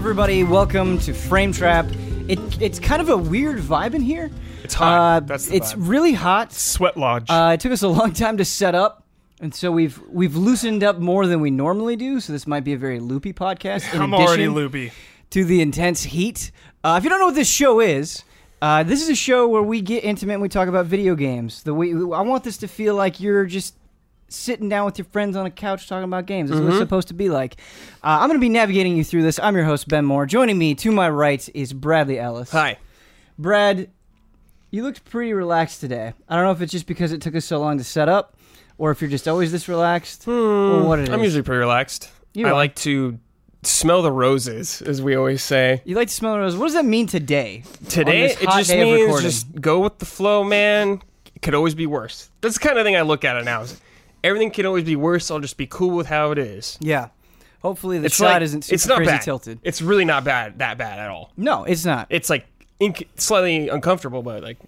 everybody. Welcome to Frame Trap. It, it's kind of a weird vibe in here. It's hot. Uh, That's the it's vibe. really hot. Sweat Lodge. Uh, it took us a long time to set up, and so we've we've loosened up more than we normally do. So this might be a very loopy podcast. In I'm addition already loopy. to the intense heat. Uh, if you don't know what this show is, uh, this is a show where we get intimate and we talk about video games. The way I want this to feel like you're just sitting down with your friends on a couch talking about games—is what it's supposed to be like. Uh, I'm going to be navigating you through this. I'm your host Ben Moore. Joining me to my right is Bradley Ellis. Hi. Brad, you looked pretty relaxed today. I don't know if it's just because it took us so long to set up, or if you're just always this relaxed, or what it is. Hmm. I'm usually pretty relaxed. You I are. like to smell the roses, as we always say. You like to smell the rose. What does that mean today? Today, this it just means just go with the flow, man. It could always be worse. That's the kind of thing I look at it now. is Everything can always be worse. I'll just be cool with how it is. Yeah. Hopefully the It's shot like, isn't super it's not crazy bad. tilted. It's really not bad. That bad at all. No, it's not. It's like inc- slightly uncomfortable, but like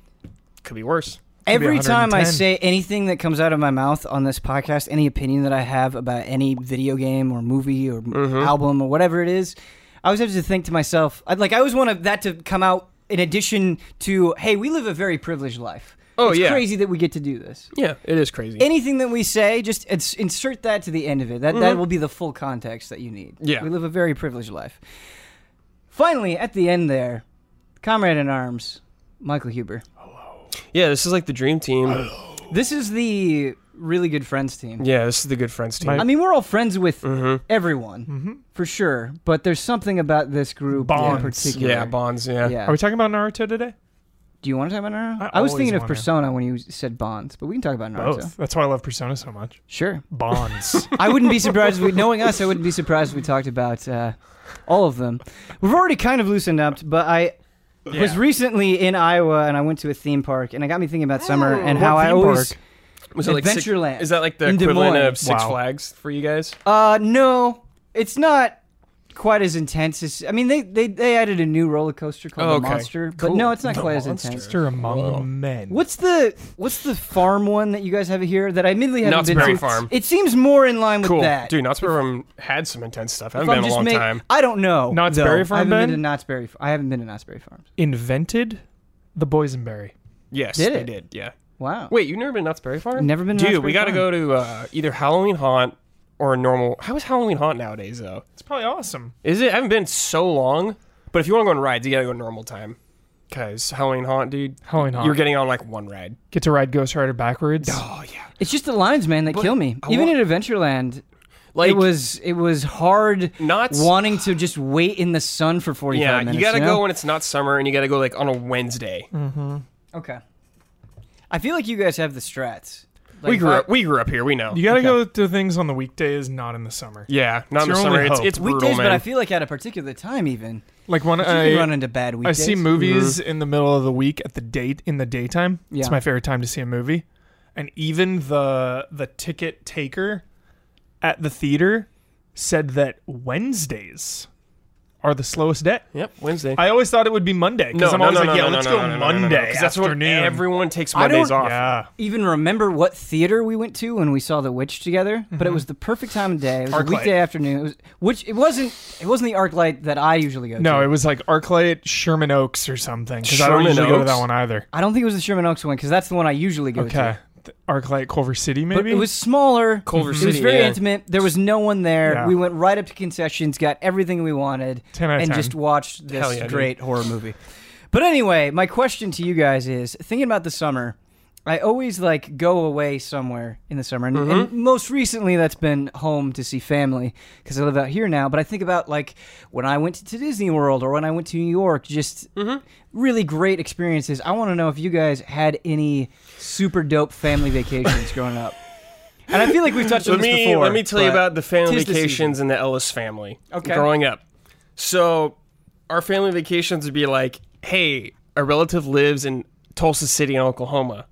could be worse. Every time I say anything that comes out of my mouth on this podcast, any opinion that I have about any video game or movie or Mm-hmm. album or whatever it is, I always have to think to myself, I'd like I always want that to come out in addition to, hey, we live a very privileged life. Oh, yeah. it's yeah. crazy that we get to do this. Yeah, it is crazy. Anything that we say, just ins- insert that to the end of it. That that will be the full context that you need. Mm-hmm. Yeah. we live a very privileged life. Finally, at the end there, comrade in arms, Michael Huber. Hello. Yeah, this is like the dream team. Hello. This is the really good friends team. Yeah, this is the good friends team. My- I mean, we're all friends with mm-hmm. everyone hmm for sure, but there's something about this group in Bonds. particular. Yeah, bonds. Yeah. Yeah. Are we talking about Naruto today? Do you want to talk about Naruto? I I, was always thinking of wanna. Persona when you said Bonds, but we can talk about Naruto. Both. That's why I love Persona so much. Sure. Bonds. I wouldn't be surprised if we, knowing us, I wouldn't be surprised if we talked about uh, all of them. We've already kind of loosened up, but I was Yeah. recently in Iowa and I went to a theme park, and it got me thinking about summer and What how I theme always. park? Was it like Six- Adventureland. is that like the in Des equivalent Moines. of Six Wow. Flags for you guys? Uh, no, it's not quite as intense as. I mean, they they, they added a new roller coaster called Oh, the okay. Monster, but Cool. no, it's not The quite as Monster. intense. Monster among Whoa. men. What's the what's the farm one that you guys have here that I admittedly haven't Knott's been Berry to? Farm. It seems more in line with Cool, that. dude. Knott's Berry Farm had some intense stuff. I If haven't I'm been in a just long ma- time. I don't know. Knott's though. Berry Farm, I haven't been Ben? to Knott's Berry. I haven't been to Knott's Berry Farms. Invented the boysenberry. Yes, Did they it? did. Yeah. Wow. Wait, you've never been to Knott's Berry Farm? Never been to Dude, Knott's we got to Farm. go to uh, either Halloween Haunt or a normal. How is Halloween Haunt nowadays though? It's probably awesome. Is it? I haven't been so long. But if you want to go on rides, you got to go normal time. Cause Halloween Haunt, dude, Halloween Haunt. you're getting on like one ride. Get to ride Ghost Rider backwards. Oh yeah. It's just the lines, man, that But kill me. I Even wa- at Adventureland, Like it was it was hard not. wanting to just wait in the sun for 45 yeah, minutes. you got to know? go when it's not summer, and you got to go like on a Wednesday. Mm-hmm. Okay. I feel like you guys have the strats. Like, we grew if up. We grew up here. We know. You got to Okay. go to things on the weekdays, not in the summer. Yeah, not in the It's summer. only It's, hope. it's brutal, weekdays, man. but I feel like at a particular time, even Like when you can run I into bad I see movies mm-hmm. in the middle of the week at the date in the daytime. Yeah. It's my favorite time to see a movie. And even the the ticket taker at the theater said that Wednesdays are the slowest day. Yep, Wednesday. I always thought it would be Monday because no, I'm always no, like, yeah, let's go Monday that's what everyone takes Mondays off. yeah, even remember what theater we went to when we saw The Witch together, but Mm-hmm. it was the perfect time of day. It was Arclight. a weekday afternoon. It was which it wasn't it wasn't the ArcLight that I usually go to. no, it was like ArcLight Sherman Oaks or something because I don't usually go to that one either. I don't think it was the Sherman Oaks one because that's the one I usually go Okay, to. ArcLight Culver City maybe. But it was smaller. Culver City. It City. was very yeah. intimate. There was no one there. Yeah. We went right up to concessions, got everything we wanted, 10 out of and 10. just watched this yeah, dude. great horror movie. But anyway, my question to you guys is: thinking about the summer, I always like go away somewhere in the summer, and, and Mm-hmm. most recently that's been home to see family because I live out here now. But I think about like when I went to Disney World or when I went to New York, just Mm-hmm. really great experiences. I want to know if you guys had any super dope family vacations growing up. And I feel like we've touched on let this me before. let me tell you about the family tis the vacations in the Ellis family. Okay. Growing up, so our family vacations would be like, hey, a relative lives in Tulsa City in Oklahoma.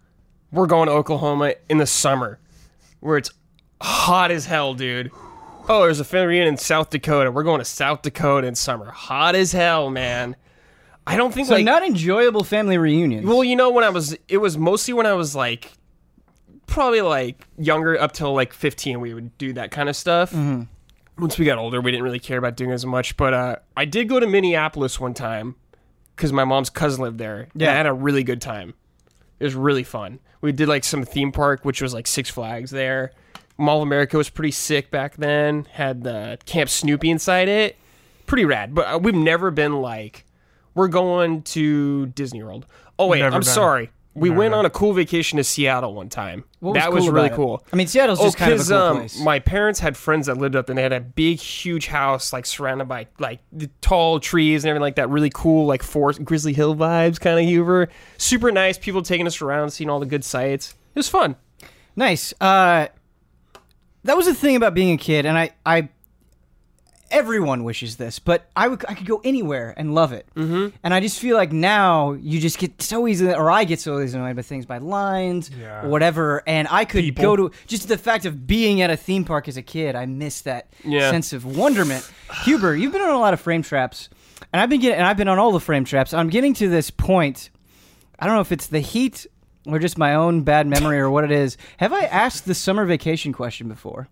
We're going to Oklahoma in the summer, where it's hot as hell, dude. Oh, there's a family reunion in South Dakota. We're going to South Dakota in summer. Hot as hell, man. I don't think So like not enjoyable family reunions. well, you know, when I was, it was mostly when I was like, probably like younger, up till like 15, we would do that kind of stuff. Mm-hmm. once we got older, we didn't really care about doing as much. But uh, I did go to Minneapolis one time because my mom's cousin lived there. Yeah, Yeah. I had a really good time. It was really fun. We did like some theme park, which was like Six Flags there. Mall of America was pretty sick back then. Had the Camp Snoopy inside it. Pretty rad. But uh, we've never been like, we're going to Disney World. Oh wait, Never I'm been. sorry. We Never went been. on a cool vacation to Seattle one time. What that was cool really about it? cool. I mean, Seattle's just kind of a cool um, place. my parents had friends that lived up there and they had a big, huge house, like surrounded by like the tall trees and everything like that. Really cool, like forest, Grizzly Hill vibes, kind of Hoover. Super nice. People taking us around, seeing all the good sights. It was fun. Nice. Uh, that was the thing about being a kid, and I, I, everyone wishes this, but I would, I could go anywhere and love it. Mm-hmm. And I just feel like now you just get so easily, or I get so easily annoyed by things, by lines, Yeah. or whatever. And I could People. go to just the fact of being at a theme park as a kid. I miss that Yeah. sense of wonderment. Huber, you've been on a lot of frame traps, and I've been getting, and I've been on all the frame traps. I'm getting to this point. I don't know if it's the heat or just my own bad memory or what it is. Have I asked the summer vacation question before?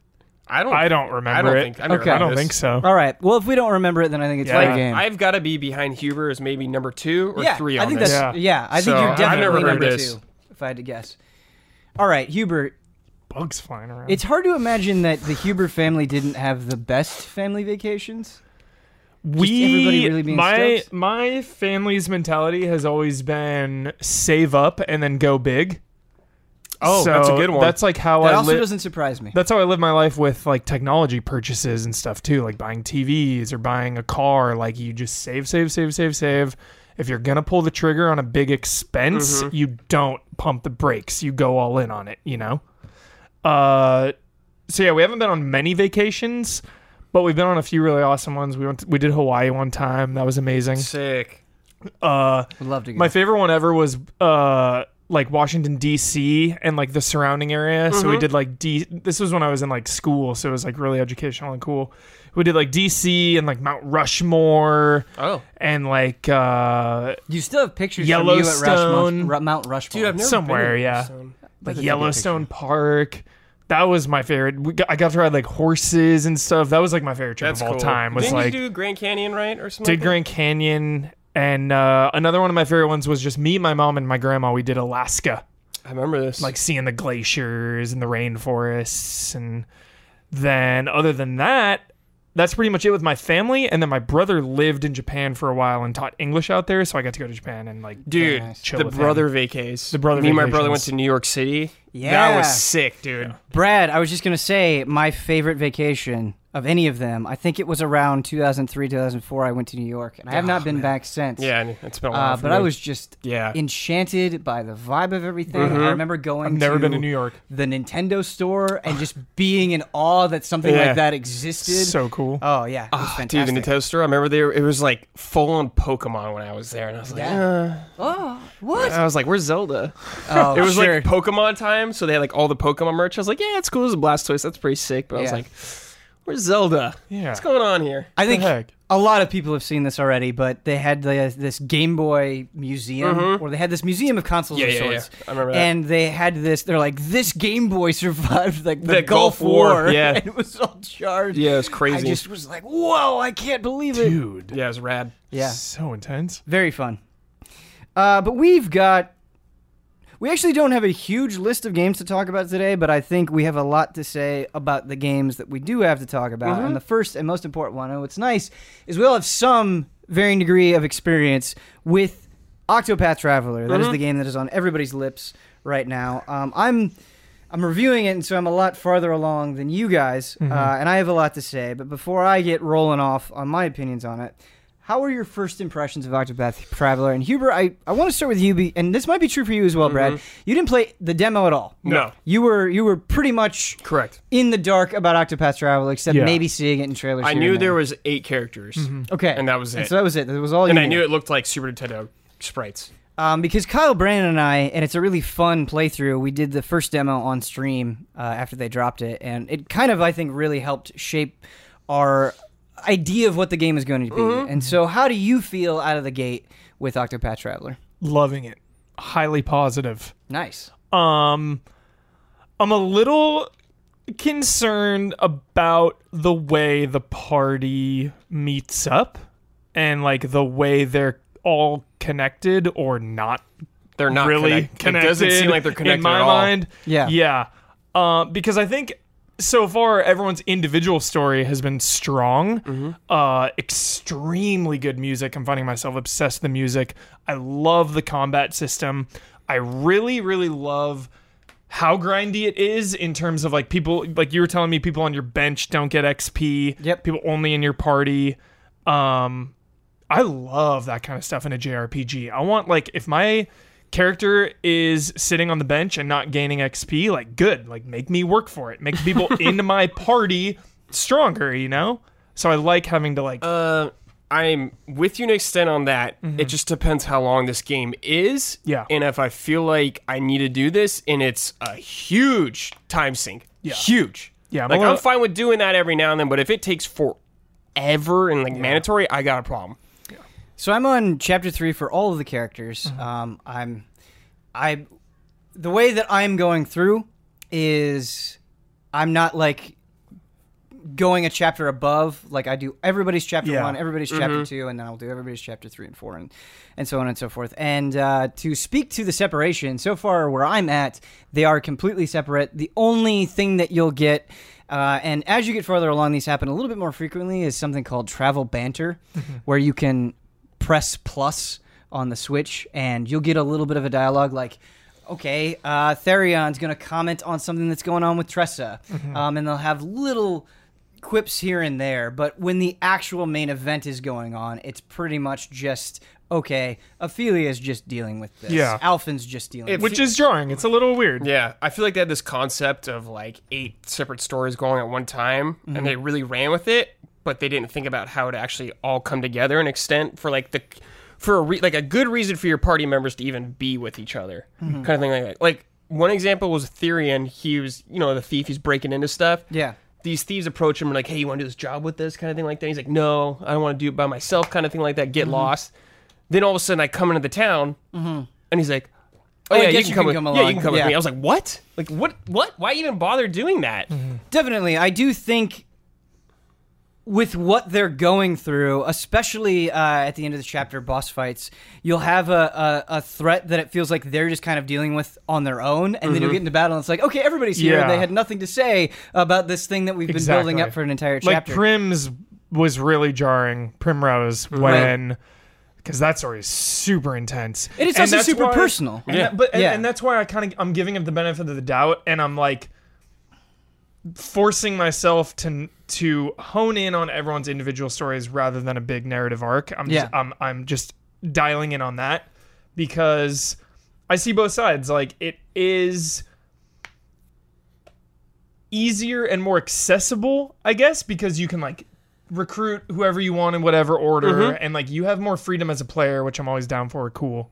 I don't. I don't remember I don't it. think. I've Okay. I don't this. think so. All right. Well, if we don't remember it, then I think it's Yeah. fair Like, game. I've got to be behind Huber as maybe number two or yeah, three I think this. that's yeah. I think you're definitely never number this. two, if I had to guess. All right, Huber. Bugs flying around. It's hard to imagine that the Huber family didn't have the best family vacations. we everybody really being my stoked? my family's mentality has always been save up and then go big. Oh, So that's a good one. That's like how That I also live. doesn't surprise me. That's how I live my life with like technology purchases and stuff too, like buying TVs or buying a car. Like you just save, save, save, save, save. If you're gonna pull the trigger on a big expense, Mm-hmm. you don't pump the brakes. You go all in on it. You know. Uh, so yeah, we haven't been on many vacations, but we've been on a few really awesome ones. We went, we did Hawaii one time. That was amazing. Sick. Uh, Would love to go. my favorite one ever was uh like Washington D.C. and like the surrounding area. So we did like D. This was when I was in like school, so it was like really educational and cool. We did like D.C. and like Mount Rushmore Oh, and like uh you still have pictures from you at Yellowstone. Rushmore, Ru- Mount Rushmore. dude, I've never Somewhere, been yeah. Like Yellowstone Park. That was my favorite. We got, I got to ride like horses and stuff. That was like my favorite trip That's of all cool. time. Was Didn't like you do Grand Canyon right or something? did Grand Canyon. And uh, another one of my favorite ones was just me, my mom, and my grandma. We did Alaska. I remember this. like seeing the glaciers and the rainforests and then other than that that's pretty much it with my family and then my brother lived in japan for a while and taught english out there so i got to go to japan and like dude, nice. Chill the with brother vacays. The brother Me and my brother went to New York City. Yeah. that was sick, dude. Brad, I was just gonna say my favorite vacation of any of them. I think it was around 2003, 2004. I went to New York, and I have not been back since. Yeah, it's been a while. Uh, but me. I was just Yeah. enchanted by the vibe of everything. I remember going. i've never to been to new york the Nintendo store and just being in awe that something Yeah. like that existed. so cool oh yeah, it was Ah, fantastic. Dude, the Nintendo store. I remember there. It was like full on Pokemon when I was there, and I was like, Yeah. oh, what? uh, I was like, "Where's Zelda?" Oh, It was sure. like Pokemon time, so they had like all the Pokemon merch. I was like, "Yeah, it's cool. It's a Blastoise. That's pretty sick." But I was like, "Where's Zelda? yeah What's going on here?" I think heck? a lot of people have seen this already, but they had the, this Game Boy museum, Mhm. or they had this museum of consoles Yeah, of yeah, yeah. sorts. I remember that. And they had this. They're like, this Game Boy survived like the, The Gulf, Gulf War, War. yeah. and it was all charged. yeah, it was crazy. I crazy. just was like, whoa, I can't believe it. dude yeah, it was rad. Yeah, so intense very fun. Uh, but we've got. We actually don't have a huge list of games to talk about today, but I think we have a lot to say about the games that we do have to talk about. And the first and most important one, and what's nice, is we all have some varying degree of experience with Octopath Traveler. That is the game that is on everybody's lips right now. Um, I'm I'm reviewing it, and so I'm a lot farther along than you guys, uh, and I have a lot to say. But before I get rolling off on my opinions on it, how were your first impressions of Octopath Traveler? And Huber, I, I want to start with you, be, and this might be true for you as well, Brad. You didn't play the demo at all. No. You were you were pretty much Correct. in the dark about Octopath Traveler, except Yeah. maybe seeing it in trailers. I knew and there was eight characters, okay, and that was it. so that was it. That was all. and I knew. knew it looked like Super Nintendo sprites. Um, because Kyle Brandon and I, and it's a really fun playthrough. We did the first demo on stream uh, after they dropped it, and it kind of, I think, really helped shape our idea of what the game is going to be. And so, how do you feel out of the gate with Octopath Traveler? loving it highly positive Nice. Um, I'm a little concerned about the way the party meets up and like the way they're all connected or not They're not really connect- connected. It doesn't seem like they're connected in my at all. mind. Yeah. yeah, uh, because I think so far everyone's individual story has been strong. Mm-hmm. Uh, extremely good music. I'm finding myself obsessed with the music. I love the combat system. I really, really love how grindy it is in terms of like people like you were telling me people on your bench don't get XP. Yep. People only in your party. Um I love that kind of stuff in a JRPG. I want like if my character is sitting on the bench and not gaining XP, like good, like make me work for it. Make people in my party stronger, you know? So I like having to like Uh, I'm with you to an extent on that. It just depends how long this game is. Mm-hmm. Yeah. And if I feel like I need to do this and it's a huge time sink. Yeah. Huge. Yeah, I'm Like I'm fine with doing that every now and then, but if it takes forever and like mandatory, I got a problem. So I'm on chapter three for all of the characters. Mm-hmm. Um, I'm, I, the way that I'm going through is, I'm not like going a chapter above. Like I do everybody's chapter Yeah. one, everybody's chapter two, and then I'll do everybody's chapter three and four, and and so on and so forth. And uh, to speak to the separation, so far where I'm at, they are completely separate. The only thing that you'll get. Uh, and as you get further along, these happen a little bit more frequently. Is something called travel banter, where you can press plus on the Switch, and you'll get a little bit of a dialogue like, okay, uh, Therion's going to comment on something that's going on with Tressa. Um, and they'll have little quips here and there. But when the actual main event is going on, it's pretty much just, okay, Ophilia's just dealing with this. Yeah. Alfyn's just dealing with this. which is jarring. It's a little weird. Yeah, I feel like they had this concept of like eight separate stories going at one time, and they really ran with it, but they didn't think about how to actually all come together and extent for like the for a re- like a good reason for your party members to even be with each other, mm-hmm. kind of thing like that. Like one example was Therion. He was you know the thief. He's breaking into stuff. Yeah. These thieves approach him and like, hey, you want to do this job with this kind of thing like that. He's like, no, I don't want to do it by myself, kind of thing like that. Get mm-hmm. lost. Then all of a sudden, I come into the town, mm-hmm. and he's like, Oh, oh I yeah, you can you come can with come Yeah, you can come with me. I was like, what? Like what? What? Why even bother doing that? Definitely. I do think with what they're going through, especially uh, at the end of the chapter, boss fights, you'll have a, a, a threat that it feels like they're just kind of dealing with on their own, and then you'll get into battle, and it's like, okay, everybody's here. and Yeah. They had nothing to say about this thing that we've been building up for an entire chapter. like. Prim's was really jarring. Primrose when because that story is super intense. and it's also super why- personal. And that- but and, Yeah. and that's why I kind of I'm giving him the benefit of the doubt, and I'm like forcing myself to to hone in on everyone's individual stories rather than a big narrative arc. I'm just, I'm I'm just dialing in on that because I see both sides. Like it is easier and more accessible, I guess, because you can like recruit whoever you want in whatever order, and like you have more freedom as a player, which I'm always down for. Cool.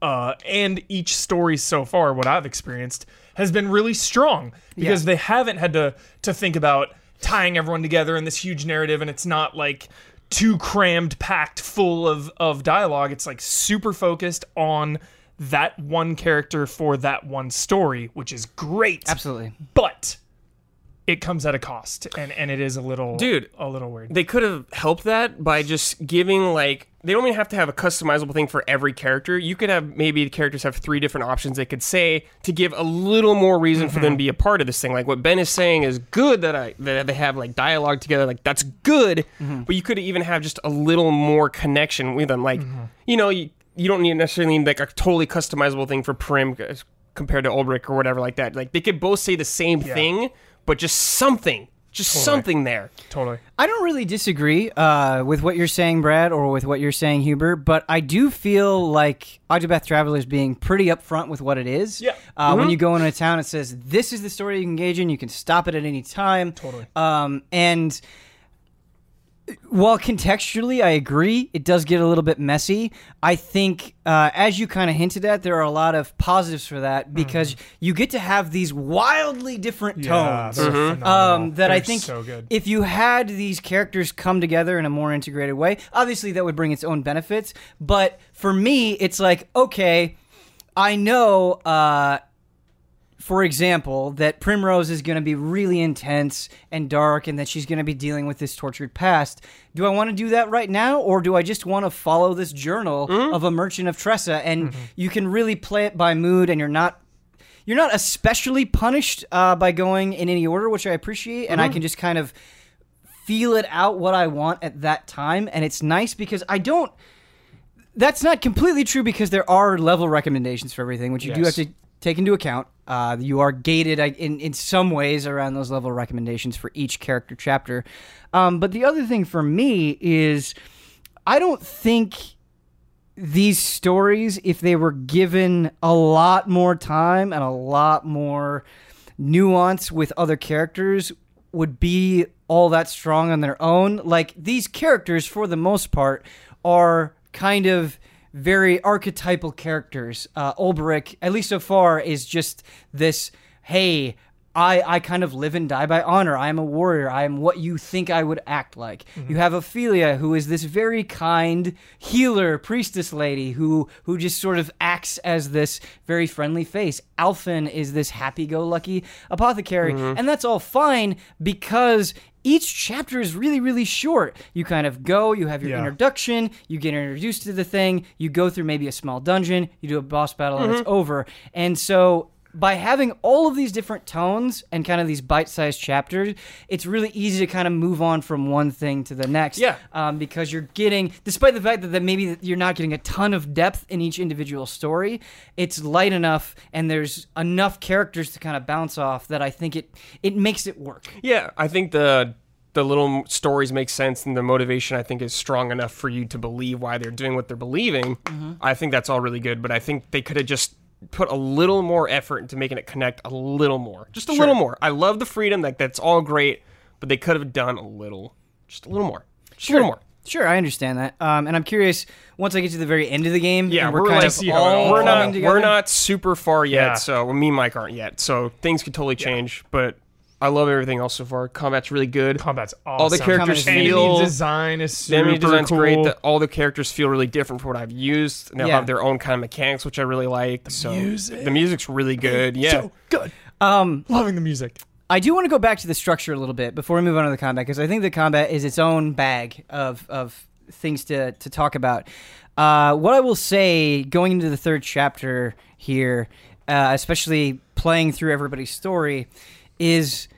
Uh, and each story so far, what I've experienced, has been really strong because they haven't had to to think about tying everyone together in this huge narrative, and it's not like too crammed, packed full of of dialogue. It's like super focused on that one character for that one story, which is great Absolutely. but it comes at a cost and and it is a little Dude. a little weird They could have helped that by just giving like they don't even have to have a customizable thing for every character. You could have maybe the characters have three different options they could say to give a little more reason for them mm-hmm. to be a part of this thing. Like what Ben is saying is good that I that they have like dialogue together. Like that's good, mm-hmm. but you could even have just a little more connection with them. Like mm-hmm. you know you you don't need necessarily need like a totally customizable thing for Prim uh, compared to Olberic or whatever like that. Like they could both say the same thing, but just something, just something there. totally I don't really disagree uh, with what you're saying, Brad, or with what you're saying, Huber, but I do feel like Octopath Traveler is being pretty upfront with what it is. Yeah. Uh, When you go into a town, it says, this is the story you can engage in. You can stop it at any time. Totally. Um, and while contextually I agree, it does get a little bit messy. I think, uh, as you kind of hinted at, there are a lot of positives for that because you get to have these wildly different Yeah, tones phenomenal. um, that I They're think so good. if you had these characters come together in a more integrated way, obviously that would bring its own benefits. But for me, it's like, okay, I know uh, for example, that Primrose is going to be really intense and dark and that she's going to be dealing with this tortured past. Do I want to do that right now or do I just want to follow this journal mm-hmm. of a merchant of Tressa and mm-hmm. you can really play it by mood and you're not you're not especially punished uh, by going in any order, which I appreciate, and I mm-hmm. can just kind of feel it out what I want at that time, and it's nice because I don't. That's not completely true because there are level recommendations for everything, which you do have to take into account. Uh, you are gated in in some ways around those level recommendations for each character chapter. Um, but the other thing for me is, I don't think these stories, if they were given a lot more time and a lot more nuance with other characters, would be all that strong on their own. Like these characters, for the most part, are kind of very archetypal characters. Uh, Olberic, at least so far, is just this. Hey, I, I kind of live and die by honor. I am a warrior. I am what you think I would act like. You have Ophilia, who is this very kind healer priestess lady who who just sort of acts as this very friendly face. Alfyn is this happy-go-lucky apothecary, and that's all fine because each chapter is really really short. You kind of go, you have your Yeah. introduction, you get introduced to the thing, you go through maybe a small dungeon, you do a boss battle, and it's mm-hmm. over. And so by having all of these different tones and kind of these bite-sized chapters, it's really easy to kind of move on from one thing to the next. Yeah. Um, because you're getting, despite the fact that, that maybe you're not getting a ton of depth in each individual story, it's light enough and there's enough characters to kind of bounce off that I think it it makes it work. Yeah, I think the the little stories make sense and the motivation I think is strong enough for you to believe why they're doing what they're believing. I think that's all really good, but I think they could have just put a little more effort into making it connect a little more. Just a little more. I love the freedom, like that's all great, but they could have done a little just a little more. Just a little more. Sure, I understand that. Um, and I'm curious. Once I get to the very end of the game, Yeah, and we're, we're, kind like of see how it all we're not together. we're not super far yet. Yeah. So well, me and Mike aren't yet. So things could totally change. But I love everything else so far. Combat's really good. Combat's awesome. All the characters Combat feel Enemy design is The super enemy design's cool. great. The, all the characters feel really different from what I've used. And they'll Yeah. have their own kind of mechanics, which I really like. so music. the music's really good. Yeah. so good. Um, Loving the music. I do want to go back to the structure a little bit before we move on to the combat because I think the combat is its own bag of of things to to talk about. Uh, what I will say going into the third chapter here, uh, especially playing through everybody's story, is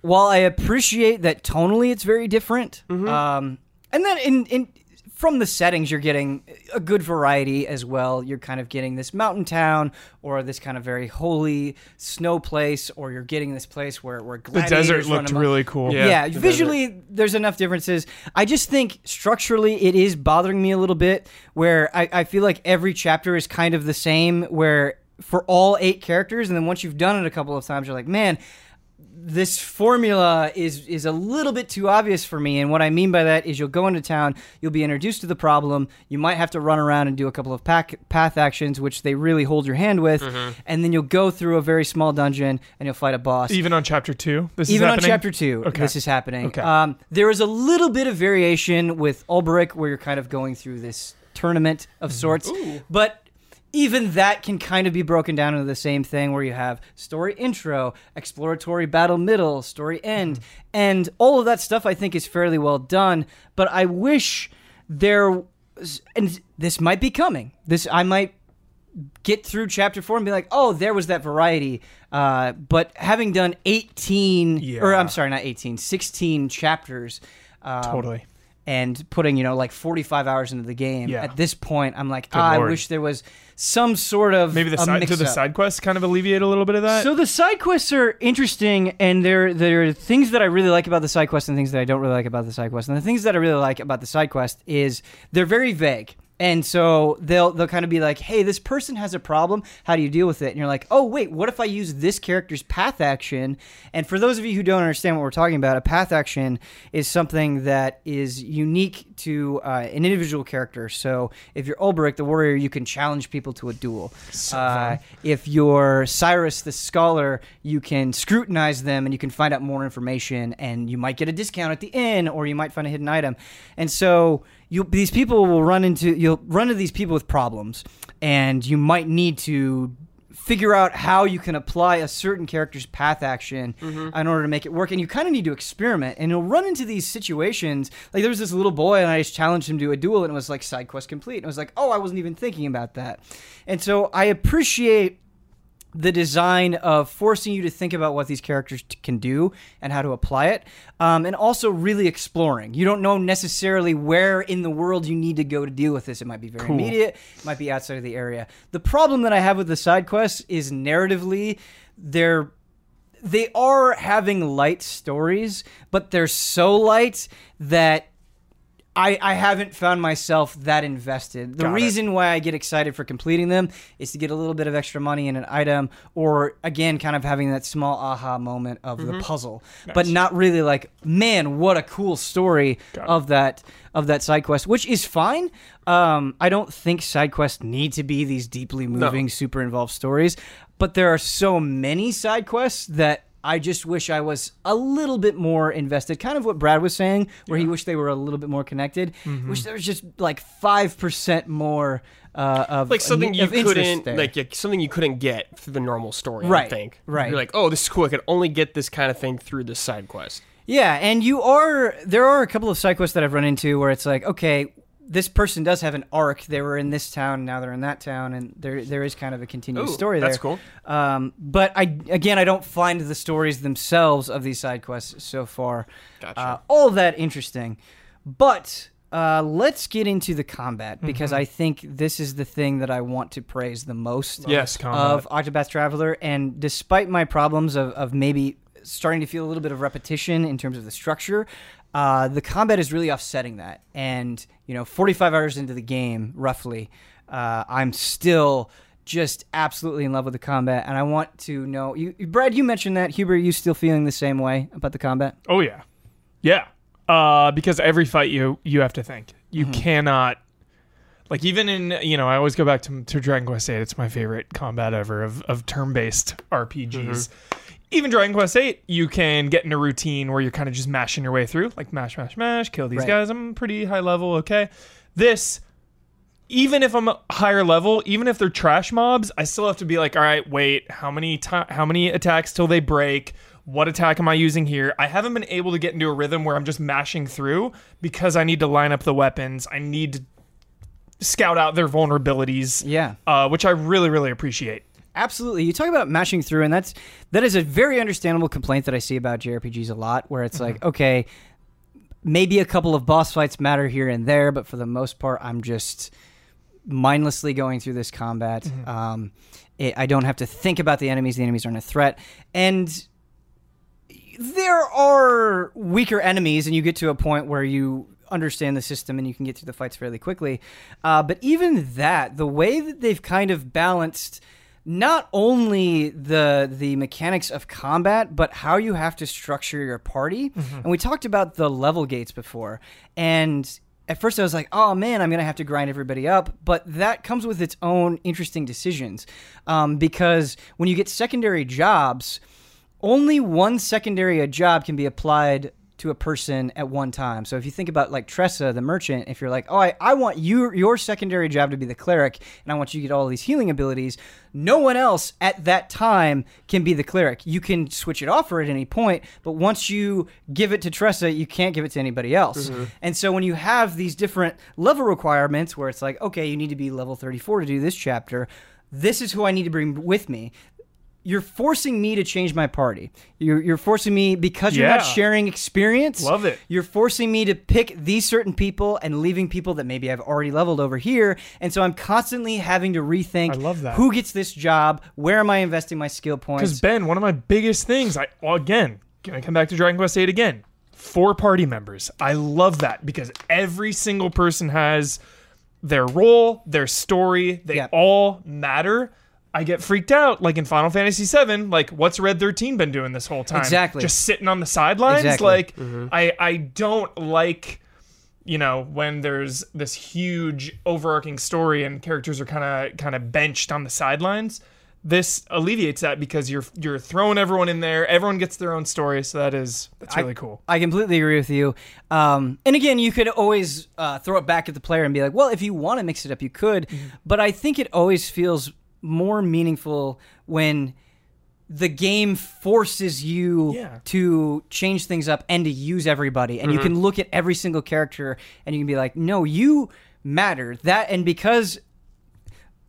while I appreciate that tonally it's very different, um, and then in in from the settings you're getting a good variety as well. You're kind of getting this mountain town or this kind of very holy snow place, or you're getting this place where where The desert looked really cool. Yeah. Yeah, the visually, there's enough differences. I just think structurally, it is bothering me a little bit. Where I, I feel like every chapter is kind of the same. Where for all eight characters, and then once you've done it a couple of times, you're like, man, this formula is is a little bit too obvious for me. And what I mean by that is you'll go into town, you'll be introduced to the problem, you might have to run around and do a couple of pack, path actions, which they really hold your hand with, and then you'll go through a very small dungeon and you'll fight a boss. Even on chapter two, this Even is on happening? chapter two, Okay. this is happening. Okay. Um, there is a little bit of variation with Olberic, where you're kind of going through this tournament of Mm-hmm. sorts, but even that can kind of be broken down into the same thing, where you have story intro, exploratory battle middle, story end, Mm-hmm. and all of that stuff. I think is fairly well done. But I wish there, and this might be coming. This I might get through chapter four and be like, oh, there was that variety. Uh, but having done 18, or I'm sorry, not 18, 16 chapters. Um, Totally. And putting, you know, like 45 hours into the game. Yeah. At this point, I'm like, ah, I wish there was some sort of Maybe the side to the side quests kind of alleviate a little bit of that. So the side quests are interesting, and there there are things that I really like about the side quests and things that I don't really like about the side quests And the things that I really like about the side quest is they're very vague. And so they'll they'll kind of be like, "Hey, this person has a problem. How do you deal with it?" And you're like, "Oh, wait, what if I use this character's path action?" And for those of you who don't understand what we're talking about, a path action is something that is unique to uh, an individual character. So if you're Olberic, the warrior, you can challenge people to a duel. Uh, if you're Cyrus, the scholar, you can scrutinize them and you can find out more information, and you might get a discount at the inn, or you might find a hidden item. And so you these people will run into you'll run into these people with problems, and you might need to figure out how you can apply a certain character's path action Mm-hmm. in order to make it work. And you kind of need to experiment. And you'll run into these situations. Like there was this little boy, and I just challenged him to a duel, and it was like side quest complete. And it was like, oh, I wasn't even thinking about that. And so I appreciate the design of forcing you to think about what these characters t- can do and how to apply it, um, and also really exploring. You don't know necessarily where in the world you need to go to deal with this. It might be very Cool. immediate, it might be outside of the area. The problem that I have with the side quests is narratively, they're they are having light stories, but they're so light that I, I haven't found myself that invested. The Got it. reason why I get excited for completing them is to get a little bit of extra money in an item, or again, kind of having that small aha moment of Mm-hmm. the puzzle, but not really like, man, what a cool story Got it. of that of that side quest, which is fine. Um, I don't think side quests need to be these deeply moving, super involved stories, but there are so many side quests that I just wish I was a little bit more invested. Kind of what Brad was saying, where he wished they were a little bit more connected. Mm-hmm. Wish there was just like five percent more uh, of like something you couldn't there. like yeah, something you couldn't get through the normal story. I Right, think. right. You're like, oh, this is cool. I could only get this kind of thing through this side quest. Yeah, and you are there are a couple of side quests that I've run into where it's like, okay, this person does have an arc. They were in this town, now they're in that town, and there there is kind of a continuous Ooh, story there. that's cool. Um, but I again, I don't find the stories themselves of these side quests so far Gotcha. uh, all that interesting. But uh, let's get into the combat because Mm-hmm. I think this is the thing that I want to praise the most Yes, combat. of Octopath Traveler. And despite my problems of, of maybe starting to feel a little bit of repetition in terms of the structure, uh, the combat is really offsetting that. And, you know, 45 hours into the game, roughly, uh, I'm still just absolutely in love with the combat. And I want to know, you, Brad, you mentioned that. Huber, you still feeling the same way about the combat? Oh yeah, yeah. Uh, because every fight you you have to think. You cannot. Like even in you know I always go back to, to Dragon Quest VIII. It's my favorite combat ever of, of turn based RPGs. Even Dragon Quest Eight, you can get in a routine where you're kind of just mashing your way through, like mash, mash, mash, kill these Right. guys. I'm pretty high level, okay. This, even if I'm a higher level, even if they're trash mobs, I still have to be like, all right, wait, how many how many attacks till they break? What attack am I using here? I haven't been able to get into a rhythm where I'm just mashing through because I need to line up the weapons. I need to scout out their vulnerabilities. Yeah. Uh, which I really, really appreciate. Absolutely. You talk about mashing through, and that's that is a very understandable complaint that I see about JRPGs a lot, where it's like, okay, maybe a couple of boss fights matter here and there, but for the most part, I'm just mindlessly going through this combat. Um, it, I don't have to think about the enemies; the enemies aren't a threat, and there are weaker enemies, and you get to a point where you understand the system and you can get through the fights fairly quickly. Uh, but even that, the way that they've kind of balanced not only the the mechanics of combat, but how you have to structure your party. And we talked about the level gates before, and at first I was like, oh man, I'm gonna have to grind everybody up, but that comes with its own interesting decisions, um, because when you get secondary jobs only one secondary job can be applied to a person at one time. So if you think about like Tressa, the merchant, if you're like, oh, I, I want you your secondary job to be the cleric, and I want you to get all these healing abilities, no one else at that time can be the cleric. You can switch it off at any point, but once you give it to Tressa, you can't give it to anybody else. Mm-hmm. And so when you have these different level requirements where it's like, okay, you need to be level 34 to do this chapter, this is who I need to bring with me you're forcing me to change my party. You're, you're forcing me because you're not sharing experience. Love it. You're forcing me to pick these certain people and leaving people that maybe I've already leveled over here. And so I'm constantly having to rethink I love that. who gets this job, where am I investing my skill points? Because. Ben, one of my biggest things, I again gonna come back to Dragon Quest VIII again. Four party members. I love that because every single person has their role, their story. They Yeah. all matter. I get freaked out, like in Final Fantasy VII. Like, what's Red Thirteen been doing this whole time? Exactly. just sitting on the sidelines. Exactly. Like, I I don't like you know when there's this huge overarching story and characters are kind of kind of benched on the sidelines this alleviates that because you're you're throwing everyone in there everyone gets their own story so that is that's really cool I completely agree with you. Um, and again, you could always uh, throw it back at the player and be like, well, if you want to mix it up, you could. Mm-hmm. But I think it always feels more meaningful when the game forces you Yeah. to change things up and to use everybody. And you mm-hmm. can look at every single character and you can be like no you matter. That and because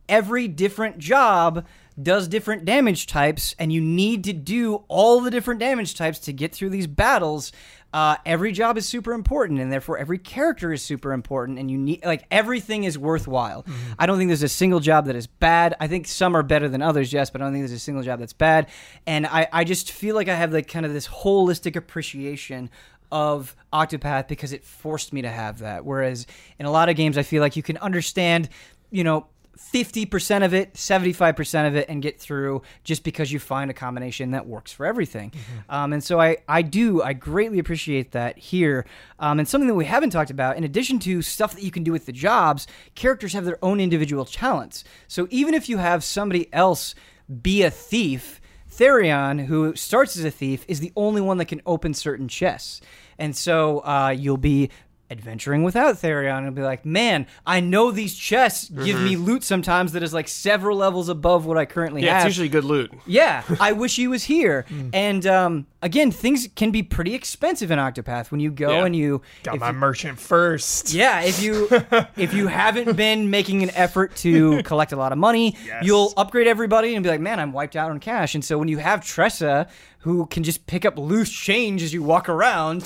every different job does different damage types and you need to do all the different damage types to get through these battles uh, every job is super important and therefore every character is super important and you need like everything is worthwhile. I don't think there's a single job that is bad. I think some are better than others yes but i don't think there's a single job that's bad. And i, I just feel like i have like kind of this holistic appreciation of octopath because it forced me to have that. Whereas in a lot of games i feel like you can understand you know 50% of it, 75% of it, and get through just because you find a combination that works for everything. Um, and so I, I do, I greatly appreciate that here. Um, and something that we haven't talked about, in addition to stuff that you can do with the jobs, characters have their own individual talents. So even if you have somebody else be a thief, Therion, who starts as a thief, is the only one that can open certain chests. And so uh, you'll be adventuring without Therion and be like, man, I know these chests give me loot sometimes that is like several levels above what I currently Yeah, have. Yeah, it's usually good loot. Yeah, I wish he was here. And um, again, things can be pretty expensive in Octopath when you go Yeah. and you. Got my you- merchant first. yeah, if you if you haven't been making an effort to collect a lot of money, Yes. you'll upgrade everybody and be like, "Man, I'm wiped out on cash." And so when you have Tressa, who can just pick up loose change as you walk around,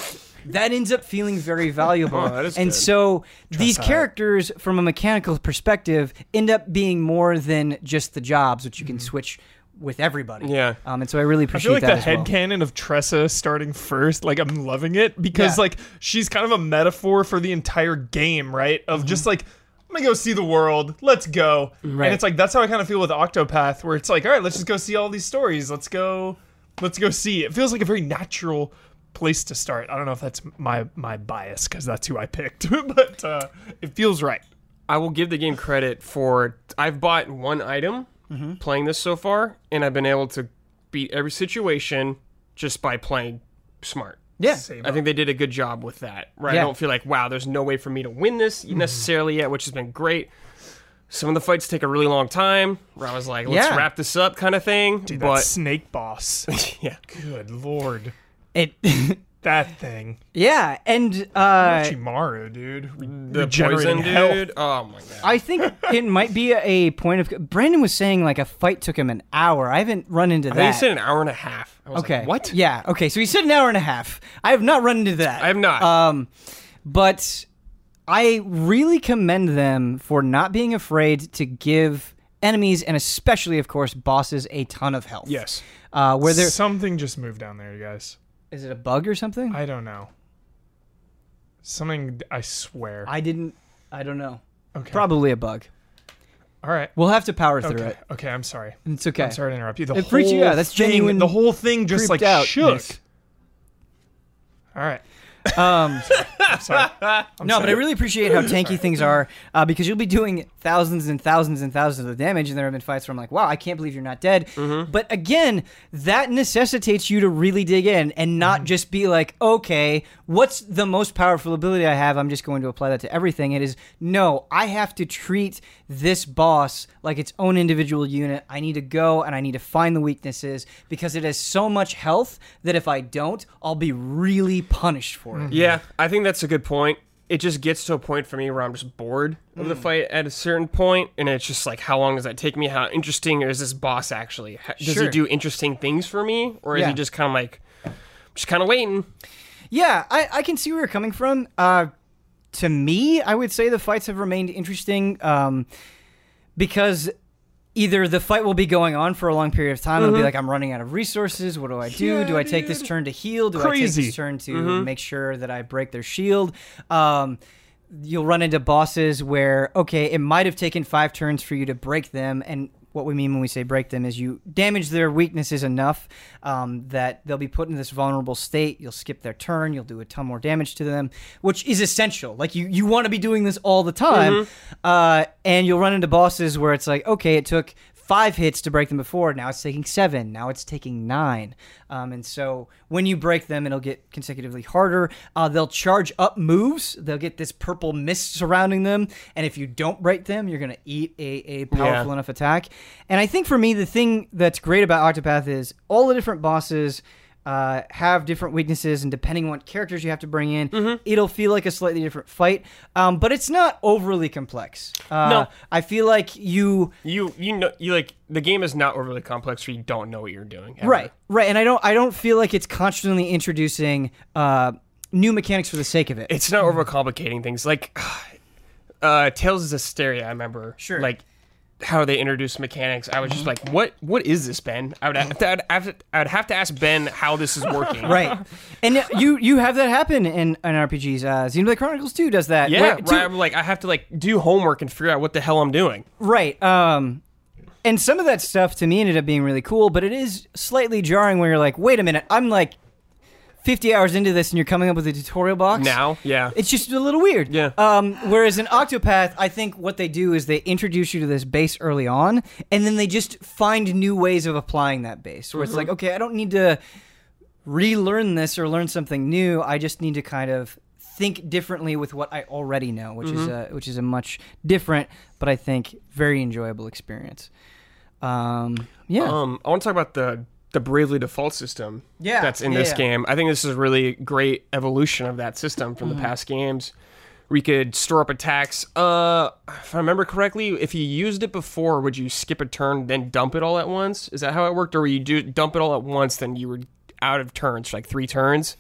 that ends up feeling very valuable. Oh, that is and good. so these Tressa. characters, from a mechanical perspective, end up being more than just the jobs, which you can switch with everybody. Yeah. Um, and so I really appreciate I feel like the as well. headcanon of Tressa starting first, like I'm loving it because Yeah. like she's kind of a metaphor for the entire game, right? Of just like I'm gonna go see the world. Let's go. Right. And it's like that's how I kind of feel with Octopath, where it's like, all right, let's just go see all these stories. Let's go, let's go see. It feels like a very natural place to start. I don't know if that's my my bias because that's who I picked, but uh, it feels right. I will give the game credit for I've bought one item Mm-hmm. playing this so far, and I've been able to beat every situation just by playing smart. Yeah. Same I think they did a good job with that. Right, Yeah. I don't feel like wow, there's no way for me to win this Mm-hmm. necessarily yet, which has been great. Some of the fights take a really long time. Where I was like, let's Yeah. wrap this up, kind of thing. Dude, that but snake boss. yeah, Good lord, It, that thing. yeah, and uh, Chimaru, dude. Re- the regenerating poison health. dude. Oh my god. I think it might be a point of. Brandon was saying like a fight took him an hour. I haven't run into I that. think he said an hour and a half. I was okay. like, what? Yeah. Okay. So he said an hour and a half. I have not run into that. I have not. Um, but I really commend them for not being afraid to give enemies and especially, of course, bosses a ton of health. yes. Uh, where there Something just moved down there, you guys. Is it a bug or something? I don't know. Something. I swear. I didn't. I don't know. okay. Probably a bug. All right. We'll have to power through Okay. it. Okay. I'm sorry. It's okay. I'm sorry to interrupt you. The It whole freaked you out. That's thing, genuine The whole thing just like out, shook. Nick. All right. Um, I'm sorry. I'm no, sorry. but I really appreciate how tanky things are uh, because you'll be doing thousands and thousands and thousands of damage, and there have been fights where I'm like, wow, I can't believe you're not dead. But again, that necessitates you to really dig in and not just be like, okay, what's the most powerful ability I have? I'm just going to apply that to everything. It is, no, I have to treat this boss like its own individual unit. I need to go and I need to find the weaknesses because it has so much health that if I don't, I'll be really punished for it. Yeah, I think that's a good point. It just gets to a point for me where I'm just bored of Mm. the fight at a certain point, and it's just like, how long does that take me? How interesting is this boss actually? Ha- Does Sure. he do interesting things for me, or is Yeah. he just kind of like, just kind of waiting? Yeah, I, I can see where you're coming from. Uh, to me, I would say the fights have remained interesting um, because either the fight will be going on for a long period of time. It'll be like, I'm running out of resources. What do I do? Yeah, do I take this turn to heal? Do I take this turn to make sure that I break their shield? Um, you'll run into bosses where, okay, it might have taken five turns for you to break them. And what we mean when we say break them is you damage their weaknesses enough um, that they'll be put in this vulnerable state. You'll skip their turn. You'll do a ton more damage to them, which is essential. Like you, you want to be doing this all the time. Uh, and you'll run into bosses where it's like, okay, it took five hits to break them before. Now it's taking seven. Now it's taking nine. Um, and so when you break them, it'll get consecutively harder. Uh, they'll charge up moves. They'll get this purple mist surrounding them. And if you don't break them, you're going to eat a, a powerful Yeah. enough attack. And I think for me, the thing that's great about Octopath is all the different bosses uh, have different weaknesses, and depending on what characters you have to bring in, Mm-hmm. it'll feel like a slightly different fight. Um, but it's not overly complex. Uh, No. I feel like you You you know you like the game is not overly complex where you don't know what you're doing. ever. right, right, and I don't, I don't feel like it's constantly introducing uh, new mechanics for the sake of it. It's not overcomplicating things. Like uh Tales of Vesperia, I remember. Sure. Like how they introduced mechanics. I was just like, what what is this, Ben? I would have to, I'd have to, I'd have to ask Ben how this is working. Right, and you you have that happen in, in RPGs. Uh, Xenoblade Chronicles Two does that. Yeah, Where- right. I'm like I have to like do homework and figure out what the hell I'm doing. Right. Um, and some of that stuff to me ended up being really cool, but it is slightly jarring when you're like, wait a minute, I'm like 50 hours into this and you're coming up with a tutorial box. Now, yeah. It's just a little weird. Yeah. Um, whereas in Octopath, I think what they do is they introduce you to this base early on, and then they just find new ways of applying that base. Where it's like, okay, I don't need to relearn this or learn something new. I just need to kind of think differently with what I already know, which is a which is a much different, but I think very enjoyable experience. Um, yeah. Um, I want to talk about the the Bravely Default system. Yeah, that's in yeah, this yeah. game. I think this is a really great evolution of that system from Mm-hmm. the past games. We could store up attacks. Uh, if I remember correctly, if you used it before, would you skip a turn then dump it all at once? Is that how it worked, or would you do dump it all at once, then you were out of turns like three turns?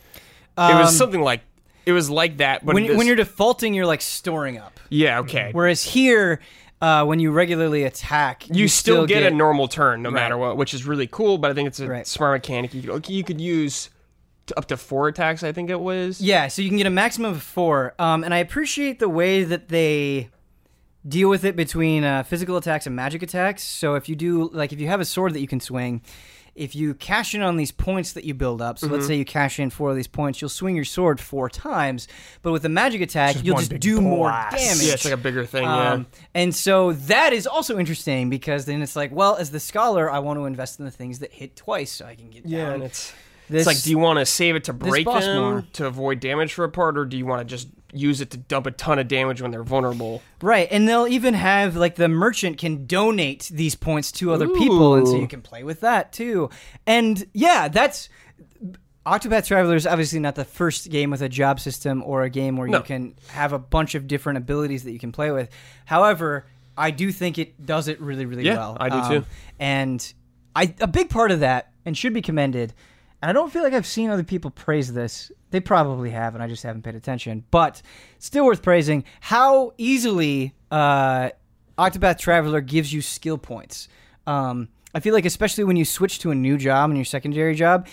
it was Um, something like it was like that. But when, this- when you're defaulting, you're like storing up. yeah okay, Whereas here, uh, when you regularly attack, you, still, get, a normal turn no matter what, which is really cool. But I think it's a Right. smart mechanic. You could, you could use up to four attacks. I think it was. Yeah, so you can get a maximum of four. Um, and I appreciate the way that they deal with it between uh, physical attacks and magic attacks. So if you do, like, if you have a sword that you can swing, if you cash in on these points that you build up, so Mm-hmm. let's say you cash in four of these points, you'll swing your sword four times. But with a magic attack, Just you'll just big do more blast. damage. Yeah, it's like a bigger thing. Um, and so that is also interesting because then it's like, well, as the scholar, I want to invest in the things that hit twice so I can get yeah, yeah, down and it's this. it's like, do you want to save it to break boss them more. to avoid damage for a part, or do you want to just use it to dump a ton of damage when they're vulnerable? Right, and they'll even have like the merchant can donate these points to other people, and so you can play with that too. And yeah, that's Octopath Traveler is obviously not the first game with a job system or a game where No. you can have a bunch of different abilities that you can play with. However, I do think it does it really, really Yeah, well. Um, I do too. And I a big part of that, and should be commended. And I don't feel like I've seen other people praise this. They probably have, and I just haven't paid attention. But still worth praising how easily uh, Octopath Traveler gives you skill points. Um, I feel like, especially when you switch to a new job and your secondary job,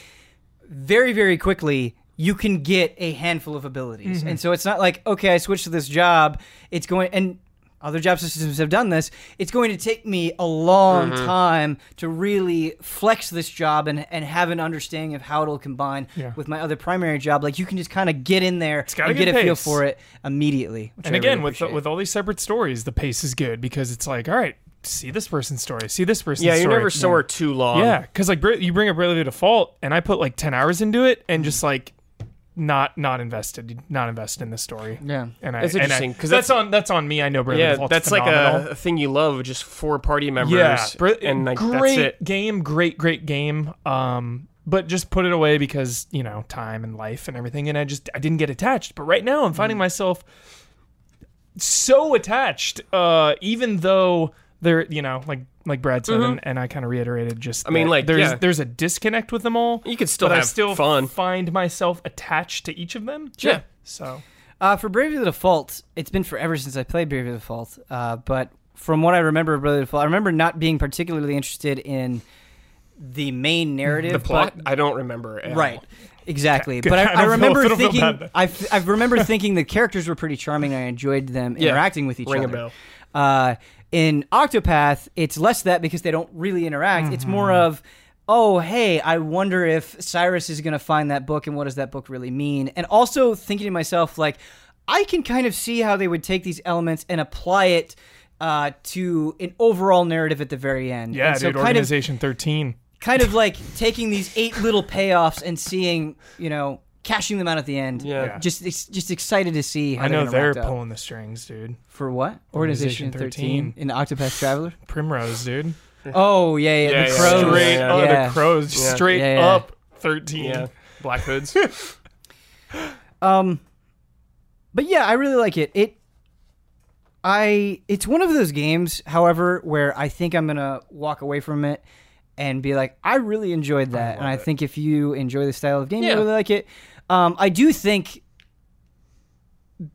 very, very quickly you can get a handful of abilities. And so it's not like, okay, I switched to this job. It's going, and other job systems have done this. It's going to take me a long mm-hmm. time to really flex this job and, and have an understanding of how it'll combine Yeah. with my other primary job. Like you can just kind of get in there and get good a feel for it immediately. which And I again, really with appreciate. with all these separate stories, the pace is good because it's like, all right, see this person's story, see this person's Yeah, story. Yeah, you're never somewhere too long. Yeah, because like you bring up Bravely Default, and I put like ten hours into it, and just mm-hmm. like not not invested, not invested in the story. yeah. And I, It's interesting because that's, that's- on that's on me. I know Bravely yeah, Default's that's like phenomenal. a, a thing you love, just four party members. yeah, Bra- and like great that's it. game, great great game. Um, but just put it away because you know time and life and everything, and I just I didn't get attached. But right now I'm Mm. finding myself so attached, uh, even though they're you know like like Brad said, and, and I kind of reiterated just. Mm-hmm. I mean, like, there's yeah. there's a disconnect with them all. You could still but have I still fun. find myself attached to each of them. Yeah. So Uh, for Bravely Default, it's been forever since I played Bravely Default. Uh, but from what I remember of Bravely Default, I remember not being particularly interested in the main narrative. The plot, but- I don't remember. at all. right? Exactly. Good. But I I, don't I remember I feel thinking, bad. I, f- I remember thinking the characters were pretty charming. and I enjoyed them Yeah. interacting with each Ring a other. bell. Uh, in Octopath, it's less that because they don't really interact. It's more Mm-hmm. of, oh, hey, I wonder if Cyrus is going to find that book and what does that book really mean? And also thinking to myself, like, I can kind of see how they would take these elements and apply it uh, to an overall narrative at the very end. Yeah, And so dude. kind of Organization 13. kind of like taking these eight little payoffs and seeing, you know, cashing them out at the end. Yeah. Yeah. Just ex- just excited to see how I know gonna they're wrap up. pulling the strings, dude. for what? Organization, Organization 13, 13. in the Octopath Traveler. Primrose, dude. Oh yeah, yeah, Yeah, the yeah, crows. Straight yeah, up, yeah. the crows. Yeah. Straight Yeah, yeah. up 13. Yeah, Black Hoods. Um, but yeah, I really like it. It, I, it's one of those games, however, where I think I'm gonna walk away from it and be like, I really enjoyed that, and I it. think if you enjoy the style of game, you Yeah. really like it. Um, I do think,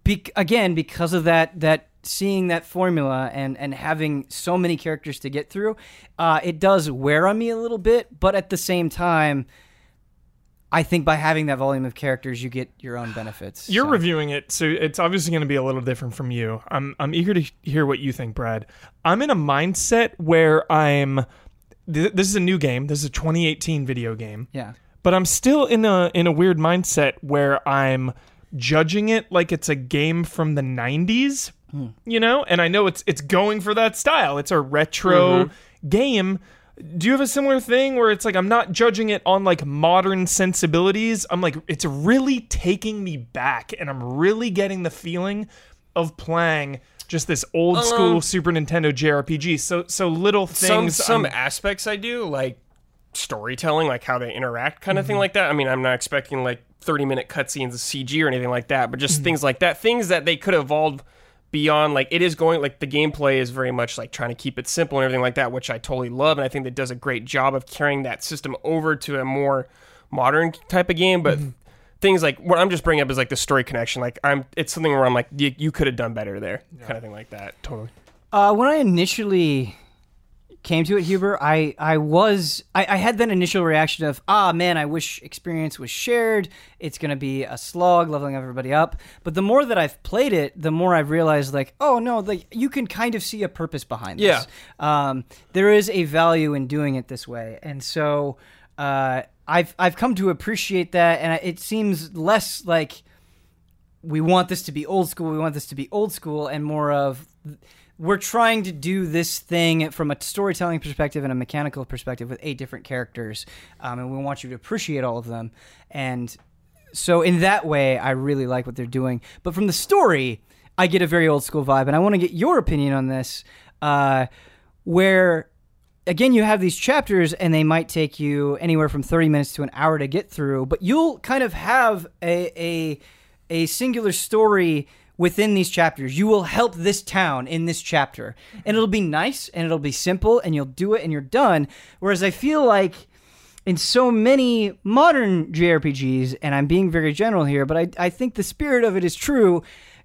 be- again, because of that, that seeing that formula and and having so many characters to get through, uh, it does wear on me a little bit. But at the same time. I think by having that volume of characters, you get your own benefits. You're so. reviewing it, so it's obviously going to be a little different from you. I'm I'm eager to hear what you think, Brad. I'm in a mindset where I'm. Th- this is a new game. This is a 2018 video game, Yeah. But I'm still in a in a weird mindset where I'm judging it like it's a game from the 90s. You know, and I know it's it's going for that style. It's a retro game. Do you have a similar thing where it's like I'm not judging it on like modern sensibilities? I'm like it's really taking me back and I'm really getting the feeling of playing just this old school Um, Super Nintendo JRPG. So so little things some I'm- aspects I do like storytelling, like how they interact, kind of Mm-hmm. thing like that. I mean, I'm not expecting like 30 minute cutscenes of CG or anything like that, but Mm-hmm. just things like that, things that they could evolve beyond. Like it is going like the gameplay is very much like trying to keep it simple and everything like that, which I totally love, and I think that does a great job of carrying that system over to a more modern type of game, but. Mm-hmm. Things like what I'm just bringing up is like the story connection. Like I'm, it's something where I'm like, you, you could have done better there, kind of thing like that. Totally. Uh, when I initially came to it, Huber, I, I was I, I had that initial reaction of ah man, I wish experience was shared. It's gonna be a slog, leveling everybody up. But the more that I've played it, the more I've realized like oh no, like you can kind of see a purpose behind this. Yeah. Um, there is a value in doing it this way, and so uh, I've I've come to appreciate that, and it seems less like we want this to be old school. We want this to be old school, and more of we're trying to do this thing from a storytelling perspective and a mechanical perspective with eight different characters, um, and we want you to appreciate all of them. And so, in that way, I really like what they're doing. But from the story, I get a very old school vibe, and I want to get your opinion on this. Uh, where again you have these chapters and they might take you anywhere from 30 minutes to an hour to get through but you'll kind of have a a, a singular story within these chapters you will help this town in this chapter and it'll be nice and it'll be simple and you'll do it and you're done whereas i feel like in so many modern JRPGs, and I'm being very general here, but I, I think the spirit of it is true.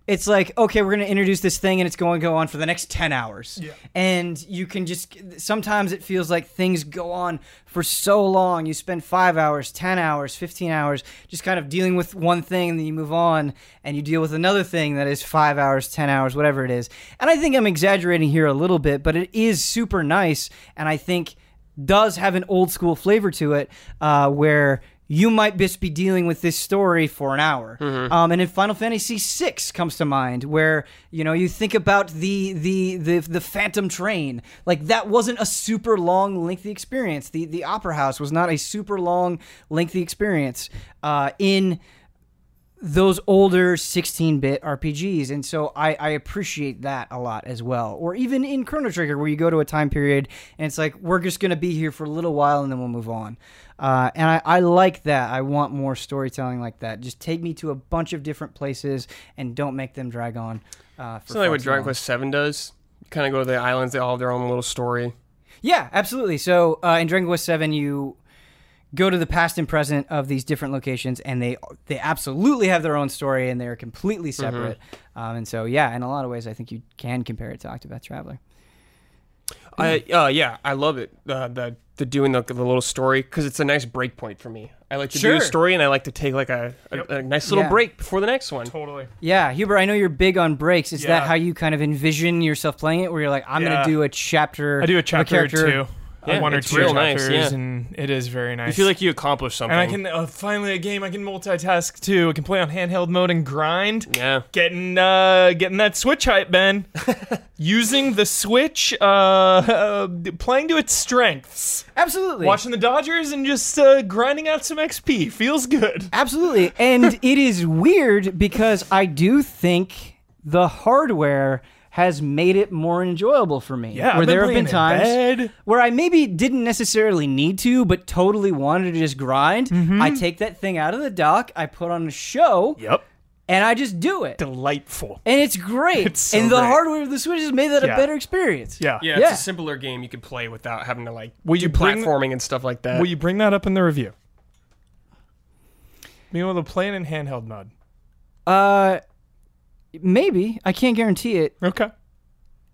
It's like, okay, we're going to introduce this thing and it's going to go on for the next 10 hours. Yeah. And you can just, sometimes it feels like things go on for so long. You spend five hours, 10 hours, 15 hours just kind of dealing with one thing and then you move on and you deal with another thing that is five hours, 10 hours, whatever it is. And I think I'm exaggerating here a little bit, but it is super nice. And I think does have an old school flavor to it uh, where you might just be dealing with this story for an hour. Um, and in final fantasy VI comes to mind where you know you think about the, the the the phantom train. Like that wasn't a super long lengthy experience. The the opera house was not a super long lengthy experience uh, in those older 16-bit RPGs, and so I, I appreciate that a lot as well. Or even in Chrono Trigger, where you go to a time period and it's like we're just going to be here for a little while and then we'll move on. Uh, and I, I like that. I want more storytelling like that. Just take me to a bunch of different places and don't make them drag on. Uh, for Something like what Dragon. Quest Seven does. Kind of go to the islands; they all have their own little story. Yeah, absolutely. So uh, in Dragon Quest Seven, you go to the past and present of these different locations, and they they absolutely have their own story, and they are completely separate. Um, and so, yeah, in a lot of ways, I think you can compare it to Octopath Traveler. I uh, yeah, I love it. Uh, the the doing the, the little story because it's a nice break point for me. I like to do a story, and I like to take like a, a, Yep. a nice little Yeah. break before the next one. Totally. Yeah, Huber, I know you're big on breaks. Is that how you kind of envision yourself playing it? Where you're like, I'm Yeah. going to do a chapter. I do a of chapter or character. two. Yeah, one or two real nice, chapters, yeah. and it is very nice. You feel like you accomplished something, and I can uh, finally a game I can multitask too. I can play on handheld mode and grind. yeah. Getting uh getting that Switch hype, Ben. using the Switch, uh, uh, playing to its strengths, Absolutely. watching the Dodgers, and just uh, grinding out some XP. Feels good. Absolutely. And it is weird because I do think the hardware has made it more enjoyable for me. Yeah, I've where been there have playing been in times bed. where I maybe didn't necessarily need to, but totally wanted to just grind. Mm-hmm. I take that thing out of the dock, I put on a show, Yep. and I just do it. Delightful. And it's great. It's so and the great. hardware of the Switch has made that Yeah. a better experience. Yeah. Yeah, Yeah. it's a simpler game you could play without having to like Will do you bring- platforming and stuff like that. Will you bring that up in the review? Being able to play it in handheld mode. Uh, maybe. I can't guarantee it. Okay.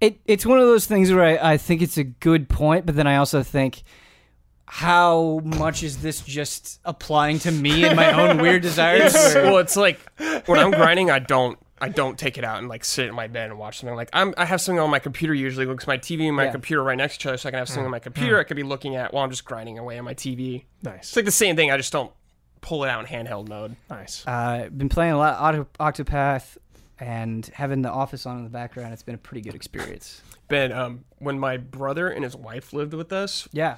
it it's one of those things where I, I think it's a good point, but then I also think how much is this just applying to me and my own weird desires? It's- well, it's like when I'm grinding, I don't. I don't take it out and like sit in my bed and watch something. Like I'm, I have something on my computer usually. Looks my TV and my Yeah. computer right next to each other, so I can have something on my computer. I could be looking at while I'm just grinding away on my TV. Nice. It's Nice. like the same thing. I just don't pull it out in handheld mode. Nice. uh, been playing a lot of Octo- Octopath and having the office on in the background. It's been a pretty good experience. But um, when my brother and his wife lived with us, Yeah.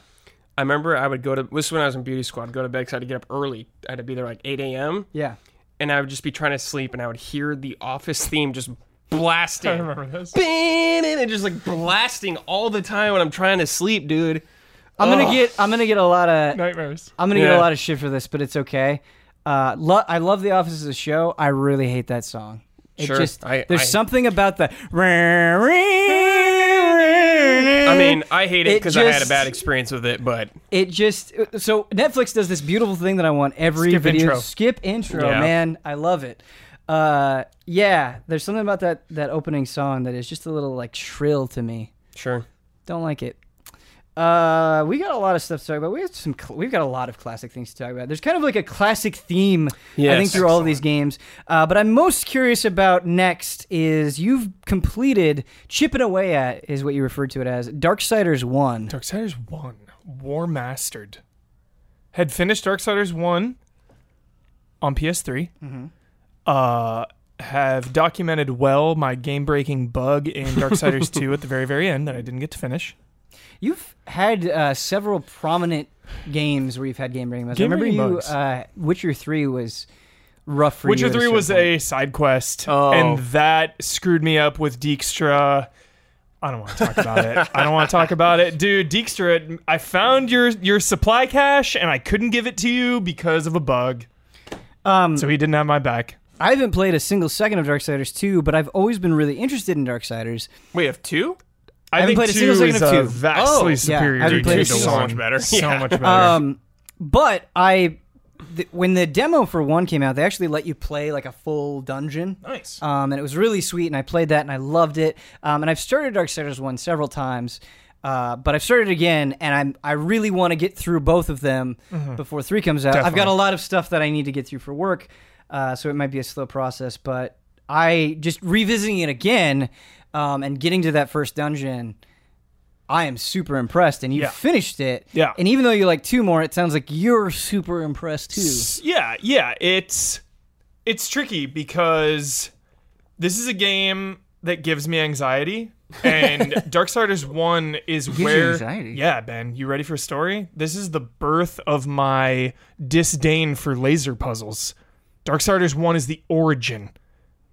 I remember I would go to. This was when I was in beauty squad. I'd go to bed because I had to get up early. I had to be there like 8 a.m. Yeah. and I would just be trying to sleep, and I would hear the Office theme just blasting. I remember this. and just like blasting all the time when I'm trying to sleep, dude. I'm gonna get I'm gonna get a lot of Nightmares. I'm gonna get a lot of shit for this, but it's okay. Uh, lo- I love The Office as a show. I really hate that song. It Sure. just I- there's I- something about the. I mean, I hate it because I had a bad experience with it, but it just so Netflix does this beautiful thing that I want every Skip video intro. skip intro, Yeah. man. I love it. Uh, yeah, there's something about that that opening song that is just a little like shrill to me. sure. Don't like it. Uh, we got a lot of stuff to talk about. We have some. Cl- we've got a lot of classic things to talk about. There's kind of like a classic theme, I think, through all of these games. Uh, but I'm most curious about next is you've completed chipping away at is what you referred to it as Darksiders One. Darksiders 1. War Mastered. Had finished Darksiders 1 on PS3. Uh, have documented well my game breaking bug in Darksiders 2 at the very, very end that I didn't get to finish. You've had uh, several prominent games where you've had game breaking bugs. I remember you. bugs. Uh, Witcher Three was rough for Witcher you. at 3 was point. a side quest, Oh. and that screwed me up with Dijkstra. I don't want to talk about it. I don't want to talk about it, dude. Dijkstra, I found your your supply cache and I couldn't give it to you because of a bug. Um, So he didn't have my back. I haven't played a single second of Darksiders 2, but I've always been really interested in Darksiders. We have two. I, haven't think played a two single second of two. vastly Oh, yeah, superior. I haven't to played a two. single So much better. So Yeah. much better. Um, but I, th- when the demo for one came out, they actually let you play like a full dungeon. nice. Um, and it was really sweet, and I played that and I loved it. Um, and I've started Darksiders one several times, uh, but I've started again, and I'm I really want to get through both of them before three comes out. I've got a lot of stuff that I need to get through for work, uh, so it might be a slow process. But I just revisiting it again um, and getting to that first dungeon. I am super impressed, and you Yeah. finished it. Yeah. And even though you like two more, it sounds like you're super impressed too. Yeah, yeah. It's it's tricky because this is a game that gives me anxiety. And Darksiders 1 is where anxiety? Yeah, Ben, you ready for a story? This is the birth of my disdain for laser puzzles. Darksiders 1 is the origin.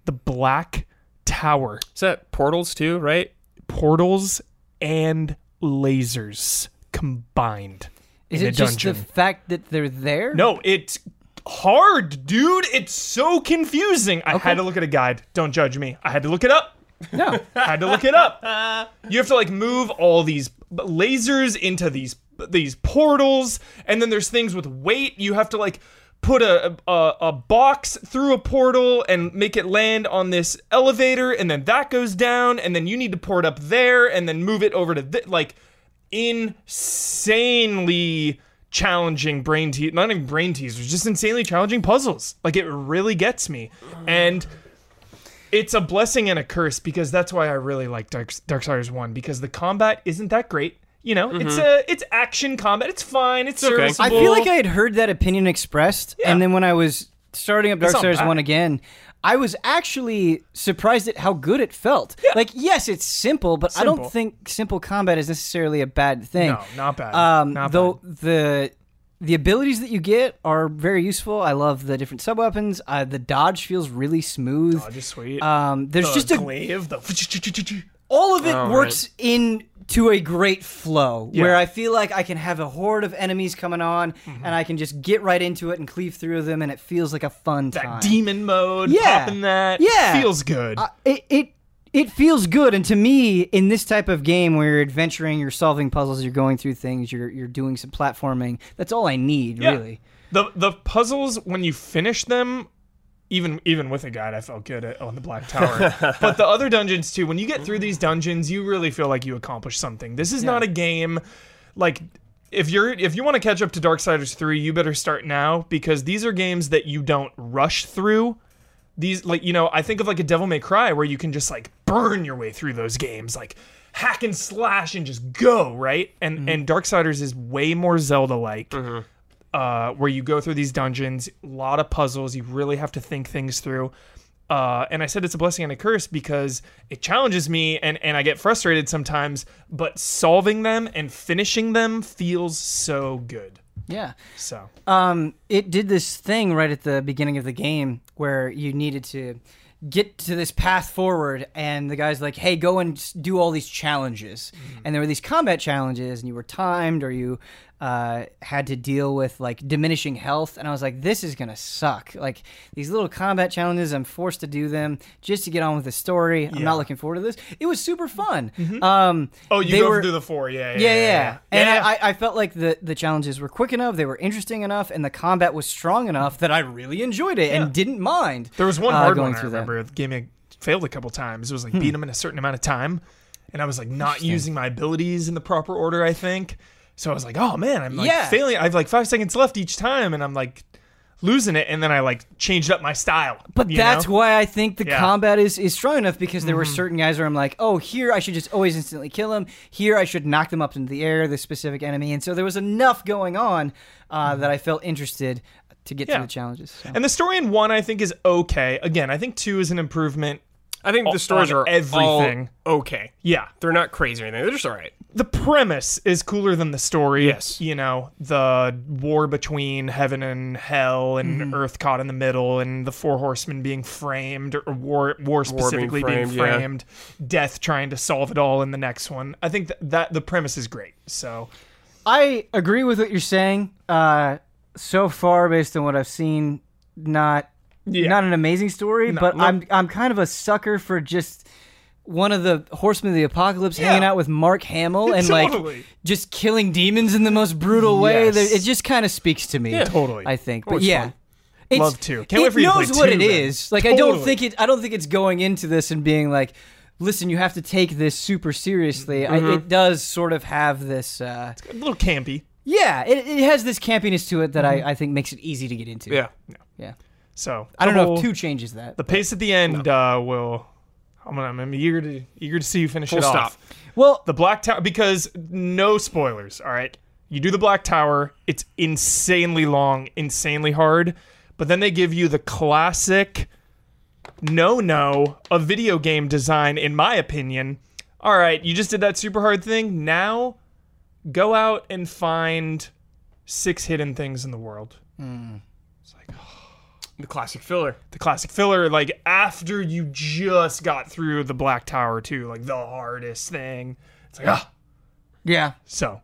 The black tower, Is that portals too? Right. portals and lasers combined. Is in it a just dungeon. the fact that they're there? No, it's hard, dude. It's so confusing. I had to look at a guide. Don't judge me. I had to look it up. no. I had to look it up. You have to like move all these lasers into these these portals, and then there's things with weight. You have to like put a, a a box through a portal and make it land on this elevator, and then that goes down, and then you need to pour it up there, and then move it over to th- like insanely challenging brain te not even brain teasers, just insanely challenging puzzles. Like it really gets me, and it's a blessing and a curse because that's why I really like Dark Darksiders One because the combat isn't that great. You know, it's a it's action combat. It's fine. It's, okay. serviceable. I feel like I had heard that opinion expressed, Yeah. and then when I was starting up It's not Darksiders. One again, I was actually surprised at how good it felt. Like, yes, it's simple, but I don't think simple combat is necessarily a bad thing. No, not bad. Um, not though bad. the the abilities that you get are very useful. I love the different sub weapons. Uh, the dodge feels really smooth. Oh, just sweet. Um, there's The just a glaive, the all of it Oh, works in to a great flow Yeah. where I feel like I can have a horde of enemies coming on Mm-hmm. and I can just get right into it and cleave through them and it feels like a fun that time. demon mode, Yeah. popping that, Yeah. feels good. Uh, it, it it feels good and to me in this type of game where you're adventuring you're solving puzzles you're going through things you're you're doing some platforming that's all i need Yeah. really the the puzzles when you finish them even even with a guide i felt good at on the black tower. But the other dungeons too when you get through these dungeons you really feel like you accomplished something. This is not a game like if you're if you want to catch up to darksiders 3 you better start now because these are games that you don't rush through. These like you know i think of like a devil may cry where you can just like burn your way through those games like hack and slash and just go right? And mm-hmm. and darksiders is way more zelda like mm-hmm. Uh, where you go through these dungeons, a lot of puzzles. You really have to think things through. Uh, and I said it's a blessing and a curse because it challenges me and, and I get frustrated sometimes, but solving them and finishing them feels so good. yeah So, um it did this thing right at the beginning of the game where you needed to get to this path forward and the guy's like hey go and do all these challenges and there were these combat challenges and you were timed or you uh, had to deal with like diminishing health and i was like this is gonna suck like these little combat challenges i'm forced to do them just to get on with the story i'm Yeah. not looking forward to this it was super fun um oh, you go were- through the four, yeah, yeah, yeah, yeah. And yeah. I, I felt like the, the challenges were quick enough, they were interesting enough, and the combat was strong enough that I really enjoyed it and didn't mind. There was one uh, hard going one I that. Hmm. remember. The game failed a couple times. It was like beat them in a certain amount of time, and I was like not using my abilities in the proper order. I think so. I was like, oh man, I'm like Yeah. failing. I have like five seconds left each time, and I'm like losing it. And then I like changed up my style. But that's know? why I think the Yeah. combat is, is strong enough because there were Mm-hmm. certain guys where I'm like, oh, here I should just always instantly kill him. Here I should knock them up into the air, the specific enemy. And so there was enough going on uh, that I felt interested to get Mm-hmm. Yeah. through the challenges. so. And the story in one, I think, is okay. Again, I think two is an improvement. I think the stories are everything. all okay. Yeah, They're not crazy or anything. They're just all right. the premise is cooler than the story. Yes. You know, the war between heaven and hell and Mm-hmm. earth caught in the middle and the four horsemen being framed or war war specifically being framed, yeah. framed, death trying to solve it all in the next one. I think that, that the premise is great. So, I agree with what you're saying. Uh, so far, based on what I've seen, not Yeah. not an amazing story, but no. I'm I'm kind of a sucker for just one of the horsemen of the apocalypse hanging out with Mark Hamill and like just killing demons in the most brutal way. Yes. It just kind of speaks to me. Yeah. Totally. I think. But it's yeah. fun. It's, Love to. Can't it wait for you to knows what two, it is. Like I don't think it. I don't think it's going into this and being like, "Listen, you have to take this super seriously." Mm-hmm. it does sort of have this. Uh, a little campy. yeah, it, it has this campiness to it that Mm-hmm. I, I think makes it easy to get into. Yeah. yeah. So, I don't know if two changes that. the pace at the end uh, will. I'm, gonna, I'm eager to eager to see you finish Full it stop. off. well, The Black Tower, because no spoilers, all right? You do the Black Tower, it's insanely long, insanely hard, but then they give you the classic no no of video game design, in my opinion. All right, you just did that super hard thing. Now go out and find six hidden things in the world. The classic filler. The classic filler, like after you just got through the Black Tower, too, like the hardest thing. It's like, ah. yeah. So,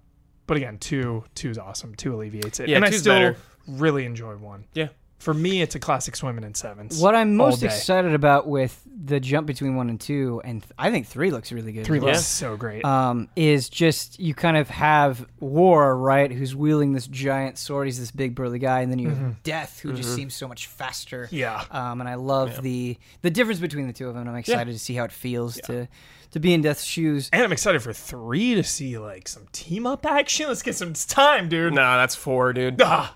but again, two two is awesome. Two alleviates it, Yeah, and I two's still better. really enjoy one. Yeah. For me, it's a classic swimming in sevens. What I'm most excited about with the jump between one and two, and th- I think three looks really good. Three as well, looks so great. um, is just you kind of have War, right, who's wielding this giant sword. He's this big burly guy, and then you have Death, who just seems so much faster. Mm-hmm. yeah, Um, and I love the the difference between the two of them. And I'm excited to see how it feels to to be in Death's shoes. and I'm excited for three to see like some team up action. Let's get some time, dude. Nah, that's four, dude. Ah,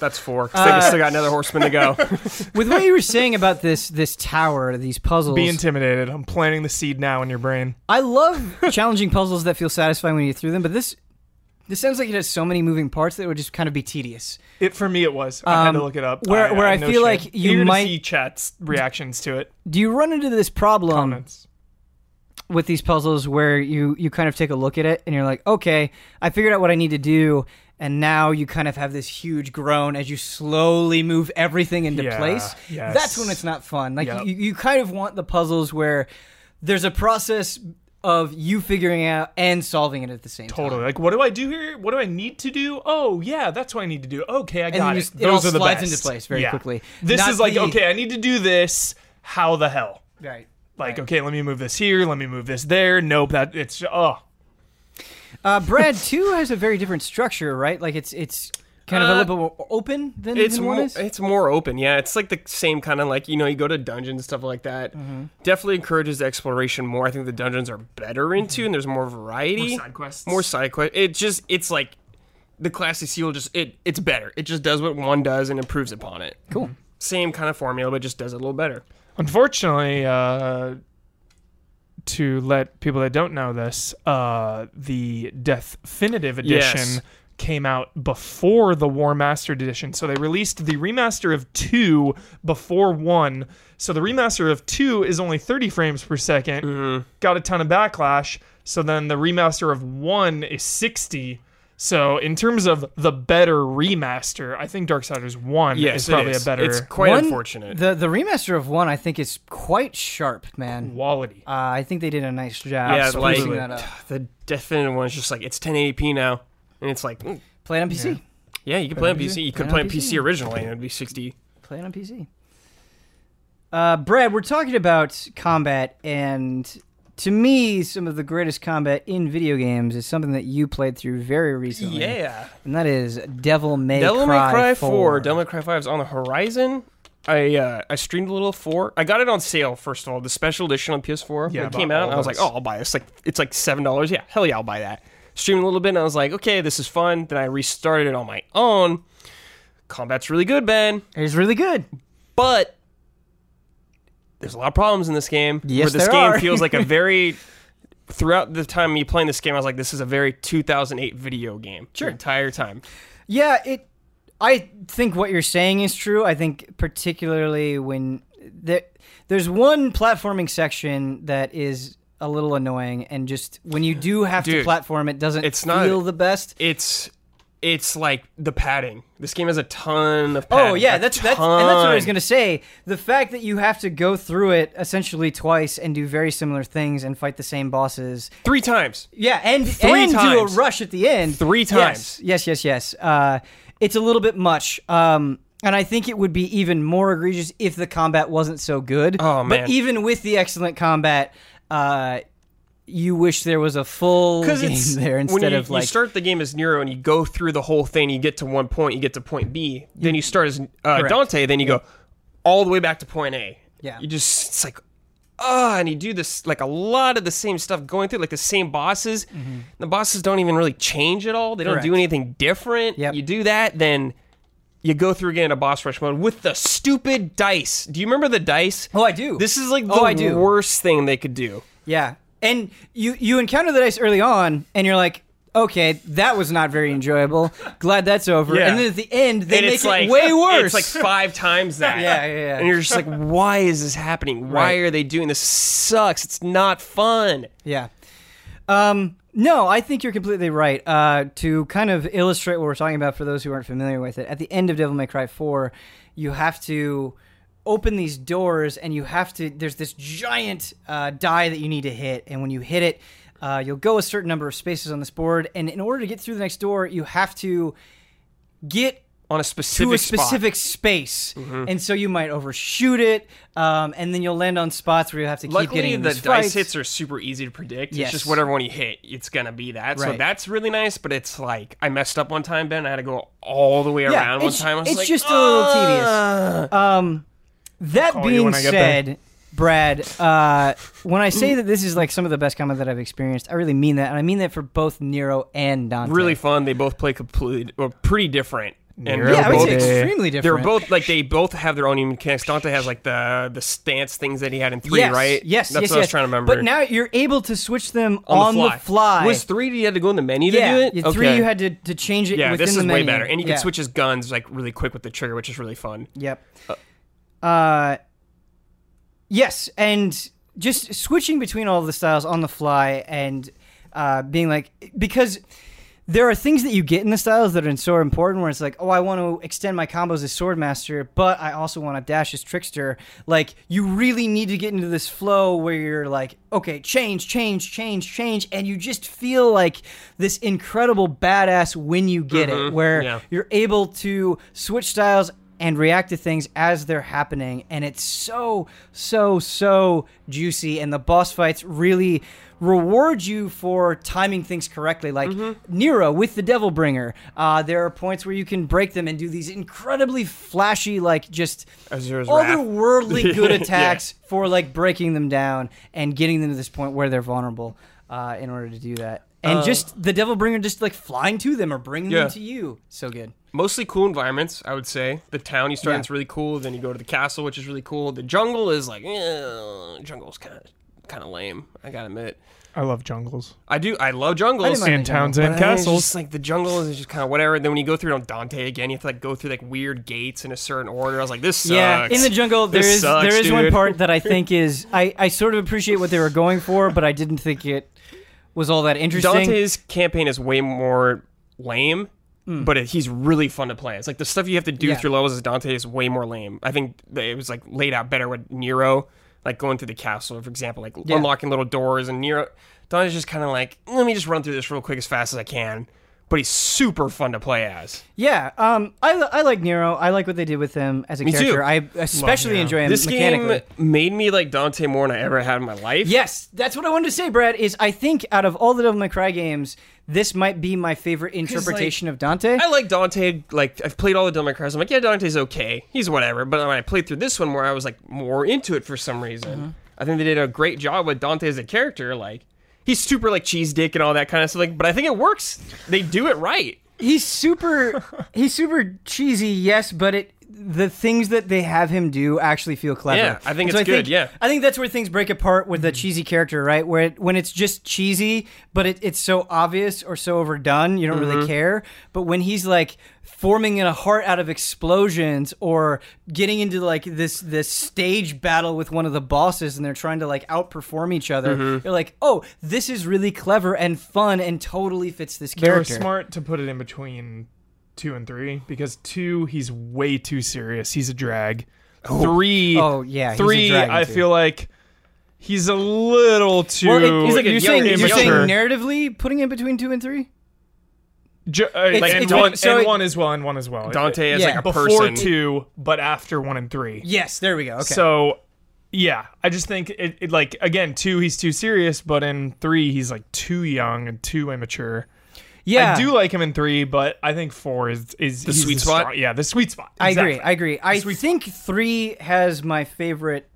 That's four. 'cause they still got another horseman to go. With what you were saying about this this tower, these puzzles, be intimidated. I'm planting the seed now in your brain. I love challenging puzzles that feel satisfying when you get through them, but this This sounds like it has so many moving parts that it would just kind of be tedious. It for me it was. I had to Um, look it up. where- where I no feel like you Eager might- see chat's reactions to it. Do you run into this problem Comments. with these puzzles where you you kind of take a look at it and you're like, okay, I figured out what I need to do, and now you kind of have this huge groan as you slowly move everything into Yeah, place. yes. That's when it's not fun. Like Yep. you, you kind of want the puzzles where there's a process of you figuring out and solving it at the same Totally. time. Totally. Like, what do I do here? What do I need to do? Oh, yeah, that's what I need to do. Okay, I got it. just- it Those are the slides best. into place very Yeah. quickly. This Not is like, the- okay, I need to do this. How the hell? Right. Like, Right. okay, let me move this here. Let me move this there. Nope, that it's oh. Uh, Brad two has a very different structure, right? Like it's it's kind of a Uh, little bit more open than, It's than one more, is. it's more open. Yeah, it's like the same kind of like you know you go to dungeons stuff like that. Mm-hmm. Definitely encourages exploration more. I think the dungeons are better into and there's more variety, More side quests. more side quest. It just it's like the classic seal. Just it it's better. It just does what one does and improves upon it. Cool. Same kind of formula, but just does it a little better. Unfortunately, uh, to let people that don't know this, uh, the Definitive Edition Yes. came out before the Warmastered Edition. So they released the remaster of 2 before 1. So the remaster of 2 is only 30 frames per 2nd Mm-hmm. Got a ton of backlash. So then the remaster of 1 is 60. So in terms of the better remaster, I think Darksiders 1 Yes, is probably it is. a better It's quite One- unfortunate. The the remaster of one I think is quite sharp, man. quality. Uh, I think they did a nice job yeah, like that up. the definitive is just like it's 1080p now, and it's like mm, Play it on PC. yeah, you can play on PC. You could Play play on on PC. PC originally, and it'd be 60. Play it on PC. Uh, Brad, we're talking about combat, and to me, some of the greatest combat in video games is something that you played through very recently. Yeah. and that is Devil May Devil Cry, May Cry 4. 4. Devil May Cry 5 is on the horizon. I uh, I streamed a little 4. I got it on sale first of all, the special edition on PS4 Yeah, when it came out. And I was like, oh, I'll buy this. Like it's like seven dollars. Yeah, hell yeah, I'll buy that. Streamed a little bit, and I was like, okay, this is fun. Then I restarted it on my own. Combat's really good, Ben, It is really good. but there's a lot of problems in this game. Yes, where this there game are. feels like a very throughout the time me playing this game, I was like, this is a very 2008 video game. Sure. The entire time. Yeah, it. I think what you're saying is true. I think particularly when there, there's one platforming section that is a little annoying, and just when you do have to platform, it doesn't it's not- feel the best. it's it's like the padding. This game has a ton of padding. Oh yeah, A that's that's and that's what I was gonna say. The fact that you have to go through it essentially twice and do very similar things and fight the same bosses. three times. Yeah, and Three and do a rush at the end. Three Yes, times. Yes, yes, yes. Uh, it's a little bit much. Um, and I think it would be even more egregious if the combat wasn't so good. Oh, man. But even with the excellent combat, uh, you wish there was a full game there when instead you, of like you start the game as Nero and you go through the whole thing. You get to one point, you get to point B. Then you start as uh, Dante. Then you go all the way back to point A. Yeah. You just it's like ah, and you do this like a lot of the same stuff going through like the same bosses. The bosses don't even really change at all. They don't do Mm-hmm. Anything different. Yep. You do that, then you go through again a boss rush mode with the stupid dice. Do you remember the dice? Oh, I do. This is like the Oh, I do. worst thing they could do. Yeah, and you you encounter the dice early on, and you're like, okay, that was not very enjoyable. Glad that's over. Yeah. And then at the end, they and make it like way worse. It's like five times that. Yeah, yeah, yeah. And you're just like, why is this happening? Why Right. are they doing this? Sucks. It's not fun. Yeah. Um, no, I think you're completely right. Uh, to kind of illustrate what we're talking about for those who aren't familiar with it, at the end of Devil May Cry 4, you have to open these doors and you have to, there's this giant uh, die that you need to hit. And when you hit it, uh, you'll go a certain number of spaces on this board. And in order to get through the next door, you have to get On a specific to specific a. Mm-hmm. specific space, and so you might overshoot it, um, and then you'll land on spots where you have to keep Luckily, getting the dice fights. hits are super easy to predict. Yes. It's just whatever one you hit, it's gonna be that. So that's really nice. But it's like I messed up one time, Ben. I had to go all the way Yeah, around one time. I was it's like, just a little tedious. Um, that being when I get said, Brad, uh, when I say that this is like some of the best combat that I've experienced, I really mean that, and I mean that for both Nero and Dante. Really fun. They both play completely or pretty different. And Nero Yeah, I would say both- extremely They're both like they both have their own unique mechanics. Dante has like the the stance things that he had in three, yes, right? Yes, that's yes, what I was yes. trying to remember. But now you're able to switch them on, on, the fly. Was three? You had to go in the menu yeah, to do it. yeah, okay. three you had to, to change it yeah, within this the is way better, and you yeah. can switch his guns like really quick with the trigger, which is really fun. Yep. Uh, yes, and just switching between all the styles on the fly and uh, being like because there are things that you get in the styles that are so important where it's like oh i want to extend my combos as swordmaster but i also want to dash as trickster. Like you really need to get into this flow where you're like okay change change change change and you just feel like this incredible badass when you get it. Where yeah. you're able to switch styles and react to things as they're happening. And it's so so so juicy. And the boss fights really reward you for timing things correctly. Like nero with the devil bringer. Uh, there are points where you can break them and do these incredibly flashy like just otherworldly good Yeah. attacks for like breaking them down and getting them to this point where they're vulnerable uh, in order to do that and Uh, just the devil bringer just like flying to them or bringing Yeah. them to you so good Mostly cool environments, I would say. The town you start in Yeah. is really cool. Then you go to the castle, which is really cool. The jungle is like, eh, jungle's kind of kind of lame. I gotta admit. I love jungles I do. I love jungles. I didn't and the jungle. towns and castles. just like the jungle is just kind of whatever. Then when you go through on Dante again, you have to like go through like weird gates in a certain order. I was like, this sucks. Yeah, in the jungle, there This is sucks, there is one part that I think is I, I sort of appreciate what they were going for, but I didn't think it was all that interesting. Dante's campaign is way more lame, Hmm. but it, he's really fun to play. It's like the stuff you have to do Yeah. through levels as Dante is way more lame. I think it was like laid out better with Nero, like going through the castle, for example, like Yeah. unlocking little doors, and Nero. Dante's just kind of like, let me just run through this real quick as fast as I can. But he's super fun to play as. yeah, um, I, I like Nero. I like what they did with him as a Me too. character. I especially enjoy him This game made me like Dante more than I ever had in my life. Yes, that's what I wanted to say, Brad. Is I think out of all the Devil May Cry games, this might be my favorite interpretation of Dante. I like Dante. Like I've played all the Devil May Cries. I'm like, yeah, Dante's okay. He's whatever. But when I played through this one, where I was like more into it for some reason, Mm-hmm. I think they did a great job with Dante as a character. Like he's super like cheese dick and all that kind of stuff. Like, but I think it works. They do it right. he's super he's super cheesy yes but it the things that they have him do actually feel clever Yeah, I think And it's good, think, yeah. i think that's where things break apart with the cheesy character right where it, when it's just cheesy but it, it's so obvious or so overdone you don't Mm-hmm. really care but when he's like forming a heart out of explosions or getting into like this this stage battle with one of the bosses and they're trying to like outperform each other Mm-hmm. you're like oh this is really clever and fun and totally fits this character They were character smart to put it in between two and three because two, he's way too serious. He's a drag. Three, Oh, yeah, he's a three. I too. feel like he's a little too. Well, it- He's like you're saying you're saying narratively putting it between two and three. Ju- uh, It's- and, it's one, like- so and it- one as well, and one as well. Dante as Yeah. like a before person. two, but after one and three. Yes, there we go. Okay. So, yeah, I just think it, it like again two, he's too serious, but in three, he's like too young and too immature. Yeah, I do like him in three, but I think four is is The sweet spot? yeah, the sweet spot. I agree. I agree. I think three has my favorite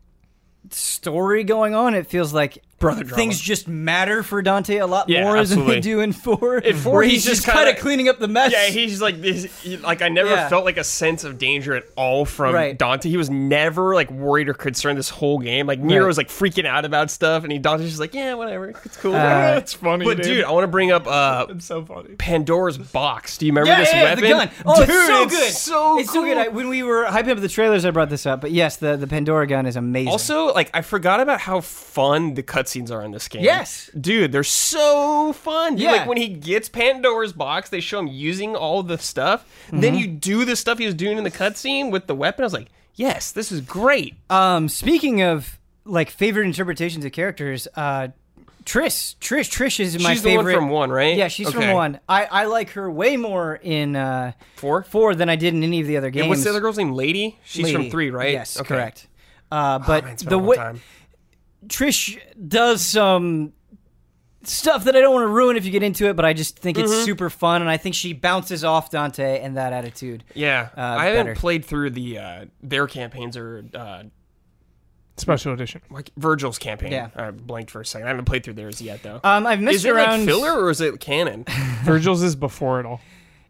story going on. It feels like Brother drama. things just matter for Dante a lot Yeah, more absolutely. than they do in four. In four, where he's he's, just just kind of kinda- cleaning up the mess. Yeah, he's like this. he- Like I never Yeah. felt like a sense of danger at all from Right. Dante. He was never like worried or concerned this whole game. Like Nero Right. was like freaking out about stuff, and he Dante's just like, yeah, whatever, it's cool. Uh, It's funny, but dude, I want to bring up uh, it's so funny. Pandora's box. Do you remember yeah, this yeah, weapon? the gun. Oh, dude, it's so good. So it's so good. cool. I, when we were hyping up the trailers, I brought this up. But yes, the the Pandora gun is amazing. Also, like I forgot about how fun the cutscenes are in this game. Yes. dude, they're so fun. Dude, Yeah. like when he gets Pandora's box, they show him using all the stuff. Mm-hmm. Then you do the stuff he was doing in the cutscene with the weapon. I was like, yes, this is great. Um, speaking of like favorite interpretations of characters, uh, Trish, Trish, Trish is my She's the favorite. one from one, right? Yeah, she's from one. I, I like her way more in uh, Four. four than I did in any of the other games. And what's the other girl's name? Lady. She's Lady. from three, right? Yes, Okay. correct. Uh, Oh, but man, the way. Trish does some stuff that I don't want to ruin if you get into it, but I just think it's Mm-hmm. super fun, and I think she bounces off Dante and that attitude. Yeah, Uh, I haven't better. played through the uh, their campaigns or uh, Special edition. like Vergil's campaign. Yeah. I blanked for a second. I haven't played through theirs yet, though. Um, I've missed is it around. like filler or is it canon? Vergil's is before it all.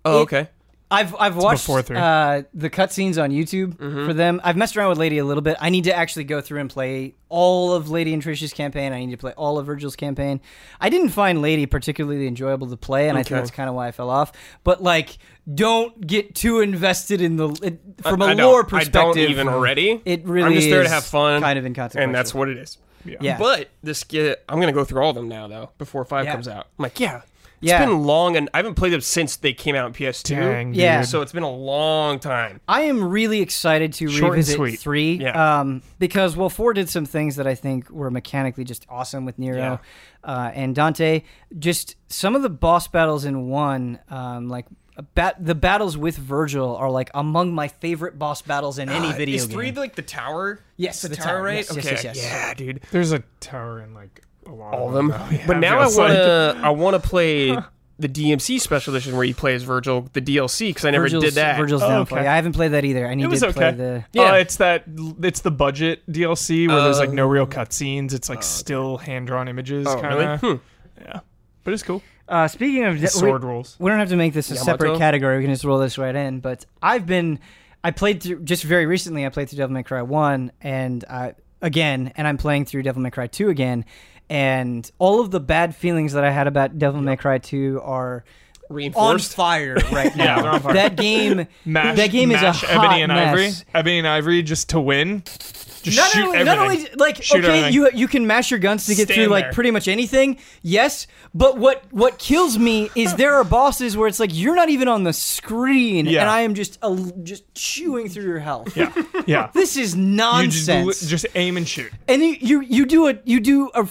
oh, It- okay. I've I've watched before three. uh, the cutscenes on YouTube for them. I've messed around with Lady a little bit. I need to actually go through and play all of Lady and Trish's campaign. I need to play all of Vergil's campaign. I didn't find Lady particularly enjoyable to play, and I think that's kind of why I fell off. But like, don't get too invested in the it, from a I don't- lore I perspective. don't even already. It really I'm just there to have fun, kind of inconsequential. and that's what it is. yeah. But this get, I'm gonna go through all of them now though before five Yeah. comes out. I'm like, yeah, it's Yeah. been long, and I haven't played them since they came out in PS2. Dang, Yeah. So it's been a long time. I am really excited to Short revisit sweet. three. Yeah. Um, because well, four did some things that I think were mechanically just awesome with Nero, Yeah. uh, and Dante. Just some of the boss battles in one, um, like. Bat- the battles with Vergil are like among my favorite boss battles in any Uh, video is game. three like the tower? Yes, the, the tower, tower, right? yes, yes, okay. yes, yes. Yeah, dude. There's a tower in like a lot All of of them. but now I want to. I want to play the DMC special edition where you play as Vergil, the DLC, because I never Vergil's, did that. Vergil's Oh, Downfall. okay. Yeah, I haven't played that either. I need It was to play the. Yeah. Uh, it's that it's the budget DLC where there's like no Oh. real cutscenes. It's like still hand drawn images, Oh, kind really? of. Hmm. Yeah, but it's cool. Uh, speaking of we- Sword rules. we don't have to make this a separate category. We can just roll this right in. But I've been, I played through just very recently. I played through Devil May Cry one and uh, again, and I'm playing through Devil May Cry two again. And all of the bad feelings that I had about Devil May Cry two are on Reinforced. fire right now. they're fire. That game, Mash, that game is a hot Ebony and mess. Ivory. Ebony and Ivory just to win. Just not shoot only, everything. not only like Shoot okay, everything. you you can mash your guns to get Stand through like there. pretty much anything. Yes, but what what kills me is there are bosses where it's like you're not even on the screen, Yeah. and I am just uh, just chewing through your health. yeah, yeah. This is You just, nonsense. just aim and shoot. and you, you you do a you do a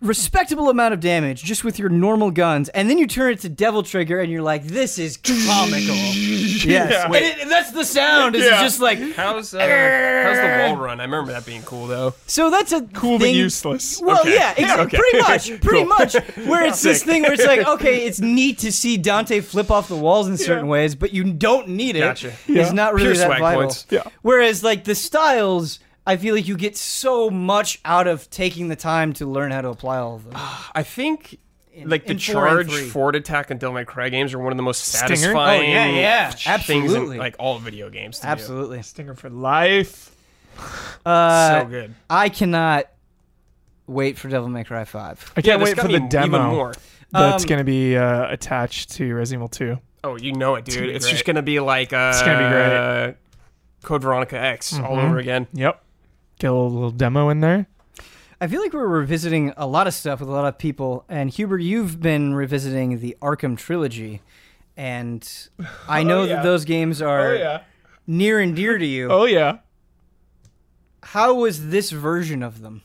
respectable amount of damage just with your normal guns, and then you turn it to Devil Trigger, and you're like, this is comical. yes, Yeah. and, it, and that's the sound. It's Yeah. just like How's uh, how's the wall run? I remember that being cool though. so. That's a Cool but thing- useless. Well, Okay. yeah, ex- Okay. pretty much, pretty Cool. much. Where it's this thing where it's like, okay, it's neat to see Dante flip off the walls in certain Yeah. ways, but you don't need it. Gotcha. Yeah. It's not really Pure that swag vital. points. Yeah. Whereas, like the styles, I feel like you get so much out of taking the time to learn how to apply all of them. I think In- like the in four and charge three. forward attack and Devil May Cry games are one of the most Stinger? Oh, satisfying. Oh, yeah, yeah. things Absolutely. in like all video games. To do. Absolutely. Stinger for life. Uh, so good. I cannot wait for Devil May Cry Five. I can't there's wait for the be demo more. that's Um, going to be uh, attached to Resident Evil 2. Oh, you know it, dude. gonna be It's great. just gonna be like uh, It's gonna be great. Code Veronica X all Mhm. over again. Yep. Get a little, little demo in there. I feel like we're revisiting a lot of stuff with a lot of people. And Huber, you've been revisiting the Arkham trilogy, and I know Oh, yeah. that those games are Oh yeah. near and dear to you. Oh yeah. How was this version of them?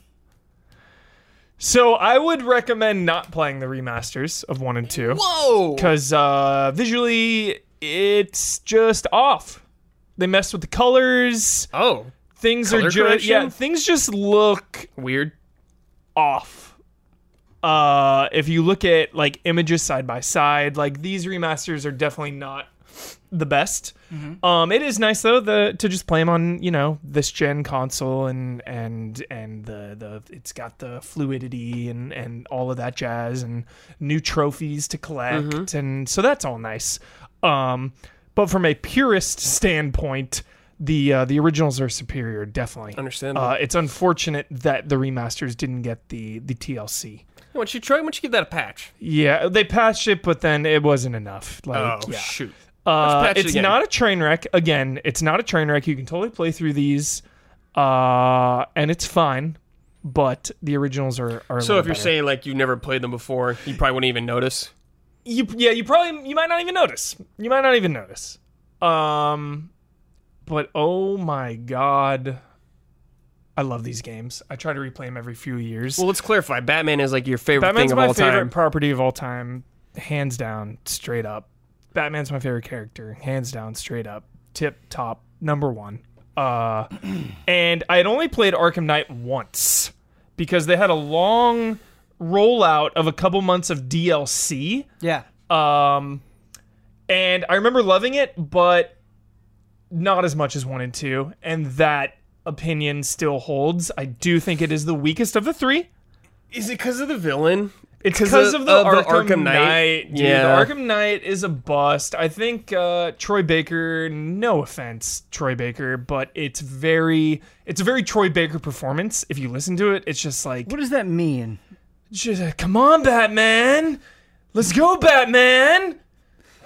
So I would recommend not playing the remasters of one and two Whoa! because uh, visually it's just off. They messed with the colors. Oh, Things Color are just correction? yeah. Things just look weird. off. Uh, if you look at like images side by side, like these remasters are definitely not the best. Um, it is nice though the to just play them on you know this gen console and and and the the it's got the fluidity and and all of that jazz and new trophies to collect and so that's all nice. Um, but from a purist standpoint, the uh, the originals are superior, definitely. Understandable. Uh, it's unfortunate that the remasters didn't get the the TLC. Why don't you try? Why don't you give that a patch? Yeah, they patched it, but then it wasn't enough. Like, oh yeah. shoot! Uh, it it's not a train wreck. Again, it's not a train wreck. You can totally play through these, uh, and it's fine. But the originals are. are So if you're better. saying like you've never played them before, you probably wouldn't even notice. you, yeah, you probably you might not even notice. You might not even notice. Um, but oh my god, I love these games. I try to replay them every few years. Well, let's clarify. Batman is like your favorite Batman's thing of my all favorite time. property of all time, hands down, straight up. Batman's my favorite character, hands down, straight up, tip top, number one. Uh, and I had only played Arkham Knight once because they had a long rollout of a couple months of DLC. Yeah. Um, and I remember loving it, but not as much as one and two. And that opinion still holds. I do think it is the weakest of the three. Is it because of the villain? It's 'Cause because of- of, the, of the Arkham, Arkham Knight. Knight. dude. Yeah. The Arkham Knight is a bust. I think uh, Troy Baker. No offense, Troy Baker, but it's very, it's a very Troy Baker performance. If you listen to it, it's just like, What does that mean? just, uh, come on, Batman, let's go, Batman.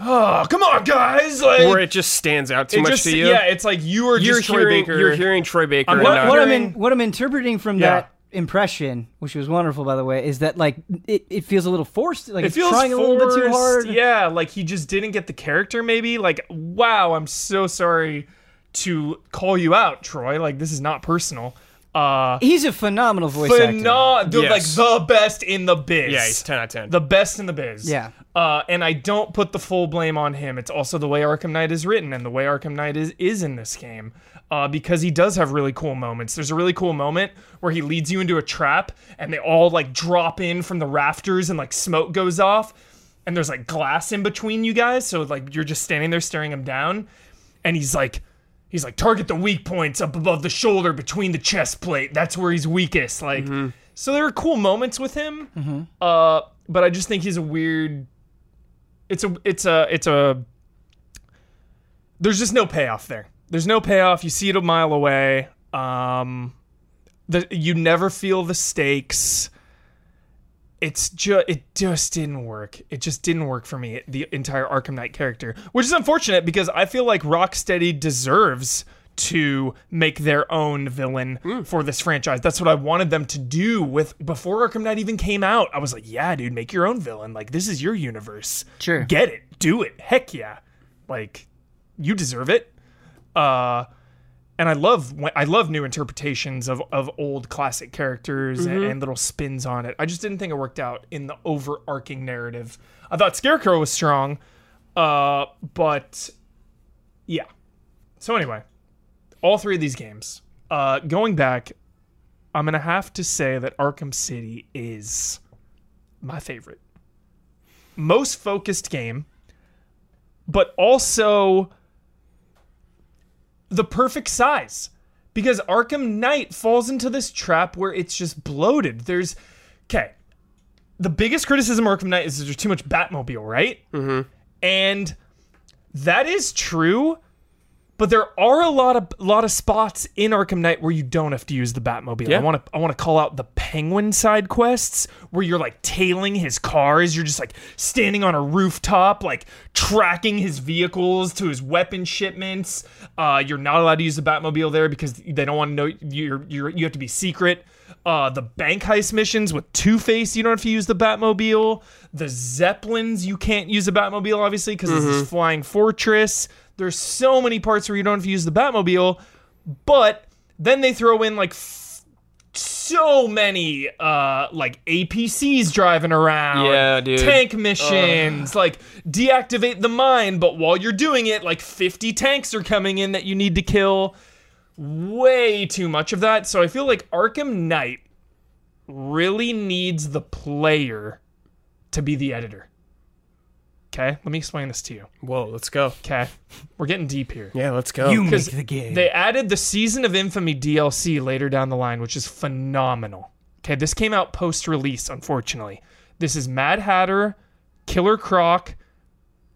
Oh, come on, guys! Like, Where it just stands out too much just, to you. yeah, it's like you are you're just Troy hearing Baker. you're hearing Troy Baker. I'm and not not- What I'm in, what I'm interpreting from Yeah. that impression, which was wonderful by the way, is that like it, it feels a little forced, like it it's feels trying a little bit too hard. Yeah, like he just didn't get the character. Maybe like, wow, I'm so sorry to call you out, Troy. Like this is not personal. Uh, He's a phenomenal voice actor. phenomenal, Yes. like the best in the biz. yeah, he's ten out of ten. the best in the biz. Yeah. Uh, and I don't put the full blame on him. It's also the way Arkham Knight is written and the way Arkham Knight is is in this game. Uh, because he does have really cool moments. There's a really cool moment where he leads you into a trap and they all like drop in from the rafters and like smoke goes off and there's like glass in between you guys. So like you're just standing there staring him down and he's like he's like target the weak points up above the shoulder between the chest plate. That's where he's weakest. Like so there are cool moments with him. Uh, but I just think he's a weird. It's a it's a it's a. There's just no payoff there. There's no payoff. You see it a mile away. Um, the you never feel the stakes. It's just it just didn't work. It just didn't work for me. The entire Arkham Knight character, which is unfortunate because I feel like Rocksteady deserves to make their own villain for this franchise. That's what I wanted them to do with before Arkham Knight even came out. I was like, yeah, dude, make your own villain. Like this is your universe. Sure. Get it. Do it. Heck yeah. Like you deserve it. Uh and I love I love new interpretations of, of old classic characters and, and little spins on it. I just didn't think it worked out in the overarching narrative. I thought Scarecrow was strong, uh, but yeah. So anyway, all three of these games. Uh, going back, I'm gonna have to say that Arkham City is my favorite, most focused game, but also the perfect size because Arkham Knight falls into this trap where it's just bloated. There's okay. The biggest criticism of Arkham Knight is there's too much Batmobile, right? Mm-hmm. And that is true, but there are a lot of lot of spots in Arkham Knight where you don't have to use the Batmobile. Yeah. I want to I want to call out the Penguin side quests where you're like tailing his cars. You're just like standing on a rooftop, like tracking his vehicles to his weapon shipments. Uh, you're not allowed to use the Batmobile there because they don't want to know you're you're you have to be secret. Uh, the bank heist missions with Two Face, you don't have to use the Batmobile. The Zeppelins, you can't use the Batmobile, obviously, because it's this flying fortress. There's so many parts where you don't have to use the Batmobile, but then they throw in like f- so many uh like APCs driving around. Yeah, dude. Tank missions, like deactivate the mine, but while you're doing it, like 50 tanks are coming in that you need to kill. Way too much of that. So I feel like Arkham Knight really needs the player to be the editor. Okay, let me explain this to you. Whoa, let's go. Okay, we're getting deep here. Yeah, let's go. You make 'Cause the game. They added the Season of Infamy DLC later down the line, which is phenomenal. Okay, this came out post release, unfortunately. This is Mad Hatter, Killer Croc,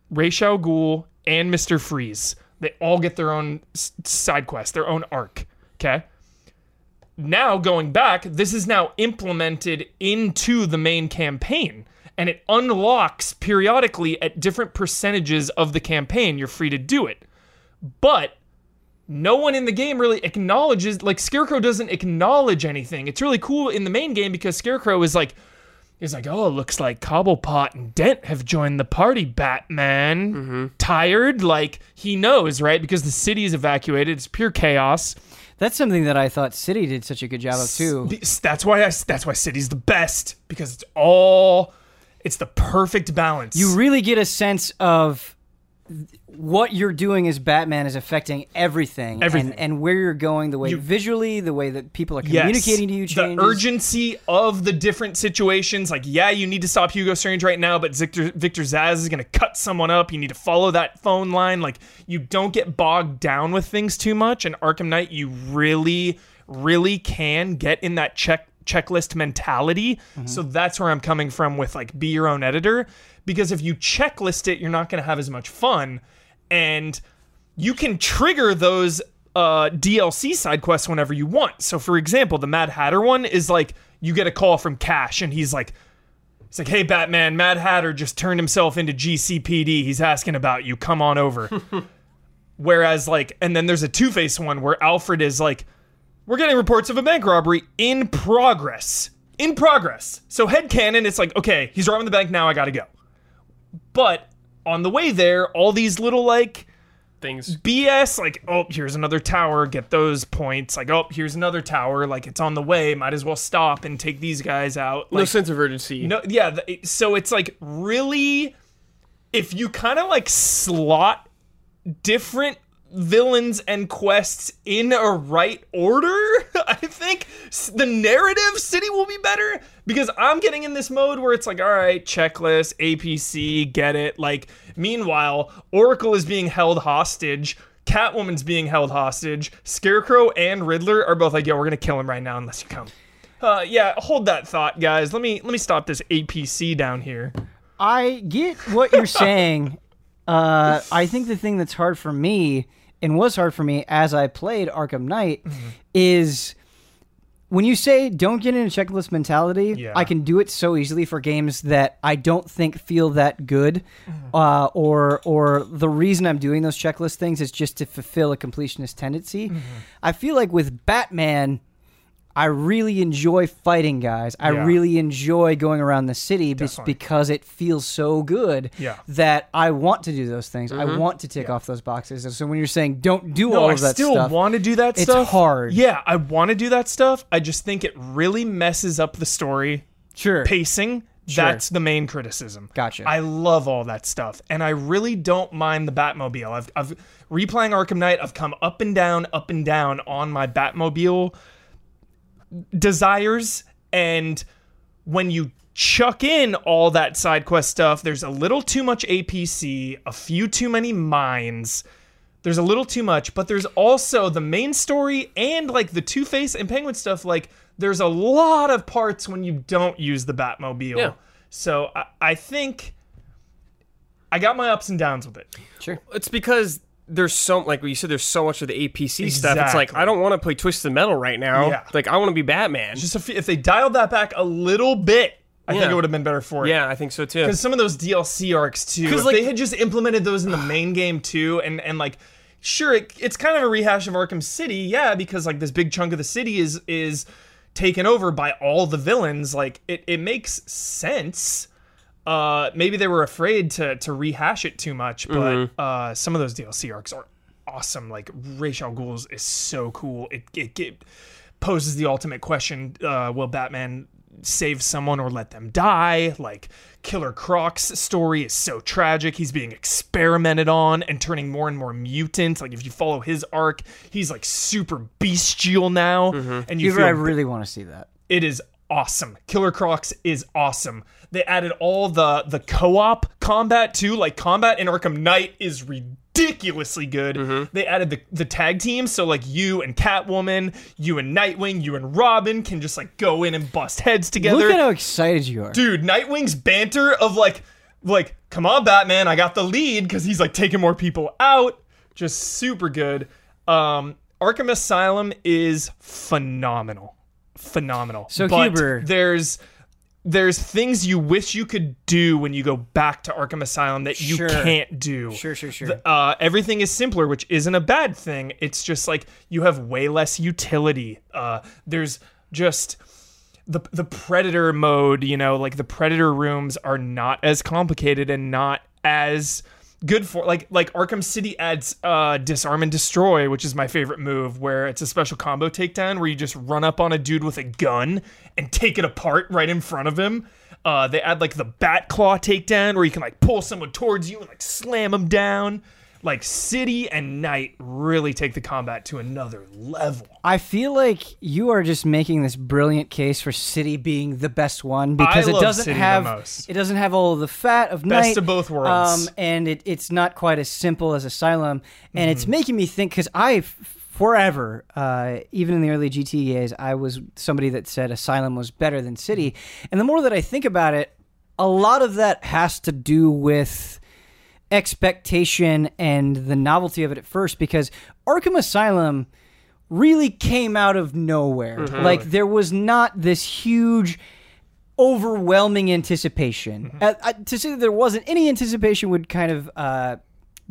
Ra's al Ghul, and Mr. Freeze. They all get their own side quest, their own arc. Okay? Now, going back, this is now implemented into the main campaign. And it unlocks periodically at different percentages of the campaign. You're free to do it. But no one in the game really acknowledges like Scarecrow doesn't acknowledge anything. It's really cool in the main game because Scarecrow is like is like, oh, looks like Cobblepot and Dent have joined the party, Batman. Mm-hmm. Tired? Like he knows, right? Because the city is evacuated. It's pure chaos. That's something that I thought City did such a good job of too. Be- That's why I, that's why City's the best because it's all it's the perfect balance. You really get a sense of what you're doing as Batman is affecting everything, Everything. and, and where you're going, the way You- visually, the way that people are Yes. communicating to you changes. The urgency of the different situations. Like, yeah, you need to stop Hugo Strange right now, but Victor, Victor Zsasz is going to cut someone up. You need to follow that phone line. Like, you don't get bogged down with things too much. And Arkham Knight, you really, really can get in that check checklist mentality. So that's where I'm coming from with like be your own editor because if you checklist it, you're not going to have as much fun and you can trigger those uh, DLC side quests whenever you want. So, for example, the Mad Hatter one is like you get a call from Cash, and he's like, "He's like, hey Batman, Mad Hatter just turned himself into GCPD. He's asking about you. Come on over." Whereas, like, and then there's a Two Face one where Alfred is like, "We're getting reports of a bank robbery in progress." In progress. So head headcanon, it's like, okay, he's robbing the bank now. I gotta go. But on the way there, all these little like Things. BS, like, oh, here's another tower, get those points. Like, oh, here's another tower, like it's on the way, might as well stop and take these guys out. No sense of urgency. no, yeah. th- So it's like really, if you kind of like slot different villains and quests in a right order, I think the narrative city will be better because I'm getting in this mode where it's like, all right, checklist, APC, get it. Like, meanwhile, Oracle is being held hostage. Catwoman's being held hostage. Scarecrow and Riddler are both like, yo, we're gonna kill him right now unless you come. Uh, yeah, hold that thought, guys. Let me let me stop this APC down here. I get what you're saying. Uh, I think the thing that's hard for me and was hard for me as I played Arkham Knight Mm-hmm. is when you say don't get in a checklist mentality. Yeah. I can do it so easily for games that I don't think feel that good, Mm-hmm. uh, or or the reason I'm doing those checklist things is just to fulfill a completionist tendency. Mm-hmm. I feel like with Batman. I really enjoy fighting guys. I Yeah. really enjoy going around the city just because it feels so good Yeah. that I want to do those things. I mm-hmm. want to tick off those boxes. And so when you're saying don't do No, all I of that stuff. I still want to do that it's stuff. It's hard. Yeah, I want to do that stuff. I just think it really messes up the story sure. pacing. Sure. That's the main criticism. Gotcha. I love all that stuff, and I really don't mind the Batmobile. I've, I've replaying Arkham Knight. I've come up and down, up and down on my Batmobile desires, and when you chuck in all that side quest stuff, there's a little too much APC, a few too many mines. There's a little too much, but there's also the main story and like the Two Face and Penguin stuff. Like, there's a lot of parts when you don't use the Batmobile. Yeah. So I, I think I got my ups and downs with it. sure. It's because there's so like you said, there's so much of the APC stuff. It's like I don't want to play Twisted Metal right now. Yeah. Like I want to be Batman. Just if, if they dialed that back a little bit, I think it would have been better for it. yeah, I think so too. Because some of those DLC arcs too, 'Cause, if like- they had just implemented those in the main game too, and and like, sure, it, it's kind of a rehash of Arkham City, yeah, because like this big chunk of the city is is taken over by all the villains. Like it it makes sense. Uh, maybe they were afraid to to rehash it too much, but uh, some of those DLC arcs are awesome. Like Ra's Ghul's is so cool. It it, it poses the ultimate question: uh, Will Batman save someone or let them die? Like Killer Croc's story is so tragic. He's being experimented on and turning more and more mutant. Like if you follow his arc, he's like super bestial now, and you Even feel I really want to see that. it is awesome. Killer Crocs is awesome. They added all the the co-op combat too. Like combat in Arkham Knight is ridiculously good. They added the the tag team, so like you and Catwoman, you and Nightwing, you and Robin can just like go in and bust heads together. Look at how excited you are. Dude, Nightwing's banter of like like come on Batman, I got the lead cuz he's like taking more people out. Just super good. Um Arkham Asylum is phenomenal. Phenomenal. So, but Huber- there's there's things you wish you could do when you go back to Arkham Asylum that you Sure. can't do. Sure, sure, sure. Uh, everything is simpler, which isn't a bad thing. It's just like you have way less utility. Uh, there's just the the predator mode. You know, like the predator rooms are not as complicated and not as good for like like Arkham City adds uh disarm and destroy, which is my favorite move, where it's a special combo takedown where you just run up on a dude with a gun and take it apart right in front of him. Uh, they add like the bat claw takedown where you can like pull someone towards you and like slam them down. Like City and Knight really take the combat to another level. I feel like you are just making this brilliant case for City being the best one because I it doesn't have it doesn't have all the fat of Best Knight, of both worlds. um, and it, it's not quite as simple as Asylum, and Mm-hmm. it's making me think because I forever, uh, even in the early GT days, I was somebody that said Asylum was better than City. And the more that I think about it, a lot of that has to do with expectation and the novelty of it at first because Arkham Asylum really came out of nowhere. Like there was not this huge overwhelming anticipation. Uh, uh, to say that there wasn't any anticipation would kind of uh,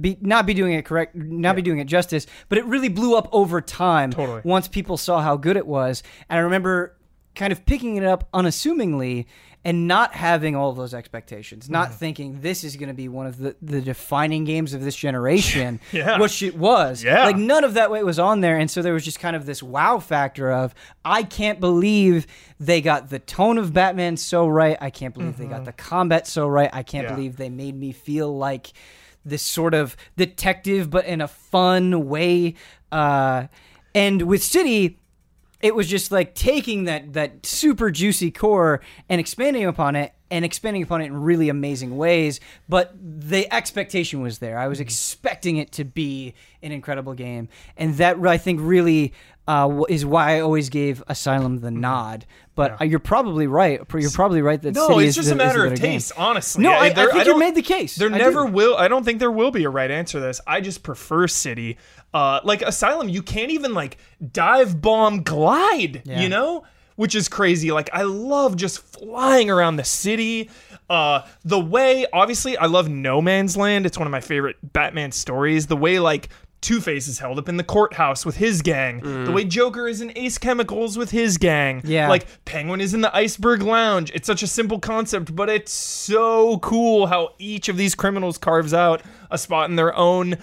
be not be doing it correct, not be doing it justice. But it really blew up over time. Totally. Once people saw how good it was, and I remember kind of picking it up unassumingly and not having all of those expectations, not Mm-hmm. thinking this is going to be one of the, the defining games of this generation, Yeah. which it was. Yeah. Like none of that weight was on there. And so there was just kind of this wow factor of, I can't believe they got the tone of Batman so right. I can't believe they got the combat so right. I can't Mm-hmm. Yeah. believe they made me feel like this sort of detective, but in a fun way. Uh, and with City, it was just like taking that that super juicy core and expanding upon it and expanding upon it in really amazing ways but the expectation was there. I was mm-hmm. expecting it to be an incredible game. And that i think really uh, is why i always gave asylum the nod but uh, you're probably right you're probably right that No, City it's just the- a matter of better game. taste, honestly. no i, I there- think you made the case There I never do. will. I don't think there will be a right answer to this. I just prefer City. Uh, like Asylum, you can't even like dive bomb glide. Yeah. You know, which is crazy. Like I love just flying around the city. Uh, the way, obviously, I love No Man's Land. It's one of my favorite Batman stories. The way like. Two Face is held up in the courthouse with his gang. The mm. way Joker is in Ace Chemicals with his gang. Yeah. Like Penguin is in the Iceberg Lounge. It's such a simple concept, but it's so cool how each of these criminals carves out a spot in their own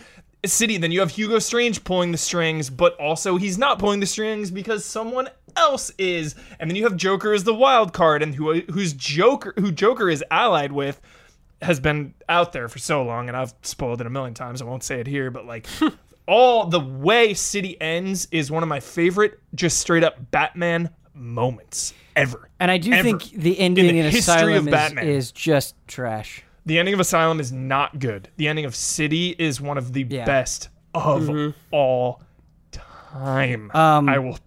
city. Then you have Hugo Strange pulling the strings, but also he's not pulling the strings because someone else is. And then you have Joker as the wild card, and who who's Joker who Joker is allied with has been out there for so long, and I've spoiled it a million times. I won't say it here, but like all the way City ends is one of my favorite, just straight up Batman moments ever. and i do Ever. think the ending In in, the history asylum of is, Batman. is just trash The ending of Asylum is not good. The ending of City is one of the Yeah. best of all time. Um, I will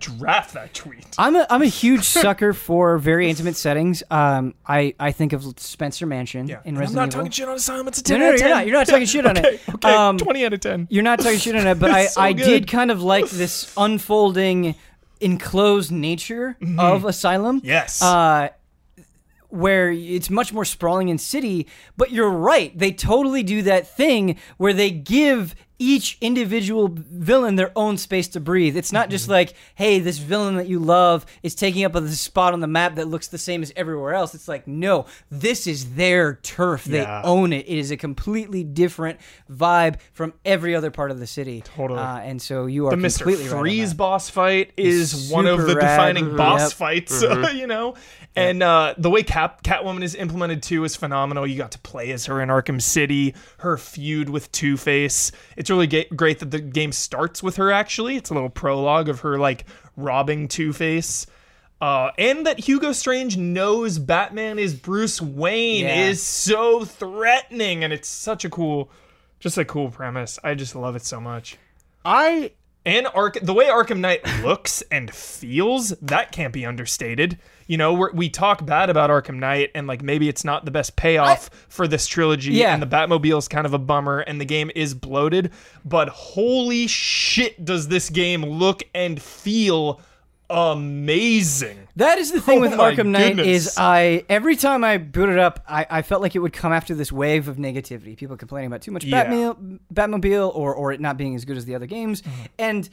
draft that tweet. I'm a I'm a huge sucker for very intimate settings. Um, I I think of Spencer Mansion Yeah. in And I'm not Evil. talking shit on Asylum. It's a 10 no, out no, of you're 10. not. You're not talking shit on okay, it. Okay, Um, 20 out of 10. You're not talking shit on it, but I, so I good. did kind of like this unfolding, enclosed nature of Asylum. Mm-hmm. Yes. Uh, where it's much more sprawling in city, but you're right. They totally do that thing where they give each individual villain their own space to breathe. It's not Mm-hmm. just like, hey, this villain that you love is taking up a spot on the map that looks the same as everywhere else. It's like, no, this is their turf. They Yeah. own it. It is a completely different vibe from every other part of the city. Totally. Uh, and so you are the Mr. completely right on Freeze that. boss fight is one of the rad. defining Mhm. boss Yep. fights, you know. And uh, the way Cap Catwoman is implemented too is phenomenal. You got to play as her in Arkham City, her feud with Two Face. It's really ga- great that the game starts with her. Actually, it's a little prologue of her like robbing Two Face. Uh, and that Hugo Strange knows Batman is Bruce Wayne Yeah. is so threatening, and it's such a cool, just a cool premise. I just love it so much. I And Ark, the way Arkham Knight looks and feels, that can't be understated. You know, we're, we talk bad about Arkham Knight, and like maybe it's not the best payoff for this trilogy, Yeah. and the Batmobile is kind of a bummer, and the game is bloated. But holy shit, does this game look and feel amazing? That is the thing Oh with Arkham Knight goodness. is I every time I boot it up, I, I felt like it would come after this wave of negativity. People complaining about too much Yeah. Batmobile, Batmobile or or it not being as good as the other games. Mm-hmm. And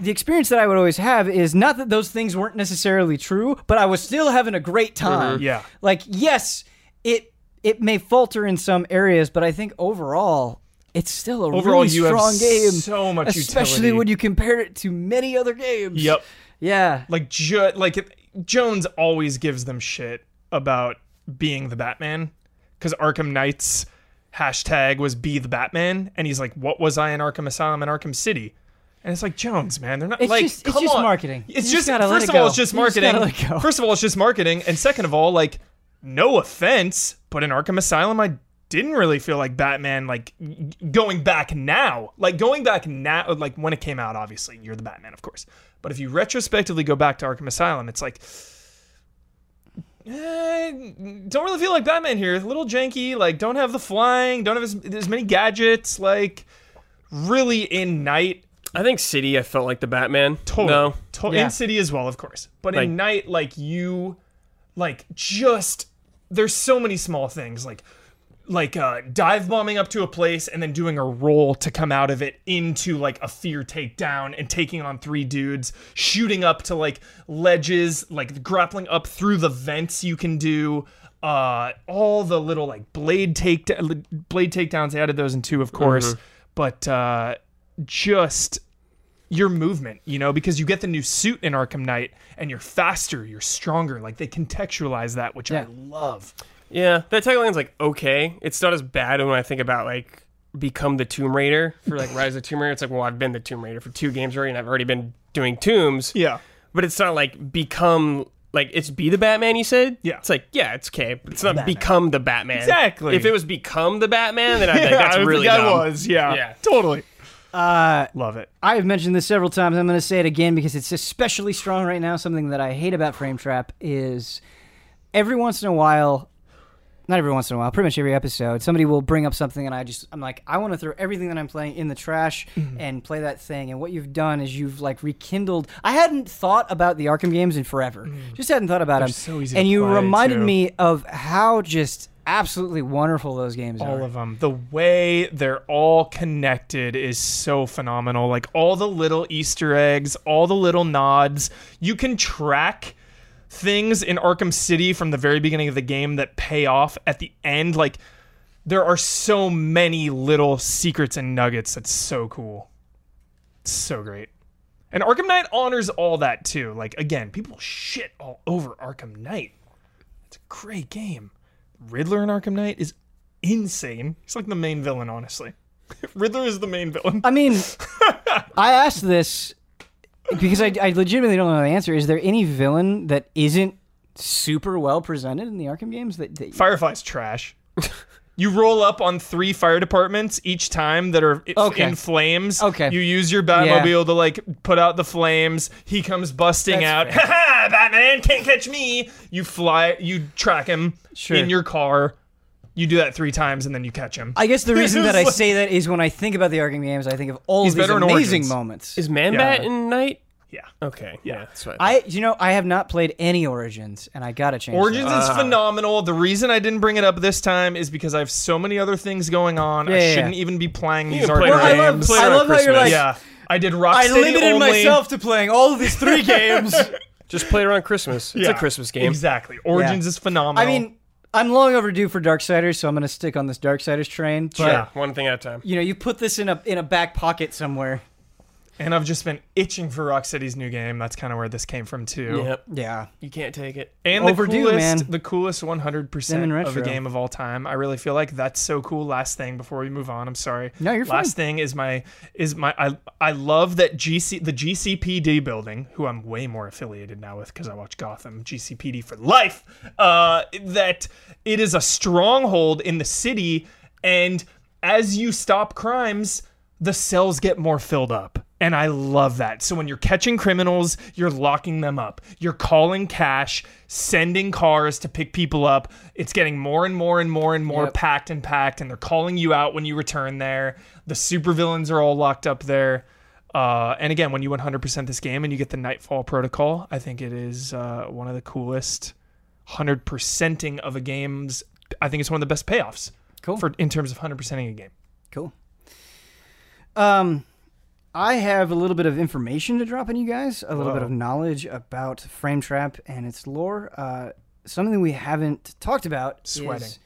the experience that I would always have is not that those things weren't necessarily true, but I was still having a great time. Mm-hmm. Yeah. Like yes, it it may falter in some areas, but I think overall it's still a Overall, really you have strong game. so much especially utility. when you compare it to many other games. Yep. Yeah. like jo- like it- Jones always gives them shit about being the Batman because Arkham Knight's hashtag was "Be the Batman," and he's like, "What was I in Arkham Asylum and Arkham City?" And it's like Jones, man, they're not It's like just, it's just on. marketing. You It's just just, let first of all, it's just You just marketing. gotta let it go. First of all, it's just marketing, and second of all, like no offense, but in Arkham Asylum, I didn't really feel like Batman like going back now. Like going back now like when it came out obviously you're the Batman of course. But if you retrospectively go back to Arkham Asylum it's like eh, don't really feel like Batman here. A little janky, like don't have the flying, don't have as, as many gadgets, like really in Knight I think City. I felt like the Batman. Totally. No. To- Yeah. In City as well, of course. But Like- in Knight, like you, like just there's so many small things like like uh, dive bombing up to a place and then doing a roll to come out of it into like a fear takedown and taking on three dudes, shooting up to like ledges, like grappling up through the vents you can do. Uh, all the little like blade take blade takedowns. They added those in two, of course, but uh, just your movement, you know, because you get the new suit in Arkham Knight and you're faster, you're stronger. Like they contextualize that, which Yeah. I love. Yeah, that tagline's like okay. It's not as bad when I think about like become the Tomb Raider for like Rise of Tomb Raider. It's like well, I've been the Tomb Raider for two games already, and I've already been doing tombs. Yeah. But it's not like become like it's be the Batman. You said Yeah. It's like yeah, it's okay, but it's not become the Batman. Exactly. If it was become the Batman, then I'd be like that's I really think I dumb. was. Yeah. Yeah. Totally. Uh, Love it. I have mentioned this several times. I'm going to say it again because it's especially strong right now. Something that I hate about Frame Trap is every once in a while, not every once in a while, pretty much every episode, somebody will bring up something, and I just I'm like, I want to throw everything that I'm playing in the trash and play that thing. And what you've done is you've like rekindled. I hadn't thought about the Arkham games in forever. Just hadn't thought about them. so easy and you reminded too. me of how just absolutely wonderful those games are All are. of them. The way they're all connected is so phenomenal. Like all the little Easter eggs, all the little nods. You can track things in Arkham City from the very beginning of the game that pay off at the end. Like there are so many little secrets and nuggets that's so cool. It's so great. And Arkham Knight honors all that too. Like again, people shit all over Arkham Knight. It's a great game. Riddler in Arkham Knight is insane. He's like the main villain, honestly. Riddler is the main villain. I mean, I asked this because I, I legitimately don't know the answer. Is there any villain that isn't super well presented in the Arkham games? That, that Firefly's trash. You roll up on three fire departments each time that are Okay. in flames. Okay. You use your Batmobile to like put out the flames. He comes busting That's out. Ha ha! Batman can't catch me. You fly. You track him Sure. in your car. You do that three times and then you catch him. I guess the reason that I say that is when I think about the Arkham games, I think of all He's these amazing moments. Is Man Yeah. Bat in Knight? Yeah. Okay, yeah, that's right. I, you know, I have not played any Origins, and I gotta change. Origins that. is uh-huh. phenomenal. The reason I didn't bring it up this time is because I have so many other things going on. Yeah, I yeah, shouldn't yeah. even be playing these can play it Well, I love, games. Play I love how you're Christmas. like, yeah, I did Rocksteady I limited only. myself to playing all of these three games. Just play it around Christmas. It's Yeah, a Christmas game. Exactly. Origins Yeah. is phenomenal. I mean, I'm long overdue for Darksiders, so I'm gonna stick on this Darksiders train. But Yeah. One thing at a time. you know, you put this in a in a back pocket somewhere. And I've just been itching for Rocksteady's new game. That's kind of where this came from too. Yep. Yeah. You can't take it. And the coolest, man. the coolest 100% of a game of all time. I really feel like that's so cool. Last thing before we move on, I'm sorry. No, you're fine. Last thing is my is my I I love that GC the GCPD building, who I'm way more affiliated now with because I watch Gotham GCPD for life. Uh, that it is a stronghold in the city, and as you stop crimes, the cells get more filled up. And I love that. So when you're catching criminals, you're locking them up. You're calling cash, sending cars to pick people up. It's getting more and more and more and more Yep. packed and packed, and they're calling you out when you return there. The supervillains are all locked up there. Uh, and again, when you 100% this game and you get the Knightfall Protocol, I think it is uh, one of the coolest 100%ing of a game's. I think it's one of the best payoffs Cool. for in terms of 100%ing a game. Cool. Um, I have a little bit of information to drop on you guys, a little bit of knowledge about Frame Trap and its lore. Uh, something we haven't talked about. Sweating. Is,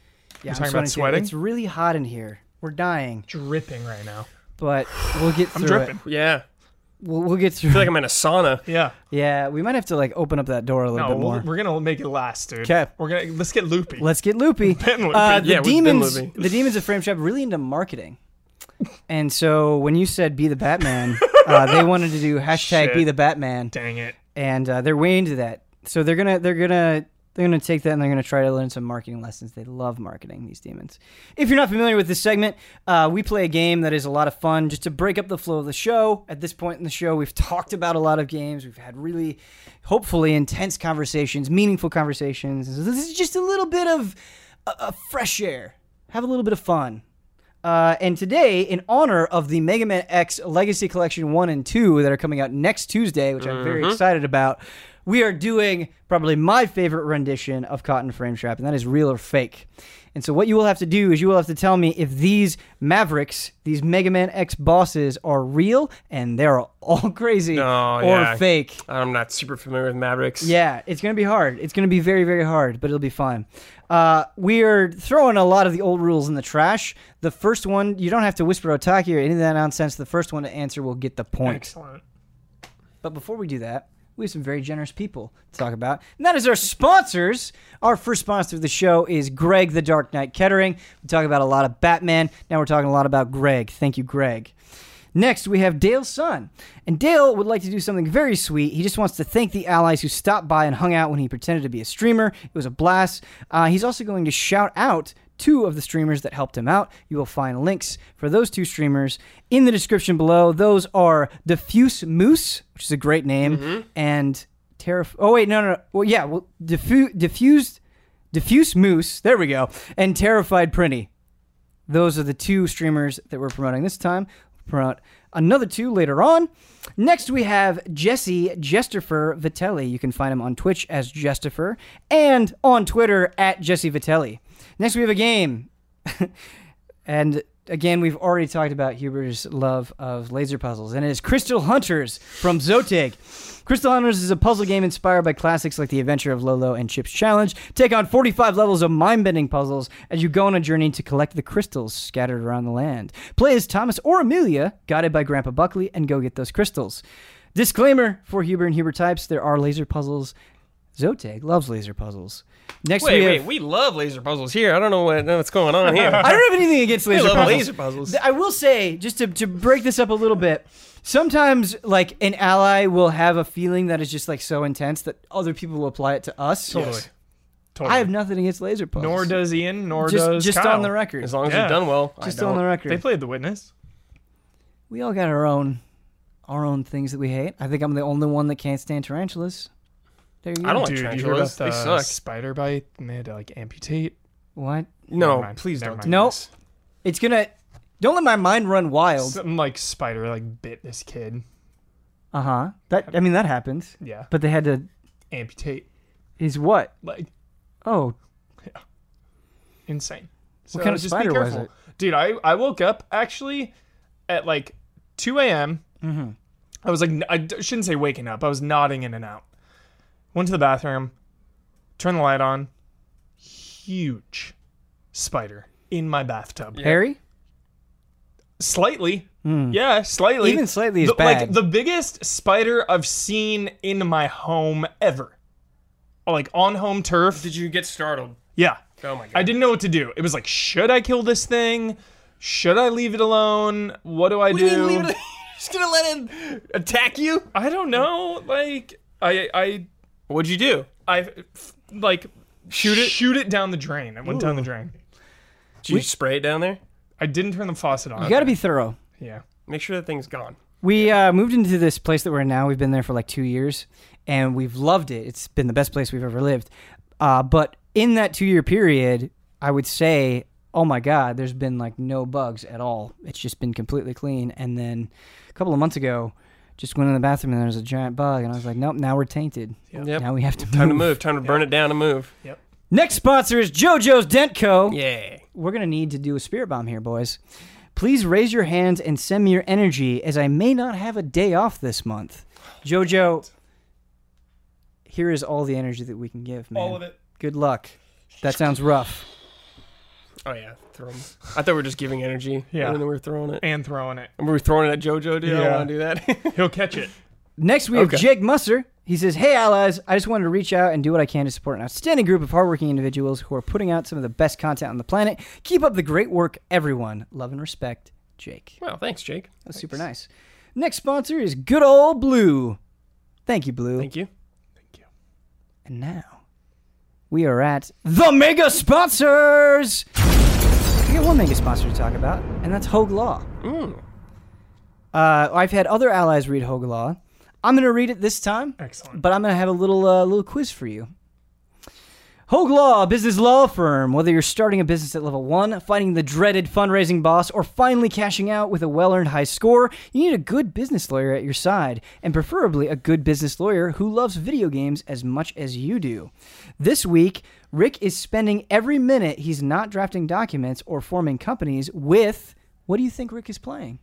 yeah, You're I'm talking about too. sweating? It's really hot in here. We're dying, Dripping right now. but we'll get through I'm dripping. it. Yeah. We'll, we'll get through. I feel like I'm in a sauna. Yeah. yeah, we might have to like open up that door a little No, bit more. we're gonna make it last, dude. 'Kay. We're gonna let's get loopy. Let's get loopy. Loopy. Uh, the Yeah, we've been demons, loopy. the demons of Frame Trap, really into marketing, and so when you said "be the Batman," uh, they wanted to do hashtag Shit. "be the Batman," Dang it. and uh, they're way into that. So they're gonna they're gonna They're going to take that and they're going to try to learn some marketing lessons. They love marketing, these demons. If you're not familiar with this segment, uh, we play a game that is a lot of fun just to break up the flow of the show. At this point in the show, we've talked about a lot of games. We've had really, hopefully, intense conversations, meaningful conversations. So this is just a little bit of a, a fresh air. Have a little bit of fun. Uh, and today, in honor of the Mega Man X Legacy Collection 1 and 2 that are coming out next Tuesday, which I'm very excited about, we are doing probably my favorite rendition of Cotton Frame Trap, and that is Real or Fake. And so, what you will have to do is you will have to tell me if these Mavericks, these Mega Man X bosses, are real and they're all crazy Oh, or yeah. fake. I'm not super familiar with Mavericks. Yeah, it's going to be hard. It's going to be very, very hard, but it'll be fun. Uh, we are throwing a lot of the old rules in the trash. The first one, you don't have to whisper Otaki or any of that nonsense. The first one to answer will get the point. Excellent. But before we do that, we have some very generous people to talk about. And that is our sponsors. Our first sponsor of the show is Greg the Dark Knight Kettering. We talk about a lot of Batman. Now we're talking a lot about Greg. Thank you, Greg. Next, we have Dale's son. And Dale would like to do something very sweet. He just wants to thank the allies who stopped by and hung out when he pretended to be a streamer. It was a blast. Uh, he's also going to shout out two of the streamers that helped him out. You will find links for those two streamers in the description below. Those are Diffuse Moose, which is a great name, mm-hmm. and Terra. Oh, wait, no, no, no. Well, yeah, well, Diffu- Diffused. Diffuse Moose, there we go, and Terrified Printy. Those are the two streamers that we're promoting this time. We'll promote another two later on. Next, we have Jesse Jestifer Vitelli. You can find him on Twitch as Jestifer and on Twitter at Jesse Vitelli. Next, we have a game. and again, we've already talked about Huber's love of laser puzzles, and it is Crystal Hunters from Zoteg. Crystal Hunters is a puzzle game inspired by classics like The Adventure of Lolo and Chip's Challenge. Take on 45 levels of mind bending puzzles as you go on a journey to collect the crystals scattered around the land. Play as Thomas or Amelia, guided by Grandpa Buckley, and go get those crystals. Disclaimer for Huber and Huber types there are laser puzzles. Zoteg loves laser puzzles. Next, Wait, we wait, have. we love laser puzzles here. I don't know what, what's going on here. I don't have anything against we laser love puzzles. laser puzzles. I will say, just to, to break this up a little bit, sometimes like an ally will have a feeling that is just like so intense that other people will apply it to us. Totally. Totally. I have nothing against laser puzzles. Nor does Ian, nor just does just Kyle. on the record. As long as Yeah. you've done well. Just on the record. They played The Witness. we all got our own our own things that we hate. I think I'm the only one that can't stand tarantulas. There you. I don't like Dude, you heard tarantulas. about They the suck. spider bite and they had to like amputate? What? No, mind. please Never don't. mind. do Nope. this. It's gonna. Don't let my mind run wild. Some like spider like bit this kid. Uh huh. That I mean that happens. Yeah. but they had to. Amputate. Is what? Like Oh, insane. So What kind of just be spider was careful. it? Dude, I, I woke up actually at like 2 a.m. Mm-hmm. I was like, I d- shouldn't say waking up. I was nodding in and out. Went to the bathroom, turned the light on. Huge spider in my bathtub. Yeah. Hairy. Slightly. Hmm. Yeah, slightly. Even slightly is the, bad. Like the biggest spider I've seen in my home ever. Like on home turf. Did you get startled? Yeah. Oh my god. I didn't know what to do. It was like, should I kill this thing? Should I leave it alone? What do I What do? do you mean leave it? Just gonna let him attack you? I don't know. Like I I What'd you do? I like shoot it shoot it down the drain. It went down the drain. Did you spray it down there? I didn't turn the faucet on. You got to be thorough. yeah. Make sure that thing's gone. We uh, moved into this place that we're in now. We've been there for like two years, and we've loved it. It's been the best place we've ever lived. Uh, but in that two year period, I would say, oh my god, there's been like no bugs at all. It's just been completely clean. And then a couple of months ago, just went in the bathroom and there was a giant bug, and I was like, nope, now we're tainted. Yep. Now we have to Time to move. move. Time to burn it down and move. Yep. Next sponsor is JoJo's Dent Co. Yeah. We're gonna need to do a spirit bomb here, boys. Please raise your hands and send me your energy, as I may not have a day off this month. Jojo, here is all the energy that we can give, man. All of it. Good luck. That sounds rough. Oh yeah. Throw 'em. I thought we were just giving energy. Yeah. And then we were throwing it. And throwing it. And we were throwing it at JoJo, dude. I Yeah. don't want to do that. He'll catch it. Next, we have Okay. Jake Musser. He says, Hey, allies, I just wanted to reach out and do what I can to support an outstanding group of hardworking individuals who are putting out some of the best content on the planet. Keep up the great work, everyone. Love and respect, Jake. well, thanks, Jake. That's super nice. Next sponsor is Good Old Blue. Thank you, Blue. Thank you. Thank you. And now, we are at the mega sponsors. We got one mega sponsor to talk about, and that's Hogue Law. Mm. Uh, I've had other allies read Hogue Law. I'm going to read it this time, Excellent. but I'm going to have a little uh, little quiz for you. Hogue Law, a business law firm. Whether you're starting a business at level one, fighting the dreaded fundraising boss, or finally cashing out with a well earned high score, you need a good business lawyer at your side, and preferably a good business lawyer who loves video games as much as you do. This week, Rick is spending every minute he's not drafting documents or forming companies with. What do you think Rick is playing?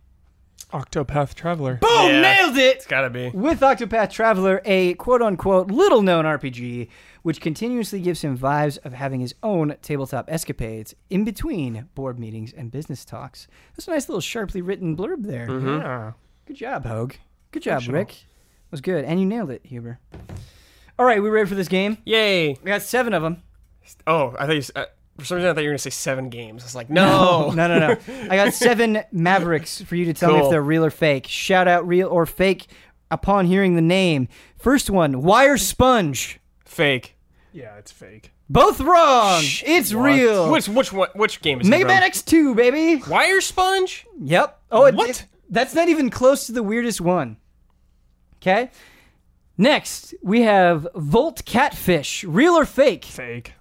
Octopath Traveler. Boom! Yeah. Nailed it! It's gotta be. with Octopath Traveler, a quote unquote little known RPG, which continuously gives him vibes of having his own tabletop escapades in between board meetings and business talks. That's a nice little sharply written blurb there. Mm-hmm. Yeah. Good job, Hogue. Good job, Professional. Rick. That was good. And you nailed it, Huber. All right, we ready for this game? Yay! We got seven of them. Oh, I thought you. Uh, for some reason, I thought you were gonna say seven games. I was like, no. no, no, no. I got seven Mavericks for you to tell me if they're real or fake. Shout out real or fake upon hearing the name. First one, Wire Sponge. Fake. Yeah, it's fake. Both wrong. it's What? real. Which which one? Which game is Mega it Man? X2, baby. Wire Sponge? Yep. Oh, it, What? it- that's not even close to the weirdest one. Okay. Next, we have Volt Catfish. Real or fake? Fake.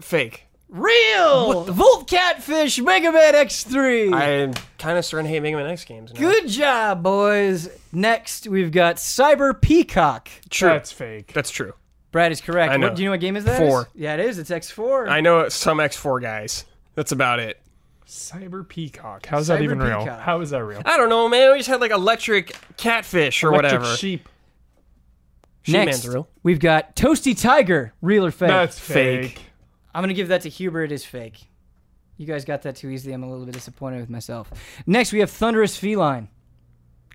Fake. Real. Volt Catfish. Mega Man X3. I'm kind of starting to hate Mega Man X games now. Good job, boys. Next, we've got Cyber Peacock. True. That's fake. That's true. Brad is correct. I know. What, do you know what game is that? Four. Yeah, it is. It's X4. I know some X4 guys. That's about it. Cyber Peacock. How's that Cyber even real? How is that real? I don't know, man. We just had like electric catfish or Electric whatever. sheep. Next, She-Man's real. we've got Toasty Tiger. Real or fake? That's Fake. fake. I'm gonna give that to Huber. It is fake. You guys got that too easily. I'm a little bit disappointed with myself. Next, we have Thunderous Feline.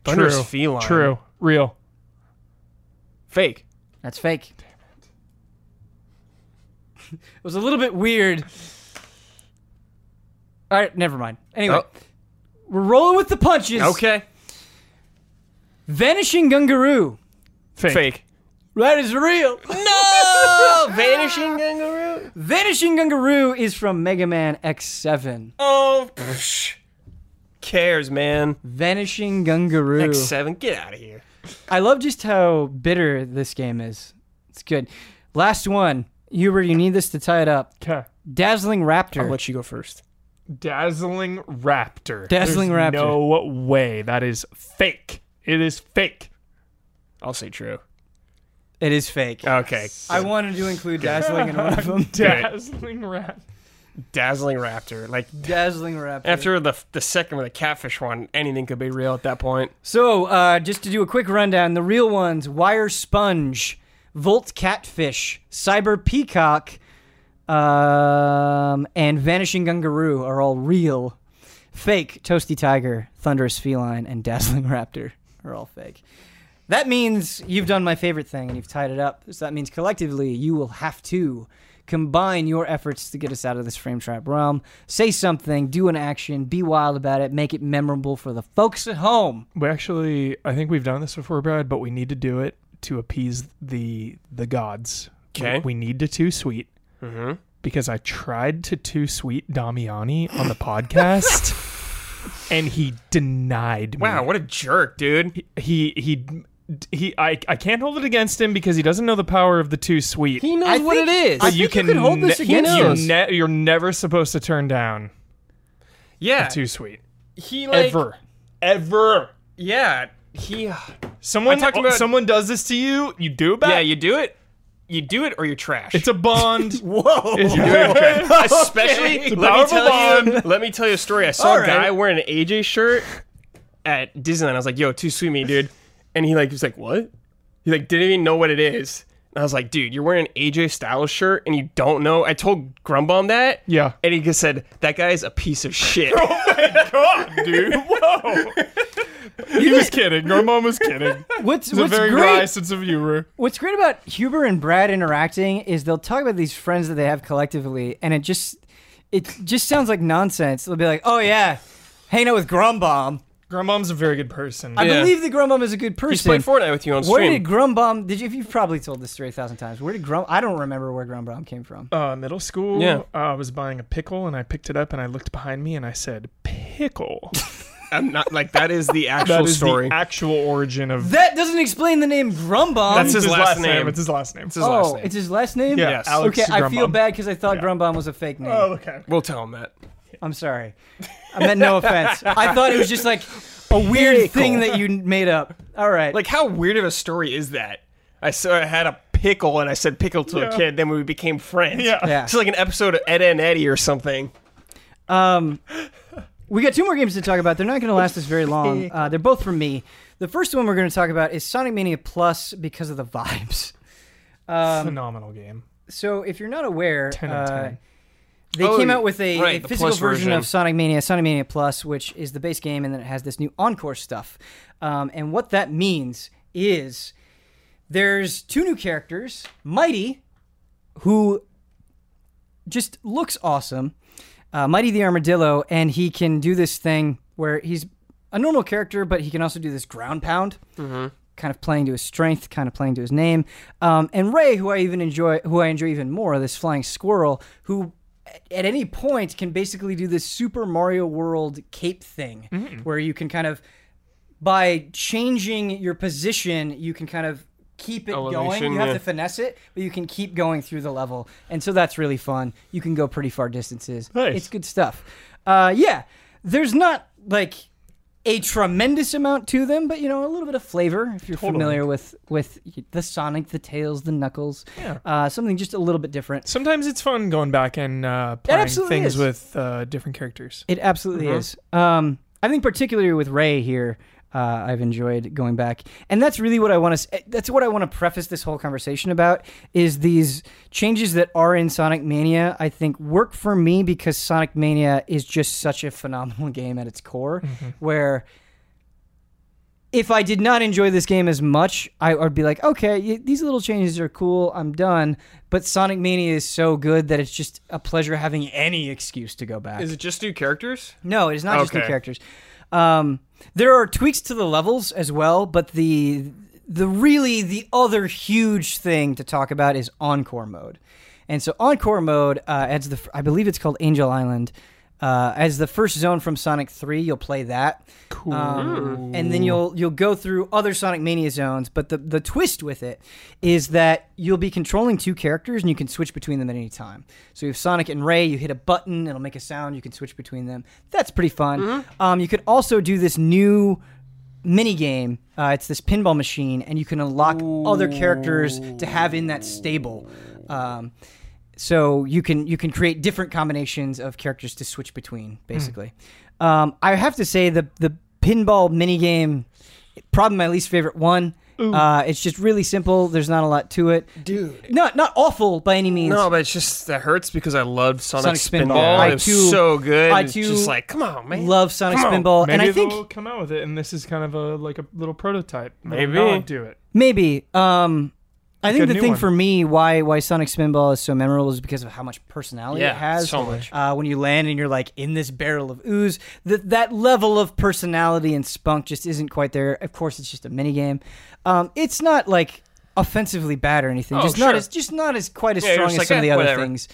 Thunderous True. feline. True. Real. Fake. That's fake. Damn it it was a little bit weird. All right, never mind. Anyway, Oh, we're rolling with the punches. okay. Vanishing Gungaroo. Fake. Fake. That is real. No! Vanishing kangaroo? Vanishing Gungaroo is from Mega Man X7. Oh, psh. cares, man. Vanishing Gungaroo. X7, get out of here. I love just how bitter this game is. It's good. Last one. Hubert, you need this to tie it up. Okay. Dazzling Raptor. I'll let you go first. Dazzling Raptor. Dazzling There's Raptor. No way. That is fake. It is fake. I'll say true. It is fake. Okay. I wanted to include Dazzling in one of them. Dazzling Raptor. Dazzling Raptor. Like, Dazzling Raptor. after the the second with the catfish one, anything could be real at that point. So, uh, just to do a quick rundown, the real ones Wire Sponge, Volt Catfish, Cyber Peacock, um, and Vanishing Gungaroo are all real. Fake Toasty Tiger, Thunderous Feline, and Dazzling Raptor are all fake. That means you've done my favorite thing and you've tied it up. So that means collectively you will have to combine your efforts to get us out of this frame trap realm. Say something, do an action, be wild about it, make it memorable for the folks at home. We actually, I think we've done this before, Brad, but we need to do it to appease the the gods. Okay. We, we need to too sweet Mm-hmm. because I tried to too sweet Damiani on the podcast, and he denied me. Wow, what a jerk, dude. he he he. I I can't hold it against him because he doesn't know the power of the too sweet. He knows I what think- it is. I But you think you can could hold this ne- against you him. ne- you're never supposed to turn down yeah. too sweet He like ever ever. Yeah. He Someone talked about- someone does this to you, you do it. Yeah, you do it. You do it or you're trash. it's a bond. Whoa! It's- you do it. Especially, It's a let me powerful tell you. bond. Let me tell you a story. I saw All a guy right. wearing an AJ shirt at Disneyland. I was like, "Yo, too sweet me, dude," and he like was like, "What?" He like didn't even know what it is. And I was like, "Dude, you're wearing an AJ Styles shirt and you don't know." I told Grumbomb that. Yeah. And he just said, "That guy's a piece of shit." Oh my god, dude. Whoa. he was kidding. Your was kidding. What's, It's a what's very great? wry sense of humor. What's great about Huber and Brad interacting is they'll talk about these friends that they have collectively, and it just it just sounds like nonsense. They'll be like, "Oh yeah, hanging out with Grumbomb." Grumbomb's a very good person. I Yeah. believe that Grumbum is a good He's person. played Fortnite with you on Where stream. did Grumbum? Did you? If You've probably told this story a thousand times. Where did Grum? I don't remember where Grumbum came from. uh, middle school, Yeah. uh, I was buying a pickle and I picked it up and I looked behind me and I said, "Pickle." I'm not like that is the actual that is story. the actual origin of. That doesn't explain the name Grumbum. That's his It's last name. It's his last name. It's his oh, last name. it's his last name. yeah, Yes. Alex okay, I feel Grumbom. bad because I thought Yeah. Grumbum was a fake name. Oh, okay. We'll tell him that. I'm sorry. I meant no offense. I thought it was just like a weird Pickle. thing that you made up. All right. Like, how weird of a story is that? I saw I had a pickle and I said pickle to a Yeah. kid, then we became friends. Yeah. Yeah. It's like an episode of Ed and Eddie or something. Um, we got two more games to talk about. They're not going to last us very long. Uh, they're both from me. The first one we're going to talk about is Sonic Mania Plus because of the vibes. Um, Phenomenal game. so if you're not aware, 10 out of uh, 10. They Oh, came out with a, right, a physical version, version. of Sonic Mania, Sonic Mania Plus, which is the base game, and then it has this new Encore stuff. Um, and what that means is there's two new characters, Mighty, who just looks awesome. Uh, Mighty the Armadillo, and he can do this thing where he's a normal character, but he can also do this ground pound, kind of playing to his strength, kind of playing to his name. Um, and Ray, who I even enjoy, who I enjoy even more, this flying squirrel, who at any point can basically do this Super Mario World cape thing, where you can kind of by changing your position, you can kind of keep it going. You have yeah. to finesse it, but you can keep going through the level, and so that's really fun. You can go pretty far distances. Nice. It's good stuff. Uh, yeah, there's not like a tremendous amount to them, but you know a little bit of flavor if you're Totally. familiar with with the Sonic, the Tails, the Knuckles. Yeah. Uh, something just a little bit different. Sometimes it's fun going back and uh, playing things is. with uh, different characters. It absolutely Mhm. is. Um, I think particularly with Ray here, uh, I've enjoyed going back, and that's really what I want to. That's what I want to preface this whole conversation about. Is these changes that are in Sonic Mania? I think work for me because Sonic Mania is just such a phenomenal game at its core, where. If I did not enjoy this game as much, I would be like, okay, these little changes are cool. I'm done. But Sonic Mania is so good that it's just a pleasure having any excuse to go back. Is it just new characters? No, it is not just new characters. Um, there are tweaks to the levels as well, but the the really the other huge thing to talk about is encore mode. And so encore mode uh, adds the I believe it's called Angel Island. Uh, as the first zone from Sonic 3, you'll play that. Cool. Um, and then you'll you'll go through other Sonic Mania zones, but the the twist with it is that you'll be controlling two characters and you can switch between them at any time. So you have Sonic and Ray, you hit a button, it'll make a sound, you can switch between them. That's pretty fun. Um, you could also do this new mini game. Uh, it's this pinball machine, and you can unlock other characters to have in that stable. Um, so you can you can create different combinations of characters to switch between, basically. Um, I have to say the the pinball mini game, probably my least favorite one. Uh, it's just really simple. There's not a lot to it. Dude. Not not awful by any means. No, but it's just that hurts because I loved Sonic, Sonic Spinball. Spinball. I it was too- so good. I It's too just like, come on, man. Love Sonic Come. Spinball, Maybe and I think they'll come out with it, and this is kind of a like a little prototype. Maybe. do it. Maybe. Um, I think the thing one. for me why why Sonic Spinball is so memorable is because of how much personality Yeah, it has. so much. Uh, when you land and you're like in this barrel of ooze, that that level of personality and spunk just isn't quite there. Of course, it's just a mini game. Um, it's not like offensively bad or anything. Oh, just not sure. as just not as quite as Yeah, strong as like, some of eh, the other whatever. things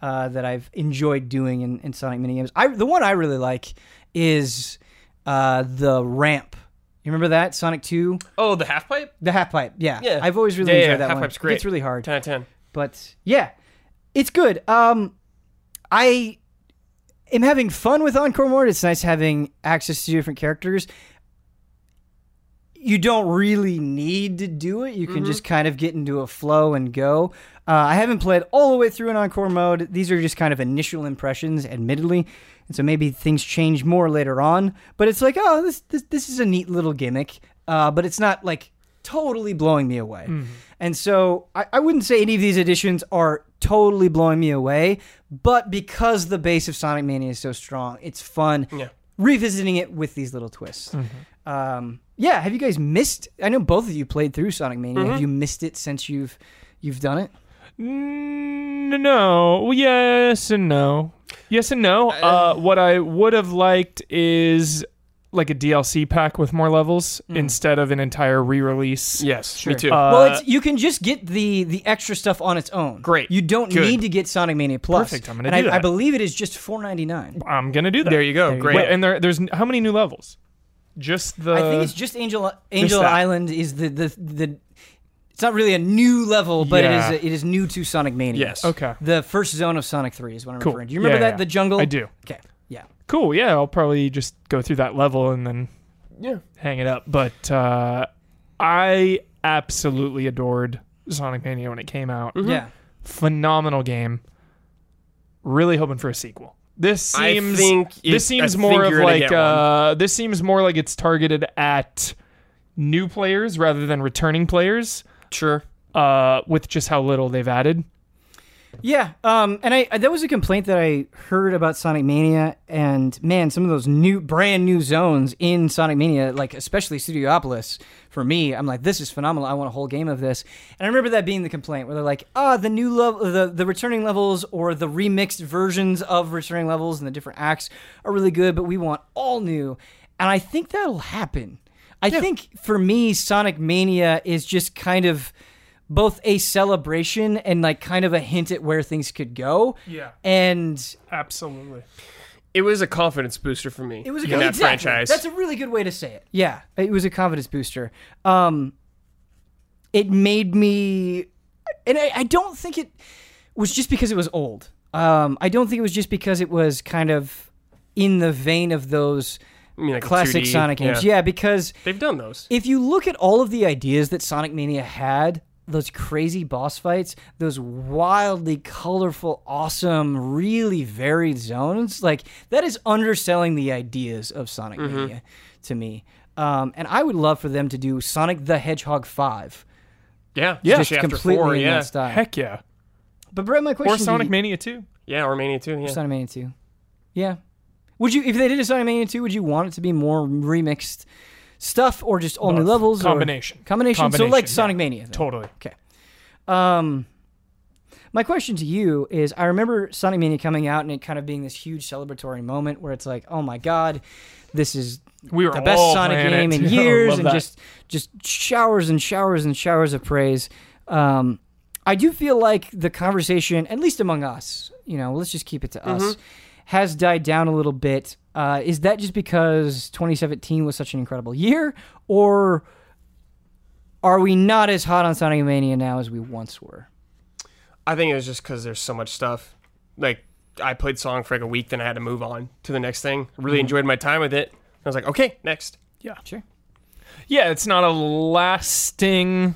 uh, that I've enjoyed doing in, in Sonic mini games. I the one I really like is uh, the ramp. You remember that Sonic Two? Oh, the half pipe? the half pipe? Yeah, Yeah. I've always really Yeah, enjoyed yeah, that half one. pipe's great. It's really hard, 10 out of 10. but yeah, it's good. Um, I am having fun with Encore mode. It's nice having access to different characters. You don't really need to do it. You can just kind of get into a flow and go. Uh, I haven't played all the way through in Encore mode. These are just kind of initial impressions, admittedly, and so maybe things change more later on. But it's like, oh, this this, this is a neat little gimmick, uh, but it's not like totally blowing me away. And so I, I wouldn't say any of these additions are totally blowing me away, but because the base of Sonic Mania is so strong, it's fun Yeah. revisiting it with these little twists. Um, yeah, have you guys missed? I know both of you played through Sonic Mania. Have you missed it since you've you've done it? No. Yes and no. Yes and no. Uh, what I would have liked is like a DLC pack with more levels Mm. instead of an entire re-release. Yes, Sure. me too. Uh, well, it's, you can just get the the extra stuff on its own. Great. You don't Good. need to get Sonic Mania Plus. Perfect, I'm gonna and do I, I believe it is just four ninety nine. I'm gonna do that. there you go. There you Great. Wait, and there, there's how many new levels? Just the. I think it's just Angel Angel. Island is the the the. It's not really a new level, but Yeah. it is it is new to Sonic Mania. Yes. okay. The first zone of Sonic Three is what I'm Cool. referring. to. Do you remember Yeah, that yeah. the jungle? I do. Okay. Yeah. Cool. Yeah, I'll probably just go through that level and then yeah. hang it up. But uh, I absolutely adored Sonic Mania when it came out. Mhm. Yeah. Phenomenal game. Really hoping for a sequel. This seems I think it- this seems I more of you're gonna like get one. uh, this seems more like it's targeted at new players rather than returning players. Sure. Uh, with just how little they've added. Yeah, um, and I, I that was a complaint that I heard about Sonic Mania, and man, some of those new, brand new zones in Sonic Mania, like especially Studiopolis, for me, I'm like, this is phenomenal. I want a whole game of this. And I remember that being the complaint, where they're like, ah, the new level, the the returning levels or the remixed versions of returning levels and the different acts are really good, but we want all new. And I think that'll happen. I think for me, Sonic Mania is just kind of both a celebration and like kind of a hint at where things could go. Yeah. And Absolutely. It was a confidence booster for me. it was a in good that exactly. franchise. That's a really good way to say it. Yeah, it was a confidence booster. Um, it made me, and I, I don't think it was just because it was old. Um, I don't think it was just because it was kind of in the vein of those I mean, like classic 2D, Sonic games. Yeah, because They've done those. if you look at all of the ideas that Sonic Mania had, those crazy boss fights, those wildly colorful, awesome, really varied zones, like that is underselling the ideas of Sonic Mania to me. Um, and I would love for them to do Sonic the Hedgehog 5. Yeah. Yeah. Just after completely four, in yeah. that style. Heck yeah. But Brett, my question Or Sonic you- Mania 2. Yeah, or Mania too. Yeah. Sonic Mania 2. Yeah. Would you, if they did a Sonic Mania 2, would you want it to be more remixed stuff or just all new Both. levels? or- Combination. Combination. So Combination, like yeah. Sonic Mania. then. Totally. Okay. Um, my question to you is: I remember Sonic Mania coming out and it kind of being this huge celebratory moment where it's like, oh my god, this is We were the best Sonic game it. in years, and that. just just showers and showers and showers of praise. Um, I do feel like the conversation, at least among us, you know, let's just keep it to us, Mm-hmm. Has died down a little bit. Uh, is that just because 2017 was such an incredible year, or are we not as hot on Sonic Mania now as we once were? I think it was just because there's so much stuff. Like I played Song for like a week, then I had to move on to the next thing. Mm-hmm. Really enjoyed my time with it. I was like, okay, next. Yeah, sure. Yeah, it's not a lasting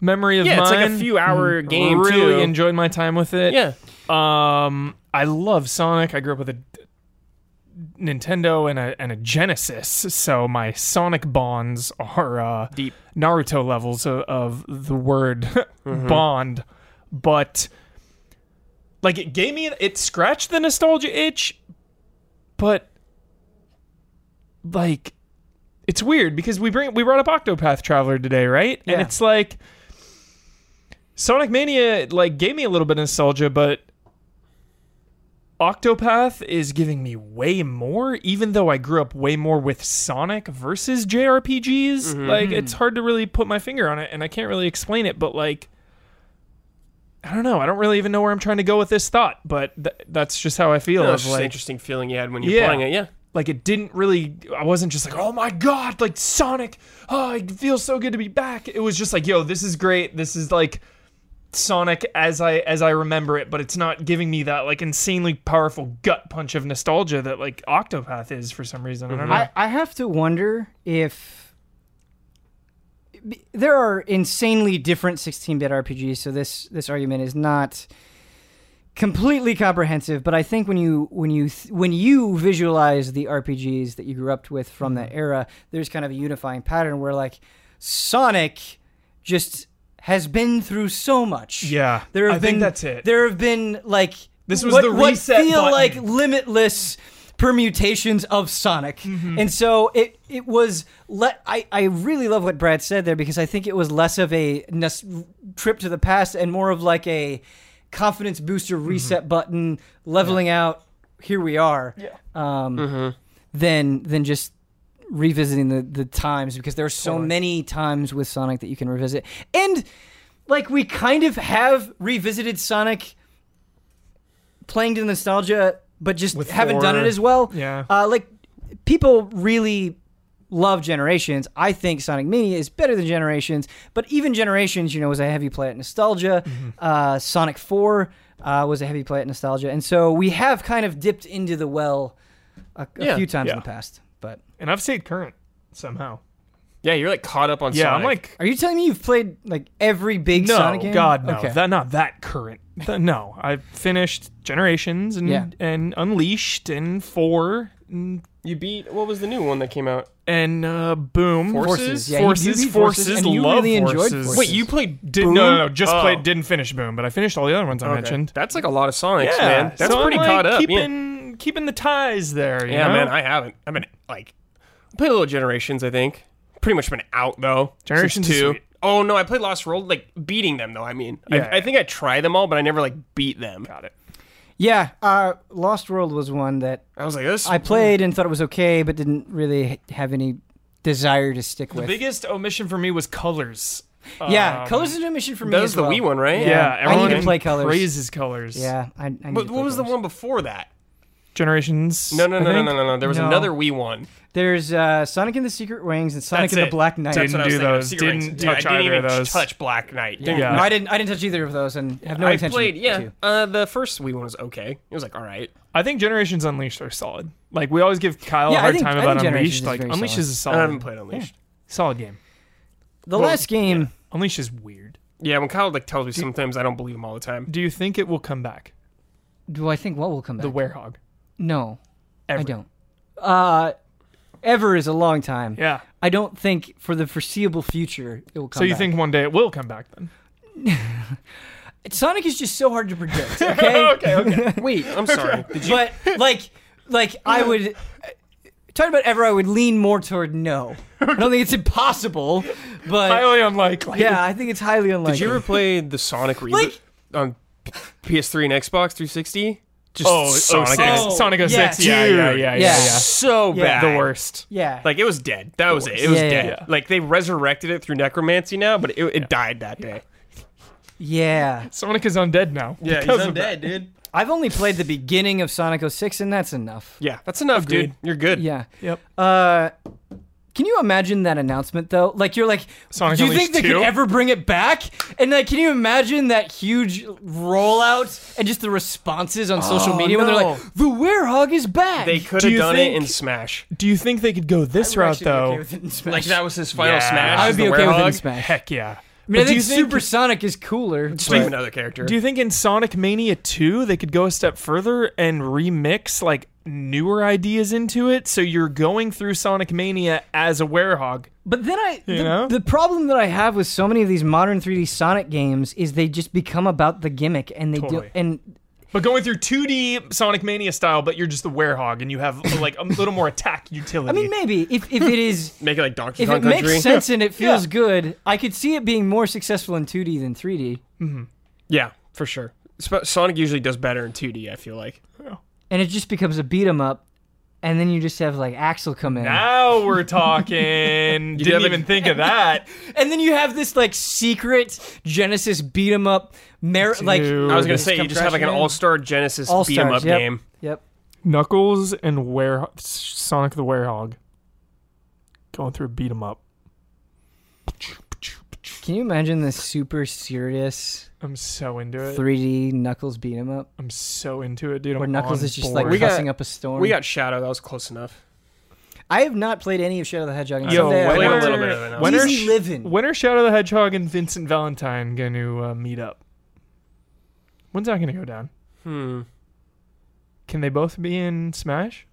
memory of Yeah, mine. it's like a few hour game Really too. enjoyed my time with it. yeah, Um, I love Sonic. I grew up with a Nintendo and a and a Genesis, so my Sonic bonds are uh, deep. Naruto levels of, of the word Mm-hmm. bond, but like it gave me it scratched the nostalgia itch, but like it's weird because we bring we brought up Octopath Traveler today, right? And it's like Sonic Mania like gave me a little bit of nostalgia, but Octopath is giving me way more, even though I grew up way more with Sonic versus JRPGs. Mm-hmm. Like, mm-hmm. it's hard to really put my finger on it, and I can't really explain it, but like, I don't know. I don't really even know where I'm trying to go with this thought, but th- that's just how I feel. No, it's like, interesting feeling you had when you're Yeah. playing it. Yeah, like it didn't really i wasn't just like oh my god like sonic oh it feels so good to be back it was just like yo this is great this is like sonic as i as i remember it but it's not giving me that like insanely powerful gut punch of nostalgia that like octopath is for some reason i don't know I, I have to wonder if there are insanely different 16-bit RPGs, so this this argument is not completely comprehensive. But I think when you when you th- when you visualize the RPGs that you grew up with from Mm-hmm. that era, there's kind of a unifying pattern where like Sonic just has been through so much. yeah There have i been think that's it There have been like This was what, the what reset feel button. like limitless permutations of Sonic, Mm-hmm. and so it it was. Let I I really love what Brad said there because I think it was less of a nos- trip to the past and more of like a confidence booster Mm-hmm. reset button, leveling out. Here we are. Yeah. Um, Mm-hmm. Than than just revisiting the the times because there are so Totally. many times with Sonic that you can revisit, and like we kind of have revisited Sonic, playing to nostalgia, but just With haven't done it as well. Yeah. Uh, like people really love Generations. I think Sonic Mania is better than Generations, but even Generations, you know, was a heavy play at nostalgia. Mm-hmm. Uh, Sonic Four uh, was a heavy play at nostalgia, and so we have kind of dipped into the well a, a Yeah, few times yeah. in the past. But And I've stayed current somehow. Yeah, you're like caught up on Yeah, Sonic. I'm like are you telling me you've played like every big no, Sonic game? God, no, Okay. that not that current. Th- no, I've finished Generations and Yeah. and Unleashed and Four and, you beat what was the new one that came out? and uh, Boom Forces? Yeah, you Forces, beat Forces, Forces, and you love really enjoyed Forces. Forces. Wait, you played Did, Boom? no, no, no, just Oh. played. Didn't finish Boom, but I finished all the other ones I Okay. mentioned. That's like a lot of Sonics, yeah, man. That's so I'm, pretty like, caught up. yeah. Keeping keeping the ties there. you Yeah, know? man, I haven't. I've been like, I played a little Generations. I think pretty much been out though. since Generations is two. sweet. Oh no, I played Lost World, like beating them though. I mean, Yeah. I, I think I tried them all, but I never like beat them. got it. Yeah, uh, Lost World was one that I was like, this. I played and thought it was okay, but didn't really have any desire to stick The with. The biggest omission for me was colors. yeah, Um, Colors is a mission for me. that was as the well. Wii one, right? Yeah, Yeah, I everyone need to play Colors. Praises colors. Yeah, I, I need But to play what was the one before that? Generations. No, no, no, no, no, no, no. There was No. another Wii one. There's uh, Sonic and the Secret Rings and Sonic That's and it. the Black Knight. Didn't That's what I was do thinking of, those. Secret Didn't Dude, I touch didn't either even of those. touch Black Knight. yeah. Yeah. No, I didn't. I didn't touch either of those, and have no I intention. played. Yeah, to. uh, the first Wii one was okay. It was like all right. I think Generations Unleashed are solid. Like we always give Kyle Yeah, a I hard think- time I about think Generations Unleashed. is Like very Unleashed solid. is a I solid, haven't played Unleashed. solid game. The Well, last game. Unleashed is weird. Yeah, when Kyle like tells me sometimes I don't believe him all the time. Do you think it will come back? Do I think what will come back? The Werehog. No, Ever. I don't. Uh, ever is a long time. Yeah. I don't think for the foreseeable future it will come. So you back. think one day it will come back then? Sonic is just so hard to predict? Okay. okay, okay. Wait, I'm sorry. Did you? but like, like I would. Talking about ever, I would lean more toward no. I don't think it's impossible, but Highly unlikely. yeah, I think it's highly unlikely. Did you ever play the Sonic reboot Like- on PS3 and Xbox 360? Just Oh, Sonic. Sonic, Oh, Sonic 06. yes. Yeah, yeah, yeah, yeah, Yeah. yeah. so Yeah. bad. The worst. Yeah. Like it was dead. That was it. It was Yeah, yeah, dead. yeah. Like they resurrected it through necromancy now, but it, it died that day. yeah. Sonic is undead now. because of that. dude. I've only played the beginning of Sonic 06, and that's enough. Yeah, that's enough, Agreed. dude. You're good. Yeah. Yep. Uh, can you imagine that announcement though? Like you're like, Sonic do you think they 2? could ever bring it back? And like, can you imagine that huge rollout and just the responses on social Oh, media when they're no. like, the Werehog is back? They could Do have you done think- it in Smash. Do you think they could go this I would route actually be though? okay with it in Smash. Like that was his final Yeah. Smash. I would is be the okay with it in Smash. Heck yeah. I mean, I But do think you think- Super Sonic is cooler. Just but- leave another character. Do you think in Sonic Mania 2 they could go a step further and remix like newer ideas into it so you're going through Sonic Mania as a werehog? But then I, You the, know? the problem that I have with so many of these modern 3D Sonic games is they just become about the gimmick, and they Totally. do, and But going through 2D Sonic Mania style, but you're just a werehog and you have like a little more attack utility. I mean maybe if, if it is Make it like Donkey if Kong it Country? makes sense and it feels Yeah. good, I could see it being more successful in 2D than 3D. Mm-hmm. Yeah, for sure. Sonic usually does better in 2D. I feel like. And it just becomes a beat 'em up, and then you just have like Axel come in, now we're talking. Didn't have a- even think of that. and then you have this like secret Genesis beat 'em up, mer- like I was gonna say you just have like an all-star Genesis All beat 'em up Stars, yep. game. yep. Knuckles and Were Sonic the Werehog going through a beat 'em up. Can you imagine the super serious I'm so into it. 3D Knuckles beat 'em up, I'm so into it, dude. where I'm Knuckles on is just board. like We got- cussing up a storm? We got Shadow. That was close enough. I have not played any of Shadow the Hedgehog. and Yo, someday I when played a want little bit of it. now. When are Easy sh- living. When are Shadow the Hedgehog and Vincent Valentine going to uh, meet up? When's that going to go down? Hmm. Can they both be in Smash?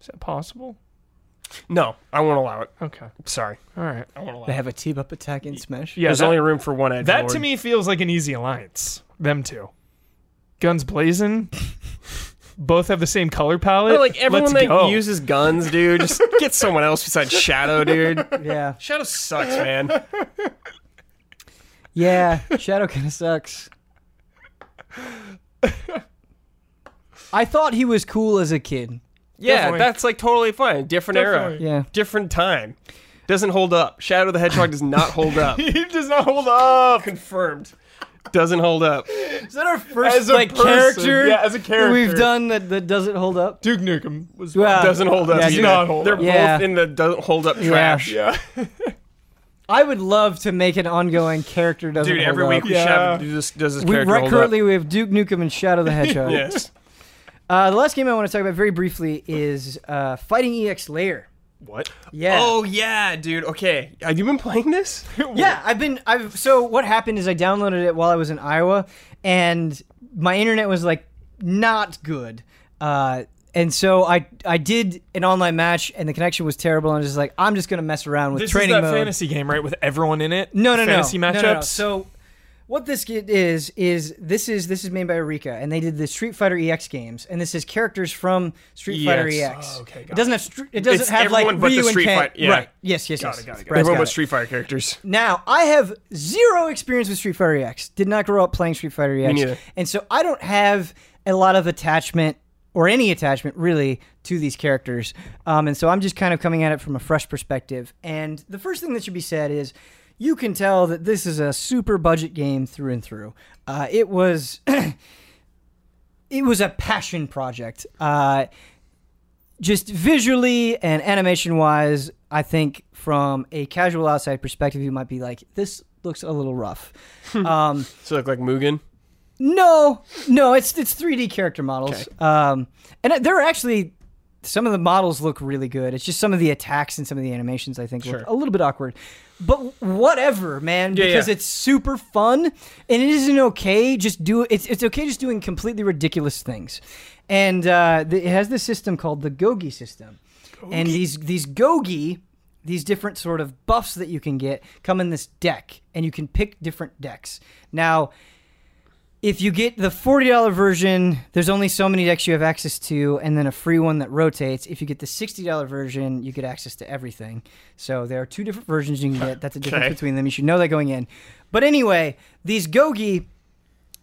Is that possible? No, I won't allow it. Okay. Sorry, All right. I won't allow They it. have a team up attack in Smash. Yeah, There's that, only room for one edge. that to me feels like an easy alliance. Them two. Guns blazing. both have the same color palette. Like everyone Let's that go. uses guns, dude, just get someone else besides Shadow, dude. Yeah, Shadow sucks, man. yeah. Shadow kind of sucks. I thought he was cool as a kid. Yeah, Definitely. that's like totally fine. Different era, Definitely. Yeah. different time. Doesn't hold up. Shadow the Hedgehog does not hold up. he does not hold up. Confirmed. Doesn't hold up. Is that our first As a like person, character? yeah, as a character. we've done that, that doesn't hold up. Duke Nukem was Well, Doesn't hold up. Yeah, either. dude. not hold They're up. Yeah. both in the doesn't hold up trash. yeah. I would love to make an ongoing character doesn't Dude, hold every up. week we Yeah. Shadow do this, does this We, character right, hold currently we have Duke Nukem and Shadow the Hedgehog. Yes. Uh, the last game I want to talk about very briefly is uh, Fighting EX Layer. What? Yeah. Oh yeah, dude. Okay, have you been playing this? Yeah, I've been. I've so what happened is I downloaded it while I was in Iowa, and my internet was like not good. Uh, and so I I did an online match, and the connection was terrible. And I was just like, I'm just gonna mess around with This training is that mode. fantasy game, right? With everyone in it. No, no, fantasy no. matchups. No, no, no. So what this is is this is this is made by Arika, and they did the Street Fighter EX games, and this is characters from Street Fighter EX. Oh, okay, got it doesn't have it doesn't It's have like but the Ryu and Street Ken. Fight- yeah. Right. Yes. Yes. Got yes. it, got it, got. Everyone it. Street Fighter characters. Now, I have zero experience with Street Fighter EX. Did not grow up playing Street Fighter EX. neither. And so I don't have a lot of attachment or any attachment really to these characters. Um, and so I'm just kind of coming at it from a fresh perspective. And the first thing that should be said is you can tell that this is a super budget game through and through. Uh, it was. it was a passion project. Uh, just visually and animation wise, I think from a casual outside perspective, you might be like, this looks a little rough. um, So look like Mugen. no, no, it's it's 3D character models, um, and they're actually some of the models look really good. It's just some of the attacks and some of the animations I think Sure. look a little bit awkward. But whatever, man, Yeah, because yeah. it's super fun and it isn't okay. Just do it's it's okay just doing completely ridiculous things, and uh, the, it has this system called the Gougi system, and these these Gougi. These different sort of buffs that you can get come in this deck, and you can pick different decks. Now, if you get the $40 version, there's only so many decks you have access to, and then a free one that rotates. If you get the $60 version, you get access to everything. So there are two different versions you can get. That's a difference Okay. between them. You should know that going in. But anyway, these Gougi,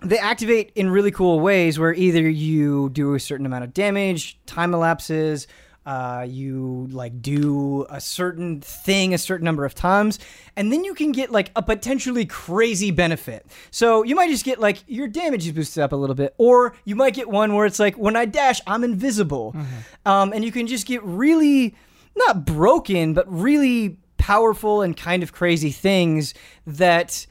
they activate in really cool ways where either you do a certain amount of damage, time elapses, uh, you like do a certain thing a certain number of times, and then you can get like a potentially crazy benefit. So you might just get like your damage is boosted up a little bit, or you might get one where it's like when I dash, I'm invisible, um, and you can just get really not broken, but really powerful and kind of crazy things that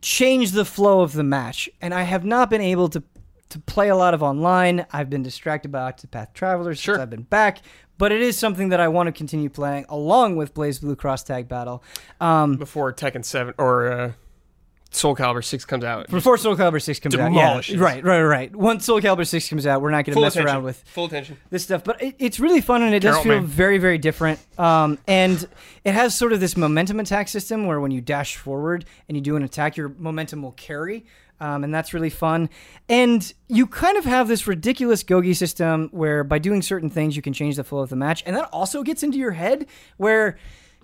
change the flow of the match. And I have not been able to to play a lot of online. I've been distracted by Octopath Traveler since I've been back. But it is something that I want to continue playing along with BlazBlue Cross Tag Battle. Um, before Tekken Seven or uh, Soul Calibur Six comes out. before Soul Calibur 6 comes out. Yeah, right, right, right. Once Soul Calibur 6 comes out, we're not going to mess attention. around with full attention. this stuff, but it, it's really fun and it does feel man. very, very different. Um, and it has sort of this momentum attack system where when you dash forward and you do an attack, your momentum will carry. Um, and that's really fun. And you kind of have this ridiculous Gougi system where by doing certain things, you can change the flow of the match. And that also gets into your head where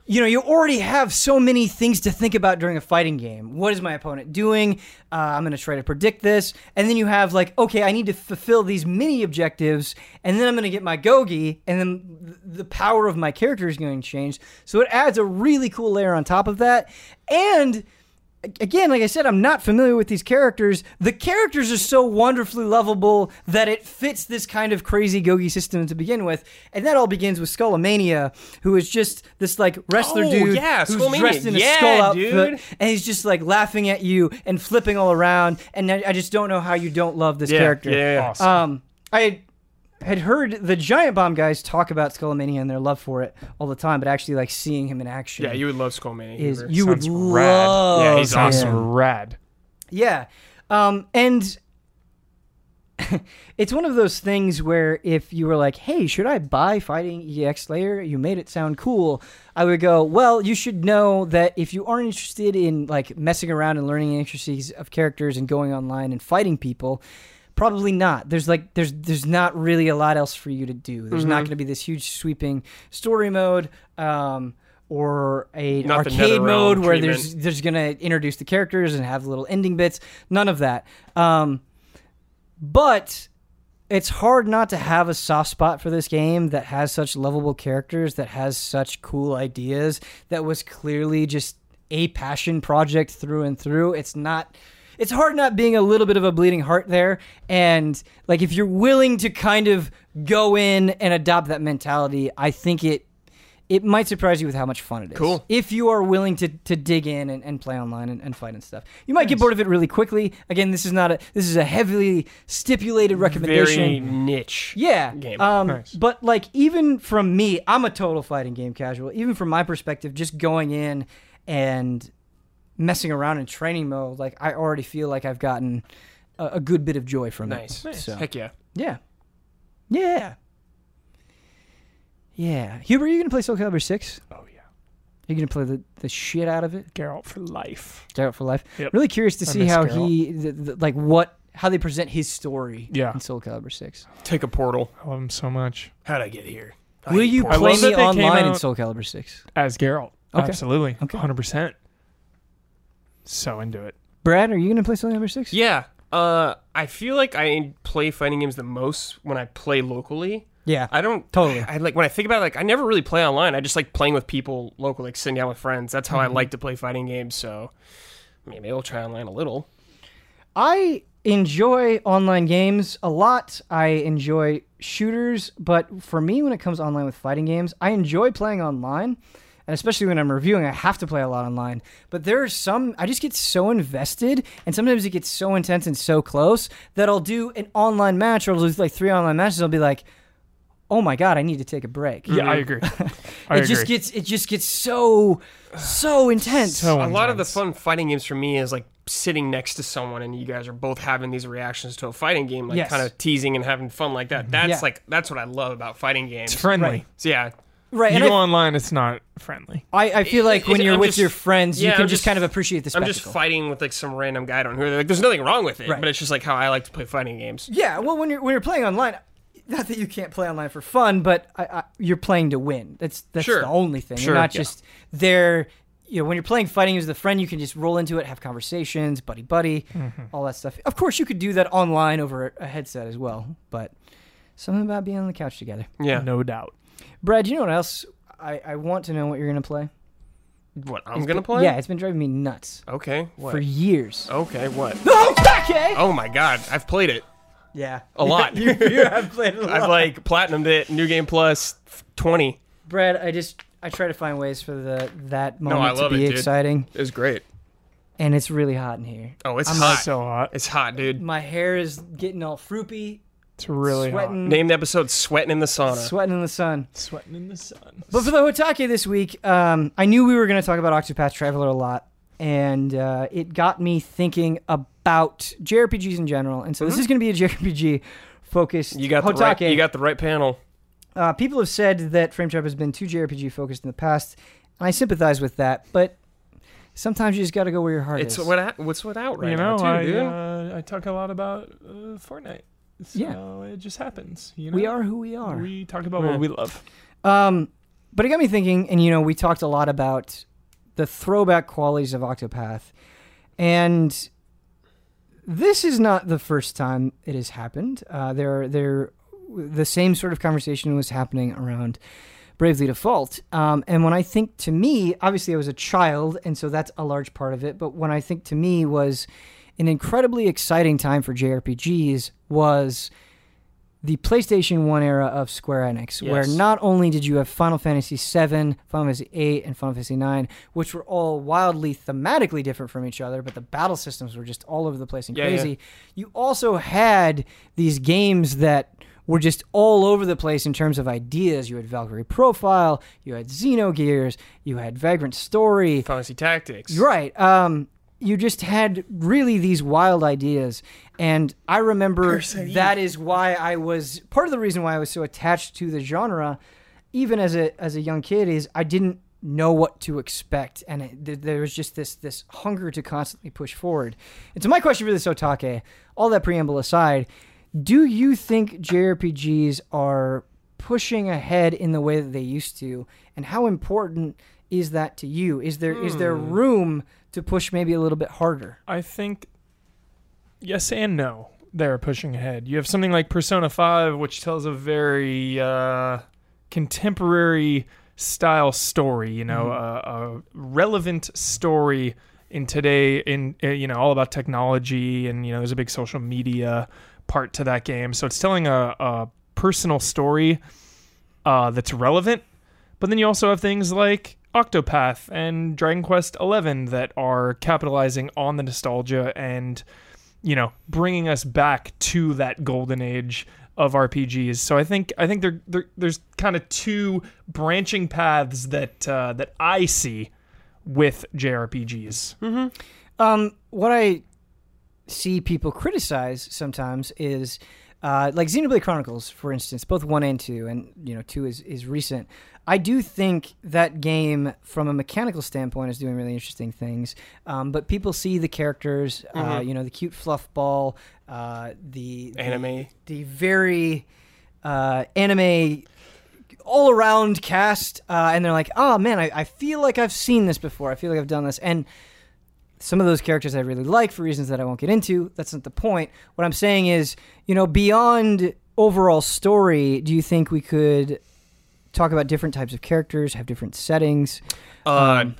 you know, you already have so many things to think about during a fighting game. What is my opponent doing? Uh, I'm going to try to predict this. And then you have, like, okay, I need to fulfill these mini objectives, and then I'm going to get my Gougi, and then the power of my character is going to change. So it adds a really cool layer on top of that. And again, like I said, I'm not familiar with these characters. The characters are so wonderfully lovable that it fits this kind of crazy Gougi system to begin with. And that all begins with Skullomania, who is just this like wrestler Oh, dude yeah, who's dressed in a Yeah, skull outfit, dude. and he's just like laughing at you and flipping all around. And I I just don't know how you don't love this Yeah, character. yeah, yeah. Awesome. Um, I had heard the Giant Bomb guys talk about Skullomania and their love for it all the time, but actually like seeing him in action Yeah, you would love Skullmania. is Hoover. you would Sounds rad. love. Yeah, he's him. awesome. Rad. Yeah. Um, and it's one of those things where if you were like, hey, should I buy Fighting EX Layer? You made it sound cool. I would go, well, you should know that if you aren't interested in like messing around and learning the intricacies of characters and going online and fighting people, probably not. There's like there's there's not really a lot else for you to do. There's not going to be this huge sweeping story mode. Um, or a Not arcade mode where treatment. there's there's gonna introduce the characters and have little ending bits. None of that. Um, but it's hard not to have a soft spot for this game that has such lovable characters, that has such cool ideas, that was clearly just a passion project through and through. It's not. It's hard not being a little bit of a bleeding heart there, and like if you're willing to kind of go in and adopt that mentality, I think it it might surprise you with how much fun it is. Cool. If you are willing to, to dig in and, and play online and, and fight and stuff. You might get bored of it really quickly. Again, this is not a this is a heavily stipulated recommendation. Very niche. Yeah. game. Um, Nice. But like even from me, I'm a total fighting game casual. Even from my perspective, just going in and messing around in training mode, like I already feel like I've gotten a, a good bit of joy from Nice. it. So Heck yeah. yeah, yeah, yeah. Huber, are you gonna play Soul Calibur Six? Oh yeah, Are you gonna play the, the shit out of it? Geralt for life. Start for life. Yep. Really curious to I see how Geralt. he the, the, like what how they present his story Yeah. in Soul Calibur Six. Take a portal. I love him so much How'd I get here? I Will you portals. Play me online in Soul Calibur Six? as Geralt. Okay. Absolutely, Okay. hundred percent. So into it. Brad, are you gonna play Soul Calibur Six? Yeah. Uh, I feel like I play fighting games the most when I play locally. Yeah. I don't Totally. I like when I think about it, like I never really play online. I just like playing with people local, like sitting down with friends. That's how I like to play fighting games. So maybe I'll try online a little. I enjoy online games a lot. I enjoy shooters, but for me, when it comes online with fighting games, I enjoy playing online. And especially when I'm reviewing, I have to play a lot online. But there are some, I just get so invested, and sometimes it gets so intense and so close that I'll do an online match or I'll do like three online matches. I'll be like, oh my God, I need to take a break. Yeah, I mm-hmm. agree. I it agree. just gets, it just gets so, so intense. So a lot of the fun fighting games for me is like sitting next to someone and you guys are both having these reactions to a fighting game, like Yes. kind of teasing and having fun like that. Mm-hmm. That's Yeah. like that's what I love about fighting games. It's friendly. Right. so yeah, right. You And go I, online, it's not friendly. I, I feel like when It- you're I'm with just- your friends, you yeah, can I'm just, just- kind of appreciate the I'm spectacle. just fighting with like some random guy I don't know. Like there's nothing wrong with it, Right. but it's just like how I like to play fighting games. Yeah, well, when you're when you're playing online, not that you can't play online for fun, but I, I, you're playing to win. That's that's Sure. the only thing. Sure, You're not yeah. just there. You know, when you're playing fighting as the friend, you can just roll into it, have conversations, buddy buddy, Mm-hmm. all that stuff. Of course, you could do that online over a headset as well, but something about being on the couch together. Yeah. No doubt. Brad, you know what else? I, I want to know what you're gonna play. What I'm gonna play? Yeah, it's been driving me nuts Okay. What? for years. okay. What? No, oh, okay. Oh my god, I've played it Yeah, a lot. you, you have played it a lot. I've like platinumed it. New Game Plus, twenty. Brad, I just I try to find ways for the that No, moment I love to be it, dude. exciting, It was great. and it's really hot in here. Oh, it's I'm hot. So hot. it's hot, dude. My hair is getting all froopy, It's really sweating, Name the episode "Sweating in the Sauna." sweating in the sun. Sweating in the sun. But for the Hotake this week, um, I knew we were going to talk about Octopath Traveler a lot, and uh, it got me thinking about JRPGs in general. And so this is going to be a JRPG focused Mm-hmm. You got the Hotake. right. You got the right panel. uh, people have said that Frame Trap has been too JRPG focused in the past, and I sympathize with that. But sometimes you just got to go where your heart It's is. what what's what out right you know, now, too, I dude. uh, I talk a lot about uh, Fortnite. So Yeah. it just happens. You know? we are who we are. We talk about Yeah. what we love. Um, but it got me thinking, and you know, we talked a lot about the throwback qualities of Octopath, and this is not the first time it has happened. Uh, there, there, the same sort of conversation was happening around Bravely Default. Um, and when I think to me, obviously I was a child, and so that's a large part of it. But when I think to me was an incredibly exciting time for JRPGs was the PlayStation 1 era of Square Enix, where not only did you have Final Fantasy VII, Final Fantasy VIII, and Final Fantasy IX, which were all wildly thematically different from each other, but the battle systems were just all over the place and Yeah, yeah. crazy. You also had these games that were just all over the place in terms of ideas. You had Valkyrie Profile, you had Xenogears, you had Vagrant Story, Fantasy Tactics. Right. Um, you just had really these wild ideas. And I remember that is why I was part of the reason why I was so attached to the genre, even as a as a young kid, is I didn't know what to expect, and it, th- there was just this this hunger to constantly push forward. And so my question for this Otake, all that preamble aside, do you think JRPGs are pushing ahead in the way that they used to, and how important is that to you? Is there is there Hmm. room to push maybe a little bit harder? I think yes and no. they're pushing ahead. You have something like Persona 5, which tells a very uh, contemporary style story, you know, Mm-hmm. a, a relevant story in today, in uh, you know, all about technology, and you know, there's a big social media part to that game. So it's telling a, a personal story uh, that's relevant. But then you also have things like Octopath and Dragon Quest XI that are capitalizing on the nostalgia and you know bringing us back to that golden age of RPGs. So I think I think there, there there's kind of two branching paths that uh, that I see with JRPGs. Um, what I see people criticize sometimes is uh, like Xenoblade Chronicles, for instance, both one and two, and you know two is is recent. I do think that game, from a mechanical standpoint, is doing really interesting things. Um, but people see the characters, uh, you know, the cute fluff ball, uh, the the- Anime. the very uh, anime all around cast, uh, and they're like, oh man, I, I feel like I've seen this before. I feel like I've done this. And some of those characters I really like for reasons that I won't get into. That's not the point. What I'm saying is, you know, beyond overall story, do you think we could talk about different types of characters, have different settings? Uh, Um,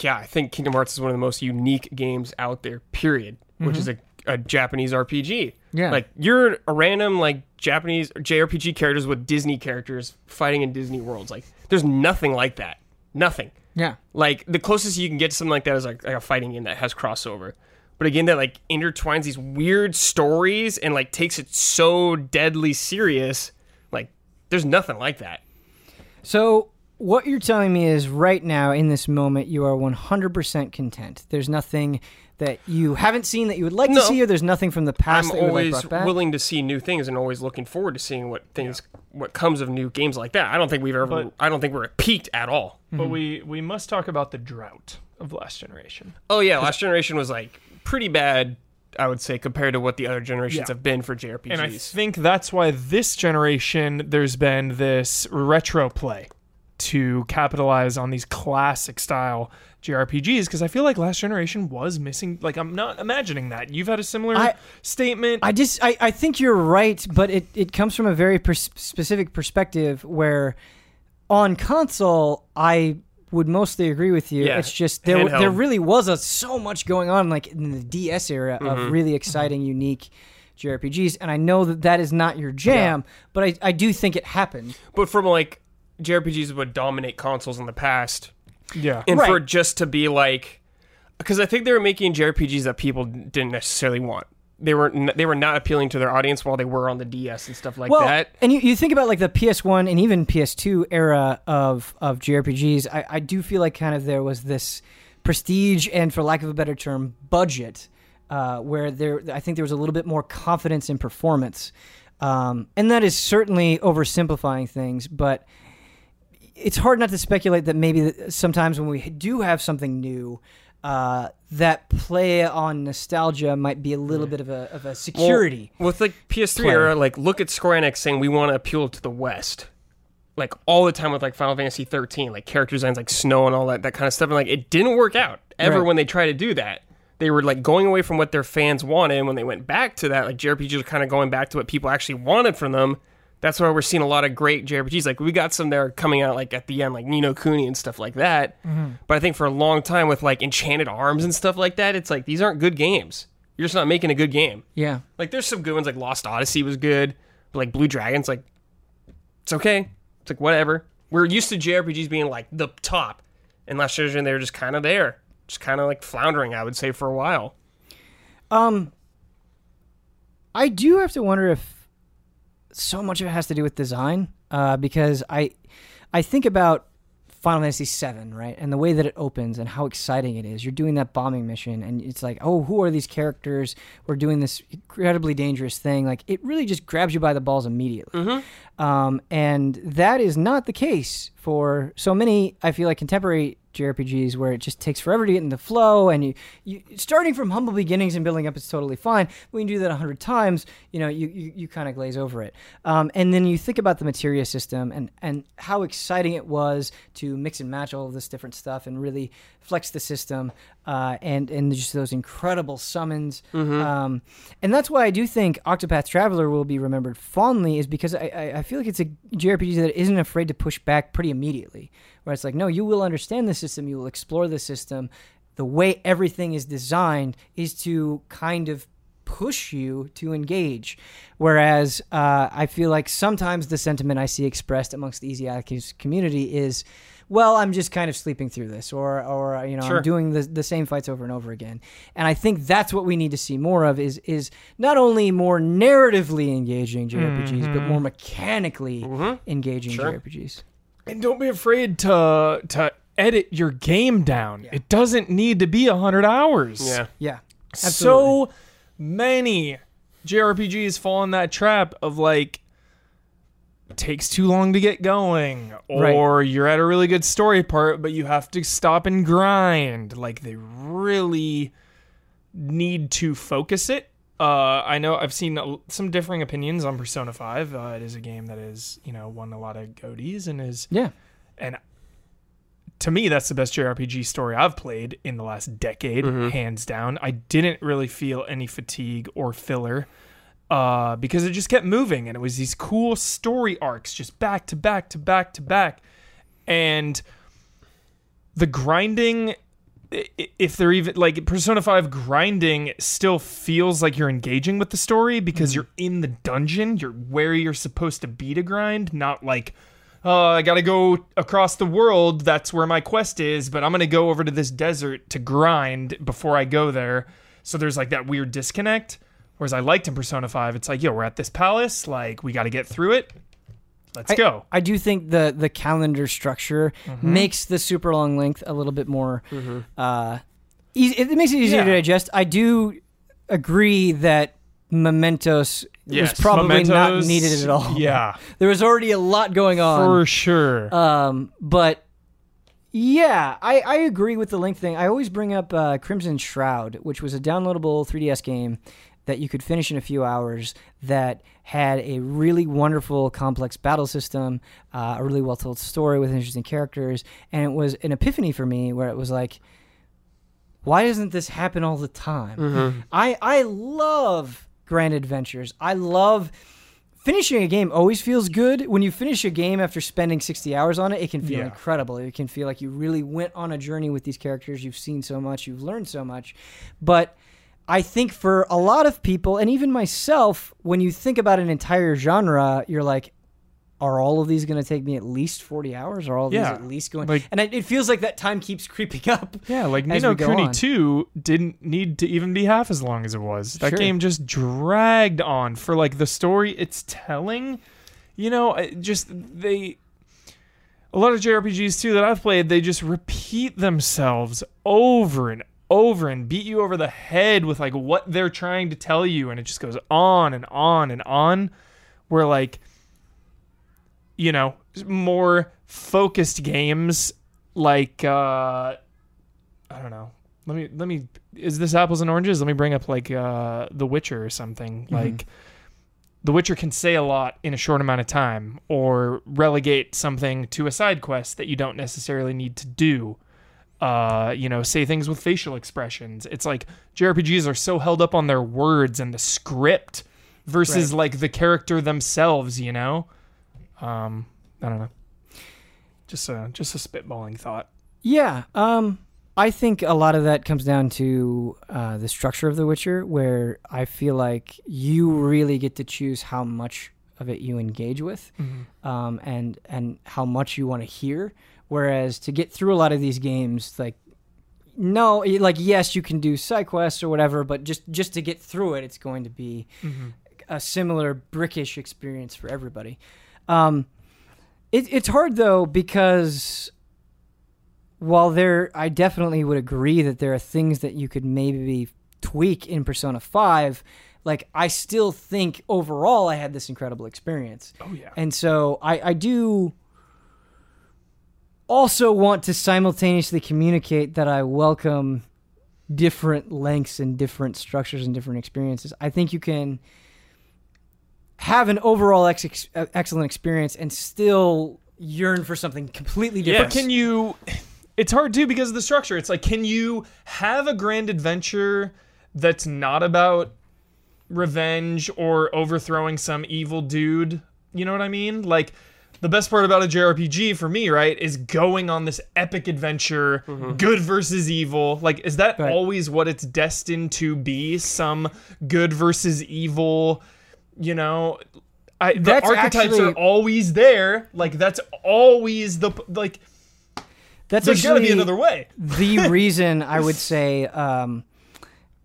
yeah, I think Kingdom Hearts is one of the most unique games out there. Period. Which is a, a Japanese RPG. Yeah. like you're a random like Japanese JRPG characters with Disney characters fighting in Disney worlds. Like, there's nothing like that. Nothing. Yeah. Like the closest you can get to something like that is like, like a fighting game that has crossover. But again, that like intertwines these weird stories and like takes it so deadly serious. Like, there's nothing like that. So what you're telling me is right now in this moment you are 100% content. There's nothing that you haven't seen that you would like No. to see, or there's nothing from the past I'm that you would like always brought back. willing to see new things and always looking forward to seeing what things what comes of new games like that. I don't think we've ever But- I don't think we're peaked at all. But mm-hmm. we we must talk about the drought of last generation. Oh yeah, last generation was like pretty bad, I would say, compared to what the other generations Yeah. have been for JRPGs. And I think that's why this generation there's been this retro play to capitalize on these classic style JRPGs because I feel like last generation was missing like I'm not imagining that. You've had a similar I- statement. I just I, I think you're right, but it, it comes from a very pers- specific perspective where on console I would mostly agree with you. Yeah, It's just there handheld. there really was a, so much going on like in the DS era of mm-hmm. really mm-hmm. exciting, unique JRPGs, and I know that that is not your jam, but I, I do think it happened. but from like JRPGs would dominate consoles in the past, yeah. and Right. for just to be like, because I think they were making JRPGs that people didn't necessarily want. They were n- they were not appealing to their audience while they were on the DS and stuff like well, that. and you, you think about like the PS1 and even PS2 era of of JRPGs, I, I do feel like kind of there was this prestige and, for lack of a better term, budget, uh, where there I think there was a little bit more confidence in performance, um, and that is certainly oversimplifying things, but it's hard not to speculate that maybe sometimes when we do have something new. Uh, that play on nostalgia might be a little bit of a, of a security. Well, with like PS3 play. era, like look at Square Enix saying we want to appeal to the West, like all the time with like Final Fantasy 13, like character designs like Snow and all that that kind of stuff, and like it didn't work out ever Right. when they tried to do that. They were like going away from what their fans wanted, and when they went back to that, like JRPGs are kind of going back to what people actually wanted from them. That's why we're seeing a lot of great JRPGs. Like we got some that are coming out like at the end, like Ni no Kuni and stuff like that. But I think for a long time with like Enchanted Arms and stuff like that, it's like these aren't good games. You're just not making a good game. yeah. Like there's some good ones like Lost Odyssey was good, but like Blue Dragon's like it's okay. It's like whatever. We're used to JRPGs being like the top, and last generation they were just kind of there, just kind of like floundering. I would say for a while. Um, I do have to wonder if so much of it has to do with design, uh, because I, I think about Final Fantasy VII, right, and the way that it opens and how exciting it is. You're doing that bombing mission, and it's like, oh, who are these characters? We're doing this incredibly dangerous thing. Like it really just grabs you by the balls immediately. Um, and that is not the case for so many. I feel like contemporary JRPGs where it just takes forever to get in the flow, and you, you starting from humble beginnings and building up is totally fine. When you do that a hundred times, you know you you, you kind of glaze over it. Um, and then you think about the materia system and and how exciting it was to mix and match all of this different stuff and really flex the system. Uh, and and just those incredible summons. Mm-hmm. Um, and that's why I do think Octopath Traveler will be remembered fondly, is because I, I, I feel like it's a JRPG that isn't afraid to push back pretty immediately. Where it's like, no, you will understand the system, you will explore the system. The way everything is designed is to kind of push you to engage. Whereas uh, I feel like sometimes the sentiment I see expressed amongst the Easy Allies community is, well, I'm just kind of sleeping through this, or or you know, Sure. I'm doing the the same fights over and over again. And I think that's what we need to see more of is is not only more narratively engaging JRPGs, but mm-hmm. more mechanically mm-hmm. engaging Sure. JRPGs. And don't be afraid to to edit your game down. It doesn't need to be 100 hours. Yeah. Yeah, absolutely. So many JRPGs fall in that trap of like takes too long to get going Right. or you're at a really good story part but you have to stop and grind like they really need to focus it uh, I know I've seen some differing opinions on Persona 5. Uh, it is a game that is, you know, won a lot of GOTYs and is yeah, and to me that's the best JRPG story I've played in the last decade, hands down. I didn't really feel any fatigue or filler uh, because it just kept moving and it was these cool story arcs just back to back to back to back, and the grinding. If they're even like Persona 5 grinding still feels like you're engaging with the story because you're in the dungeon, you're where you're supposed to be to grind, not like uh, I gotta go across the world. That's where my quest is, but I'm gonna go over to this desert to grind before I go there. So there's like that weird disconnect. Whereas I liked in Persona 5, it's like, yo, we're at this palace, like we gotta get through it. Let's I, go. I do think the the calendar structure Mm-hmm. makes the super long length a little bit more. Uh, easy, it makes it easier Yeah. to digest. I do agree that Mementos Yes. was probably not needed at all. Yeah, there was already a lot going on. for sure. Um, but yeah, I, I agree with the length thing. I always bring up uh, Crimson Shroud, which was a downloadable 3DS game that you could finish in a few hours that had a really wonderful, complex battle system, uh, a really well told story with interesting characters. And it was an epiphany for me where it was like, why doesn't this happen all the time? I, I love grand adventures. I love finishing a game always feels good when you finish a game after spending 60 hours on it it can feel Yeah. incredible it can feel like you really went on a journey with these characters you've seen so much you've learned so much but i think for a lot of people and even myself when you think about an entire genre you're like are all of these going to take me at least 40 hours or all of Yeah. these at least going Like- and it, feels like that time keeps creeping up Yeah, like Ni no Kuni on. 2 didn't need to even be half as long as it was. That Sure. game just dragged on for like the story it's telling. You know, just they a lot of JRPGs too that I've played, they just repeat themselves over and over and beat you over the head with like what they're trying to tell you and it just goes on and on and on where like you know, more focused games like uh I don't know. Let me let me is this apples and oranges? Let me bring up like uh The Witcher or something. Like The Witcher can say a lot in a short amount of time or relegate something to a side quest that you don't necessarily need to do. Uh, you know, say things with facial expressions. It's like JRPGs are so held up on their words and the script versus like the character themselves, you know? Um, I don't know. Just a just a spitballing thought. Yeah, um, I think a lot of that comes down to uh, the structure of The Witcher, where I feel like you really get to choose how much of it you engage with, um, and and how much you want to hear. Whereas to get through a lot of these games, like no, like yes, you can do side quests or whatever, but just just to get through it, it's going to be a similar brickish experience for everybody. Um, it, it's hard though because while there, I definitely would agree that there are things that you could maybe tweak in Persona Five. Like I still think overall I had this incredible experience. Oh yeah. And so I, I do also want to simultaneously communicate that I welcome different lengths and different structures and different experiences. I think you can have an overall ex- ex- excellent experience and still yearn for something completely different. but can you it's hard too because of the structure. It's like, can you have a grand adventure that's not about revenge or overthrowing some evil dude? You know what I mean? Like, the best part about a JRPG for me, right, is going on this epic adventure, good versus evil. Like, is that Right. always what it's destined to be? Some good versus evil, you know? I, the That's archetypes actually- are always there. Like, that's always the, like, That's there's got to be another way. the reason I would say um,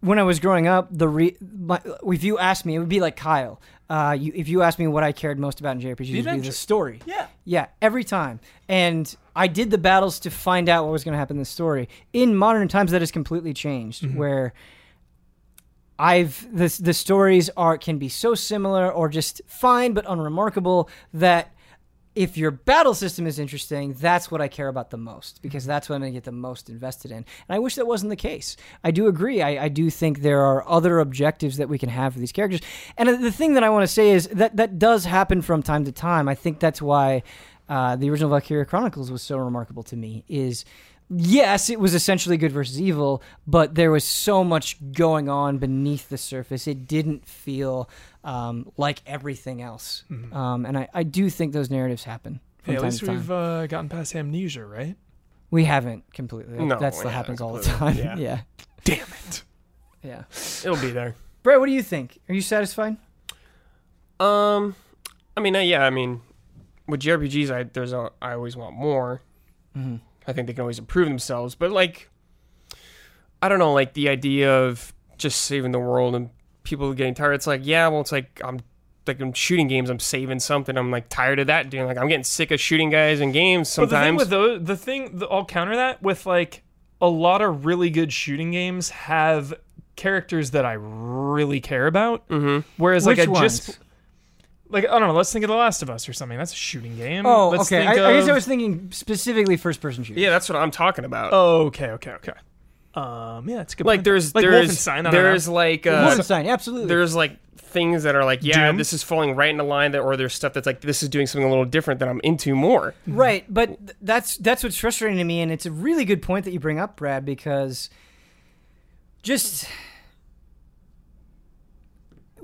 when I was growing up, the re- my, if you asked me, it would be like Kyle. Uh, you, if you asked me what I cared most about in JRPGs, it would be the story. Yeah. Yeah, every time. And I did the battles to find out what was going to happen in the story. In modern times, that has completely changed, Mm-hmm. where I've the the stories are can be so similar or just fine but unremarkable that if your battle system is interesting, that's what I care about the most because that's what I'm going to get the most invested in. And I wish that wasn't the case. I do agree. I, I do think there are other objectives that we can have for these characters. And the thing that I want to say is that that does happen from time to time. I think that's why uh, the original Valkyria Chronicles was so remarkable to me. Is yes, it was essentially good versus evil, but there was so much going on beneath the surface. It didn't feel um, like everything else. Um, and I, I do think those narratives happen from Hey, at time least to time. we've uh, gotten past amnesia, right? We haven't completely. No, that's what yeah, happens all the time. yeah. Yeah. Damn it. yeah, It'll be there. Brett, what do you think? Are you satisfied? Um, I mean, uh, yeah, I mean, with JRPGs, I there's a, I always want more. Mm-hmm. I think they can always improve themselves, but like, I don't know, like the idea of just saving the world and people getting tired. It's like, yeah, well, it's like I'm like I'm shooting games, I'm saving something. I'm like tired of that doing. Like I'm getting sick of shooting guys in games But the thing with those, the thing, the, I'll counter that with like a lot of really good shooting games have characters that I really care about. mm-hmm. Whereas Which like I ones? just like I don't know. Let's think of The Last of Us or something. That's a shooting game. Oh, Let's okay. I, think I guess I was thinking specifically first-person shooter. Yeah, that's what I'm talking about. Oh, okay, okay, okay. Um, yeah, it's a good. like point. there's like there's Wolfenstein. I don't there's know. like uh, Wolfenstein, absolutely. there's like things that are like yeah Doom? this is falling right into line that or there's stuff that's like this is doing something a little different that i'm into more Right, but th- that's that's what's frustrating to me, and it's a really good point that you bring up, Brad, because just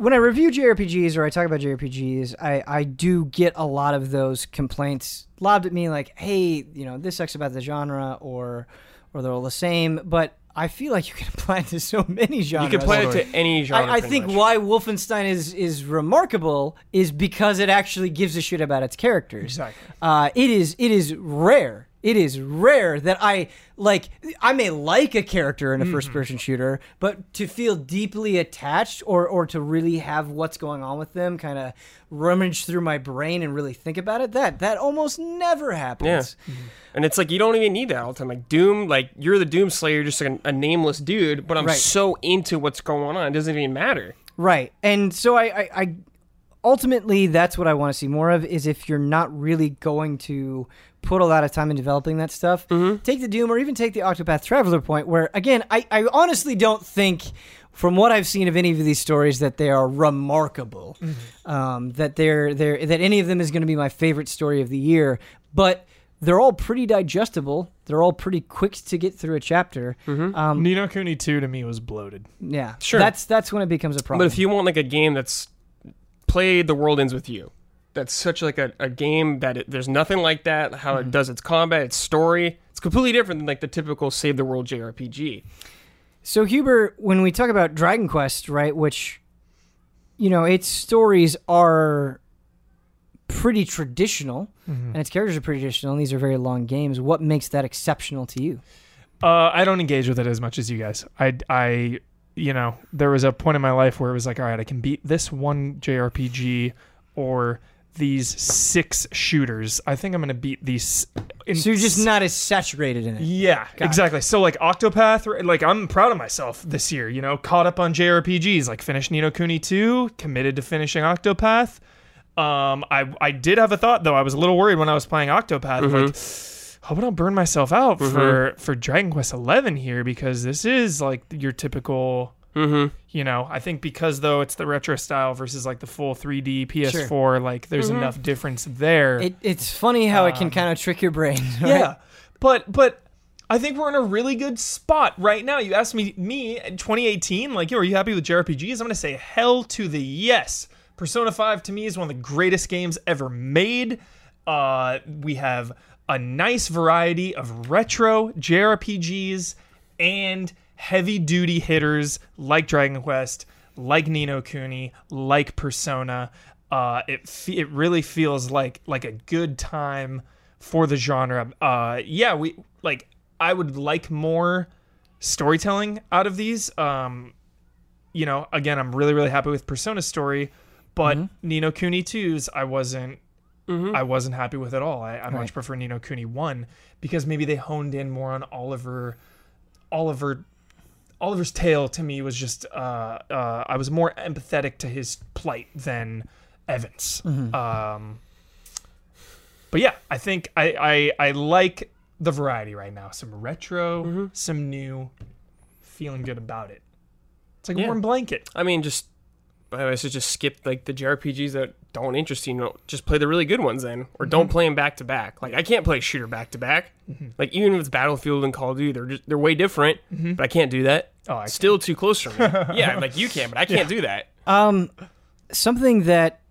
when I review JRPGs or I talk about JRPGs, I, I do get a lot of those complaints lobbed at me, like, "Hey, you know, this sucks about the genre," or or they're all the same. But I feel like you can apply it to so many genres. you can apply it to any genre I, I think much. why Wolfenstein is is remarkable is because it actually gives a shit about its characters. Exactly. Uh, it is it is rare. It is rare that I like. I may like a character in a mm-hmm. first person shooter, but to feel deeply attached or or to really have what's going on with them kind of rummage through my brain and really think about it that that almost never happens. Yeah. Mm-hmm. and it's like you don't even need that all the time like doom like you're the doom slayer just like a, a nameless dude but i'm Right. so into what's going on it doesn't even matter Right. And so I, I, I ultimately that's what I want to see more of is if you're not really going to put a lot of time in developing that stuff, take the Doom or even take the Octopath Traveler point where again, I, I honestly don't think from what I've seen of any of these stories that they are remarkable. Um, that they're they're that any of them is going to be my favorite story of the year. But they're all pretty digestible. They're all pretty quick to get through a chapter. Um, Ni no Kuni 2 to me was bloated. yeah, Sure. That's that's when it becomes a problem. but if you want like a game that's played the world ends with you that's such like a, a game that it, there's nothing like that how Mm-hmm. it does its combat its story it's completely different than like the typical save the world jrpg So Huber, when we talk about Dragon Quest, right, which you know, its stories are pretty traditional and its characters are pretty traditional and these are very long games. What makes that exceptional to you? Uh, I don't engage with it as much as you guys. I, I, you know, there was a point in my life where it was like, all right, I can beat this one JRPG or these six shooters. I think I'm gonna beat these. in So you're just s- not as saturated in it. Yeah, Got it. exactly. So like Octopath, right, like I'm proud of myself this year. You know, caught up on JRPGs. Like finished Ni no Kuni 2, committed to finishing Octopath. Um, I I did have a thought though. I was a little worried when I was playing Octopath. Mm-hmm. Like, hope I don't burn myself out for for Dragon Quest Eleven here because this is like your typical. Mm-hmm You know, I think because though it's the retro style versus like the full 3D PS4, like there's enough difference there. It, it's funny how it can Um, kind of trick your brain. right? yeah, but but I think we're in a really good spot right now. You asked me, me 2018, like, yo, are you happy with JRPGs? I'm going to say hell to the yes. Persona 5 to me is one of the greatest games ever made. Uh, we have a nice variety of retro JRPGs and heavy duty hitters like Dragon Quest, like Ni no Kuni, like Persona. Uh, it fe- it really feels like like a good time for the genre. Uh, yeah, we like. I would like more storytelling out of these. Um, you know, again, I'm really really happy with Persona's story, but Ni no Kuni 2's I wasn't I wasn't happy with at all. I, I much prefer Ni no Kuni 1 because maybe they honed in more on Oliver Oliver Oliver's tale to me was just uh, uh, I was more empathetic to his plight than Evan's. Um, but yeah, I think I, I I like the variety right now. Some retro, some new, feeling good about it. It's like a warm blanket. I mean, just I should just skip like the JRPGs that don't interest you. you know, just play the really good ones then, or don't Mm-hmm. play them back to back. Like I can't play a shooter back to back. Like even if it's Battlefield and Call of Duty, they're just they're way different. But I can't do that. Oh, I Still too close for me. yeah, like you can, but I can't do that. Um, something that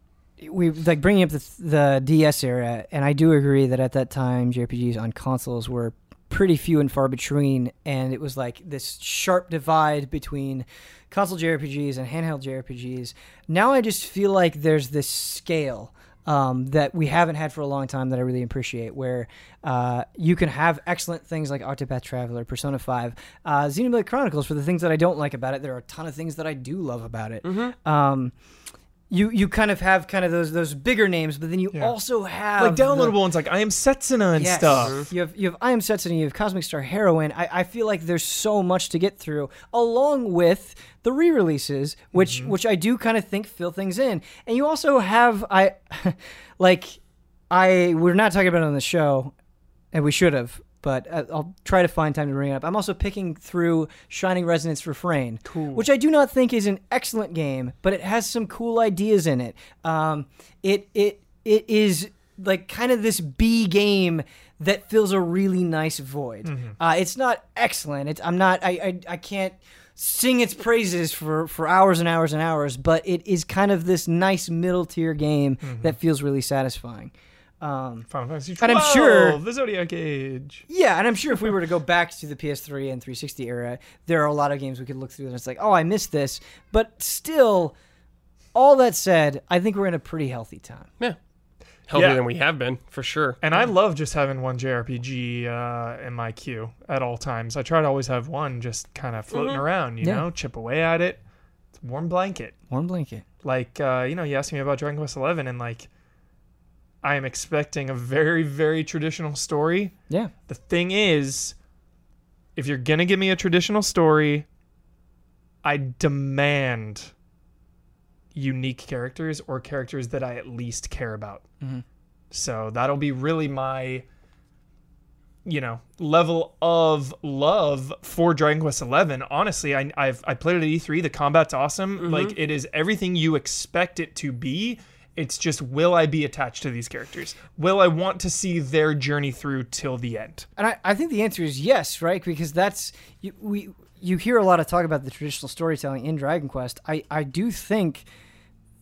we like bringing up the the DS era, and I do agree that at that time JRPGs on consoles were pretty few and far between, and it was like this sharp divide between console JRPGs and handheld JRPGs. Now I just feel like there's this scale. Um, that we haven't had for a long time that I really appreciate, where uh, you can have excellent things like Octopath Traveler, Persona 5, uh, Xenoblade Chronicles for the things that I don't like about it. There are a ton of things that I do love about it. Um, you you kind of have kind of those those bigger names, but then you Yeah. also have like downloadable ones like I am Setsuna and Yes. stuff. You have you have I Am Setsuna, you have Cosmic Star Heroine. I, I feel like there's so much to get through, along with the re-releases, which mm-hmm. which I do kind of think fill things in. And you also have I like I we're not talking about it on the show, and we should have. But uh, I'll try to find time to bring it up. I'm also picking through Shining Resonance Refrain, Cool. which I do not think is an excellent game, but it has some cool ideas in it. Um, it it it is like kind of this B game that fills a really nice void. Uh, it's not excellent. It's I'm not I, I I can't sing its praises for for hours and hours and hours, but it is kind of this nice middle tier game that feels really satisfying. Um, Final Fantasy And I'm sure- the Zodiac Age. yeah, and I'm sure if we were to go back to the PS3 and 360 era, there are a lot of games we could look through and it's like, oh, I missed this. But still, all that said, I think we're in a pretty healthy time. Yeah, healthier Yeah. than we have been for sure. And I love just having one JRPG uh, in my queue at all times. I try to always have one just kind of floating around, you Yeah. know, chip away at it. It's a warm blanket. Warm blanket. Like, uh, you know, you asked me about Dragon Quest Eleven, and like, I am expecting a very, very traditional story. Yeah. The thing is, if you're gonna give me a traditional story, I demand unique characters or characters that I at least care about. Mhm. So that'll be really my, you know, level of love for Dragon Quest Eleven. Honestly, I, I've I played it at E3. The combat's awesome. Like it is everything you expect it to be. It's just will I be attached to these characters? Will I want to see their journey through till the end? And I, I think the answer is yes, right? Because that's you, we you hear a lot of talk about the traditional storytelling in Dragon Quest. I, I do think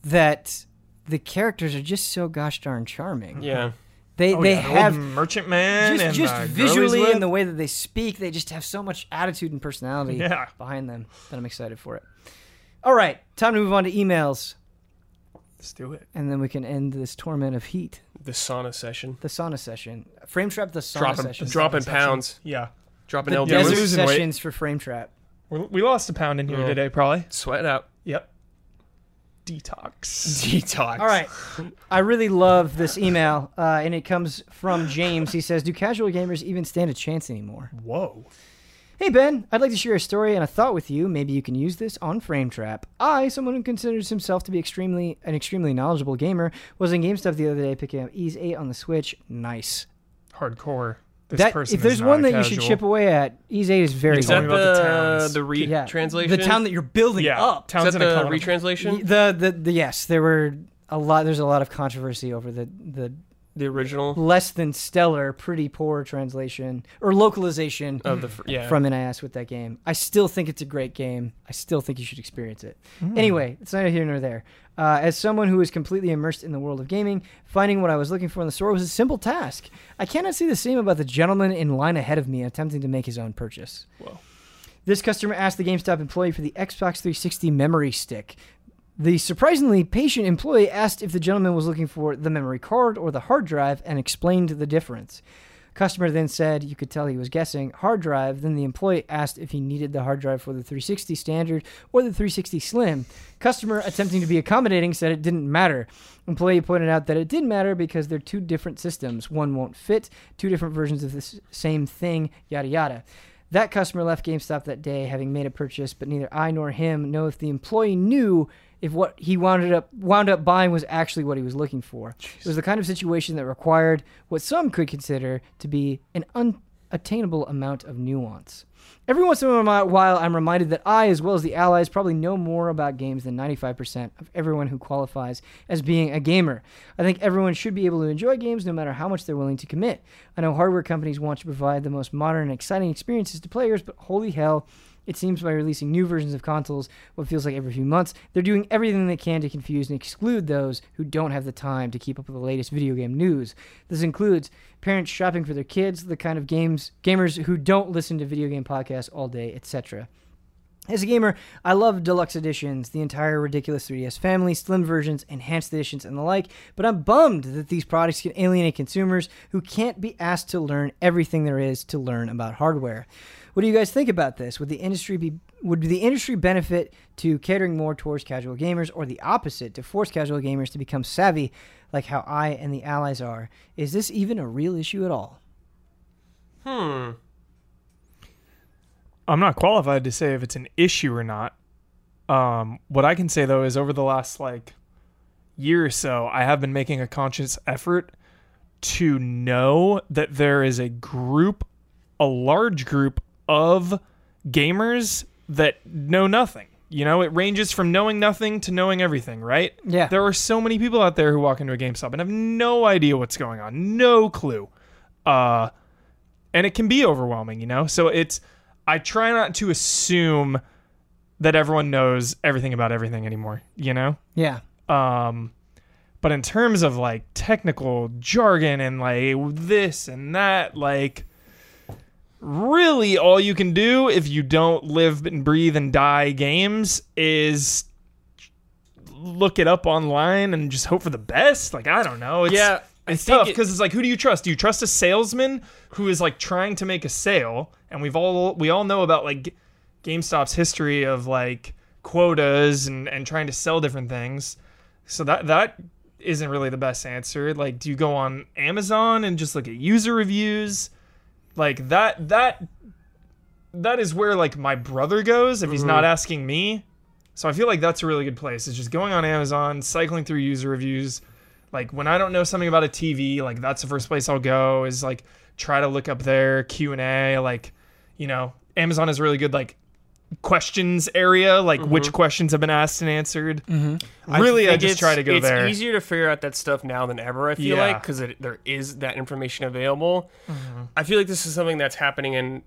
that the characters are just so gosh darn charming. Yeah, They Oh, they yeah, the have Merchant Man just and just uh, visually Whip. and the way that they speak, they just have so much attitude and personality Yeah. behind them that I'm excited for it. All right, time to move on to emails, Let's do it. and then we can end this torment of heat. the sauna session, The sauna session, frame trap. The sauna dropping session. dropping Section. pounds, Yeah. dropping The LBs, Yeah, desert we're weight. sessions for frame trap. We're, we lost a pound in here Yeah. today, probably. sweat out, Yep. Detox. detox. All right. I really love this email, uh, and it comes from James. He says, "Do casual gamers even stand a chance anymore?" Whoa. Hey Ben, I'd like to share a story and a thought with you. Maybe you can use this on Frame Trap. I, someone who considers himself to be extremely an extremely knowledgeable gamer, was in GameStop the other day picking up Ys 8 on the Switch. Nice. Hardcore. This. That person if there's is one not that you should chip away at, Ys 8 is very Is that me good. about the the towns. the re Yeah. translation? The town that you're building Yeah. up. Towns Is that in the economy. retranslation? The, the the yes, there were a lot. There's a lot of controversy over the the The original less than stellar, pretty poor translation or localization of the fr- yeah. from NIS with that game. I still think it's a great game. I still think you should experience it. Anyway, it's neither here nor there. Uh, as someone who is completely immersed in the world of gaming, finding what I was looking for in the store was a simple task. I cannot say the same about the gentleman in line ahead of me attempting to make his own purchase. Whoa. This customer asked the GameStop employee for the Xbox 360 memory stick. The surprisingly patient employee asked if the gentleman was looking for the memory card or the hard drive and explained the difference. Customer then said you could tell he was guessing hard drive. Then the employee asked if he needed the hard drive for the 360 standard or the 360 slim. Customer attempting to be accommodating said it didn't matter. Employee pointed out that it did matter because they're two different systems. One won't fit, two different versions of the same thing, yada yada. That customer left GameStop that day having made a purchase, but neither I nor him know if the employee knew if what he wound up wound up buying was actually what he was looking for. It was the kind of situation that required what some could consider to be an unattainable amount of nuance. Every once in a while, I'm reminded that I, as well as the allies, probably know more about games than 95% of everyone who qualifies as being a gamer. I think everyone should be able to enjoy games no matter how much they're willing to commit. I know hardware companies want to provide the most modern and exciting experiences to players, but holy hell, it seems by releasing new versions of consoles, what feels like every few months, they're doing everything they can to confuse and exclude those who don't have the time to keep up with the latest video game news. This includes parents shopping for their kids, the kind of games gamers who don't listen to video game podcasts all day, etc. As a gamer, I love deluxe editions, the entire ridiculous 3DS family, slim versions, enhanced editions, and the like, but I'm bummed that these products can alienate consumers who can't be asked to learn everything there is to learn about hardware. What do you guys think about this? Would the industry be would the industry benefit to catering more towards casual gamers or the opposite to force casual gamers to become savvy like how I and the allies are? Is this even a real issue at all? Hmm. I'm not qualified to say if it's an issue or not. Um, what I can say though is over the last like year or so, I have been making a conscious effort to know that there is a group, a large group of gamers that know nothing. You know, it ranges from knowing nothing to knowing everything, right? Yeah. There are so many people out there who walk into a GameStop and have no idea what's going on, no clue. Uh, and it can be overwhelming, you know? So it's, I try not to assume that everyone knows everything about everything anymore, you know? Yeah. Um, but in terms of like technical jargon and like this and that, like really all you can do if you don't live and breathe and die games is look it up online and just hope for the best. Like I don't know. It's, Yeah, it's tough it- because it's like who do you trust? Do you trust a salesman who is like trying to make a sale? And we've all we all know about like GameStop's history of like quotas and and trying to sell different things. So that that isn't really the best answer. Like, do you go on Amazon and just look at user reviews? Like that that that is where like my brother goes if he's not mm-hmm. asking me. So I feel like that's a really good place. It's just going on Amazon, cycling through user reviews. Like when I don't know something about a TV, like that's the first place I'll go. Is like try to look up their Q and A. Like, you know, Amazon is really good like questions area, like which questions have been asked and answered. I Really, I, just try to go it's there. It's easier to figure out that stuff now than ever. I feel Yeah. like because there is that information available. Mm-hmm. I feel like this is something that's happening in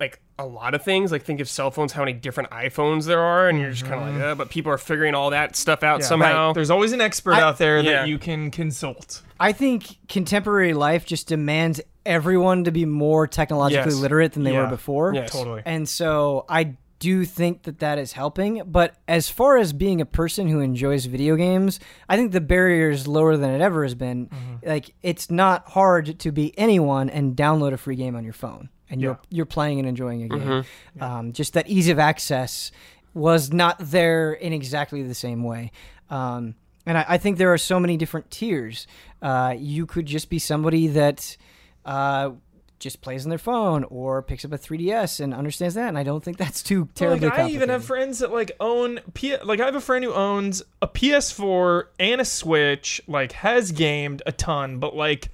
like a lot of things. Like think of cell phones, how many different iPhones there are, and you're just kind of like, uh, but people are figuring all that stuff out. Yeah, somehow. right. There's always an expert I- out there Yeah. that you can consult. I think contemporary life just demands everyone to be more technologically Yes. literate than they Yeah. were before. Yes. Totally. And so I do think that that is helping. But as far as being a person who enjoys video games, I think the barrier is lower than it ever has been. Mm-hmm. Like it's not hard to be anyone and download a free game on your phone, and you're Yeah. you're playing and enjoying a game. Mm-hmm. Um, just that ease of access was not there in exactly the same way. Um, and I, I think there are so many different tiers. Uh, you could just be somebody that uh, just plays on their phone or picks up a 3DS and understands that. And I don't think that's too terribly like I even have friends that like own P- like I have a friend who owns a PS4 and a Switch, like has gamed a ton, but like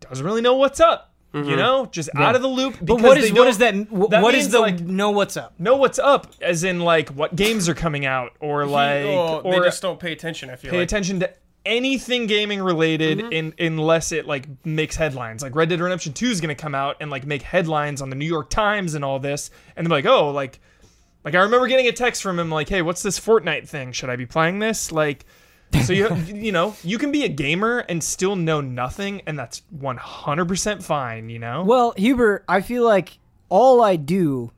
doesn't really know what's up. You mm-hmm. know, just out of the loop. But because what they is what is that? wh- that what is the like- know what's up? Know what's up, as in like what games are coming out, or like, oh, Well, or they just don't pay attention. I feel like pay like. attention to anything gaming related mm-hmm. in unless it like makes headlines. Like Red Dead Redemption 2 is going to come out and like make headlines on the New York Times and all this and they're like, "Oh, like like I remember getting a text from him like, "Hey, what's this Fortnite thing? Should I be playing this?" Like so you you know, you can be a gamer and still know nothing and that's 100% fine, you know? Well, Huber, I feel like all I do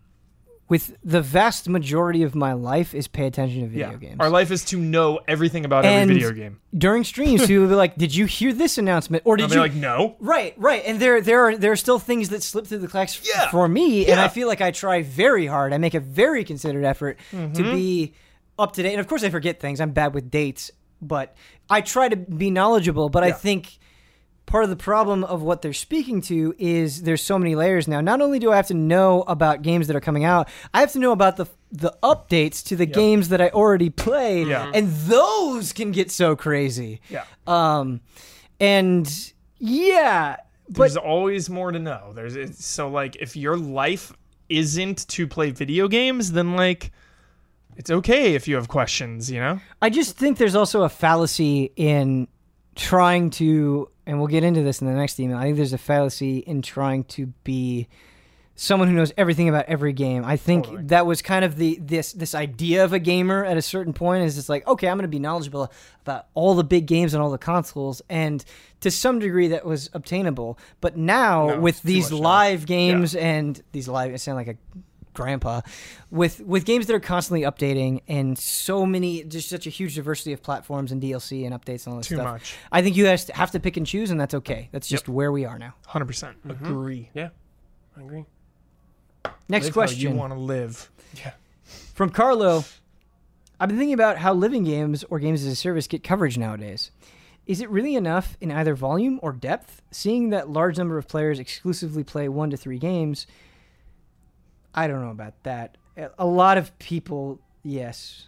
with the vast majority of my life is pay attention to video yeah. games. Our life is to know everything about And every video game. During streams, people will be like, "Did you hear this announcement?" Or did you? like, "No." Right, right, and there, there are there are still things that slip through the cracks Yeah. for me, and I feel like I try very hard. I make a very considered effort Mm-hmm. to be up to date, and of course, I forget things. I'm bad with dates, but I try to be knowledgeable. But I think part of the problem of what they're speaking to is there's so many layers now. Not only do I have to know about games that are coming out, I have to know about the the updates to the games that I already played, Yeah. and those can get so crazy. Yeah. Um, and yeah, but There's always more to know. There's it's, so like if your life isn't to play video games, then like it's okay if you have questions, you know? I just think there's also a fallacy in trying to, and we'll get into this in the next email. I think there's a fallacy in trying to be someone who knows everything about every game. I think Totally. that was kind of the this this idea of a gamer at a certain point is it's like, okay, I'm going to be knowledgeable about all the big games and all the consoles and to some degree that was obtainable. But now No, with these much now. live games and these live I sound like a grandpa with with games that are constantly updating and so many just such a huge diversity of platforms and DLC and updates and all this Too stuff. much. I think you guys have to pick and choose and that's okay. That's just where we are now. 100% mm-hmm. agree. Yeah, I agree. Next Live how question. you want to live. Yeah. From Carlo, I've been thinking about how living games or games as a service get coverage nowadays. Is it really enough in either volume or depth? Seeing that large number of players exclusively play one to three games, I don't know about that. A lot of people, yes.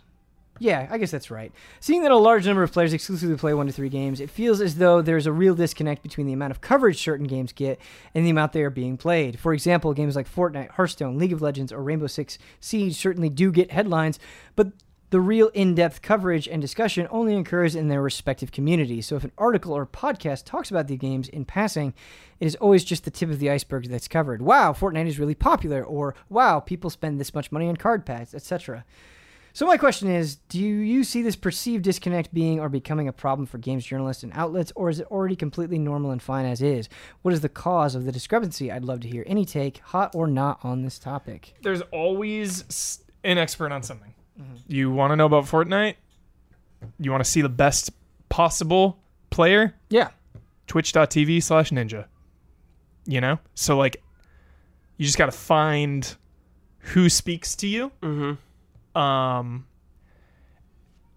Yeah, I guess that's right. Seeing that a large number of players exclusively play one to three games, it feels as though there's a real disconnect between the amount of coverage certain games get and the amount they are being played. For example, games like Fortnite, Hearthstone, League of Legends, or Rainbow Six Siege certainly do get headlines, but the real in depth coverage and discussion only occurs in their respective communities. So if an article or podcast talks about the games in passing, it is always just the tip of the iceberg that's covered. Wow, Fortnite is really popular, or wow, people spend this much money on card pads, etc. So my question is, do you see this perceived disconnect being or becoming a problem for games journalists and outlets, or is it already completely normal and fine as is? What is the cause of the discrepancy? I'd love to hear any take, hot or not, on this topic. There's always an expert on something. You want to know about Fortnite? You want to see the best possible player? Yeah. twitch.tv slash ninja you know so like you just got to find who speaks to you Mm-hmm. um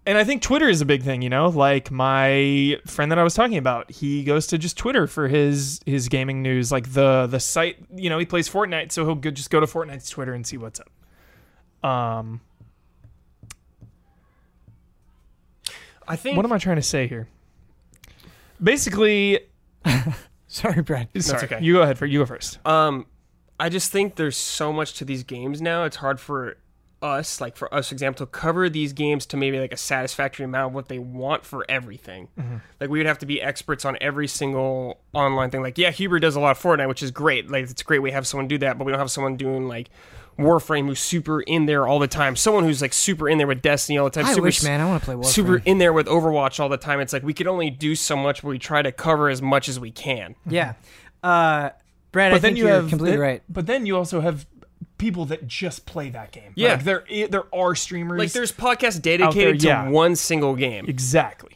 and i think twitter is a big thing you know like my friend that i was talking about he goes to just twitter for his his gaming news like the the site you know he plays fortnite so he'll go, just go to fortnite's twitter and see what's up um I think. what am i trying to say here basically Sorry, Brad. sorry okay. you go ahead for you go first Um, I just think there's so much to these games now. It's hard for us, like for us, for example, to cover these games to maybe like a satisfactory amount of what they want for everything. Like we would have to be experts on every single online thing. Like, yeah, Huber does a lot of Fortnite, which is great. Like, it's great we have someone do that, but we don't have someone doing like Warframe who's super in there all the time. Someone who's like super in there with Destiny all the time. I super wish, man. I want to play Warframe. Super in there with Overwatch all the time. It's like we can only do so much, but we try to cover as much as we can. Yeah. Uh, Brad, I then think you are have completely th- right. But then you also have people that just play that game. Yeah. like there there are streamers Like there's podcasts dedicated yeah. to one single game. exactly.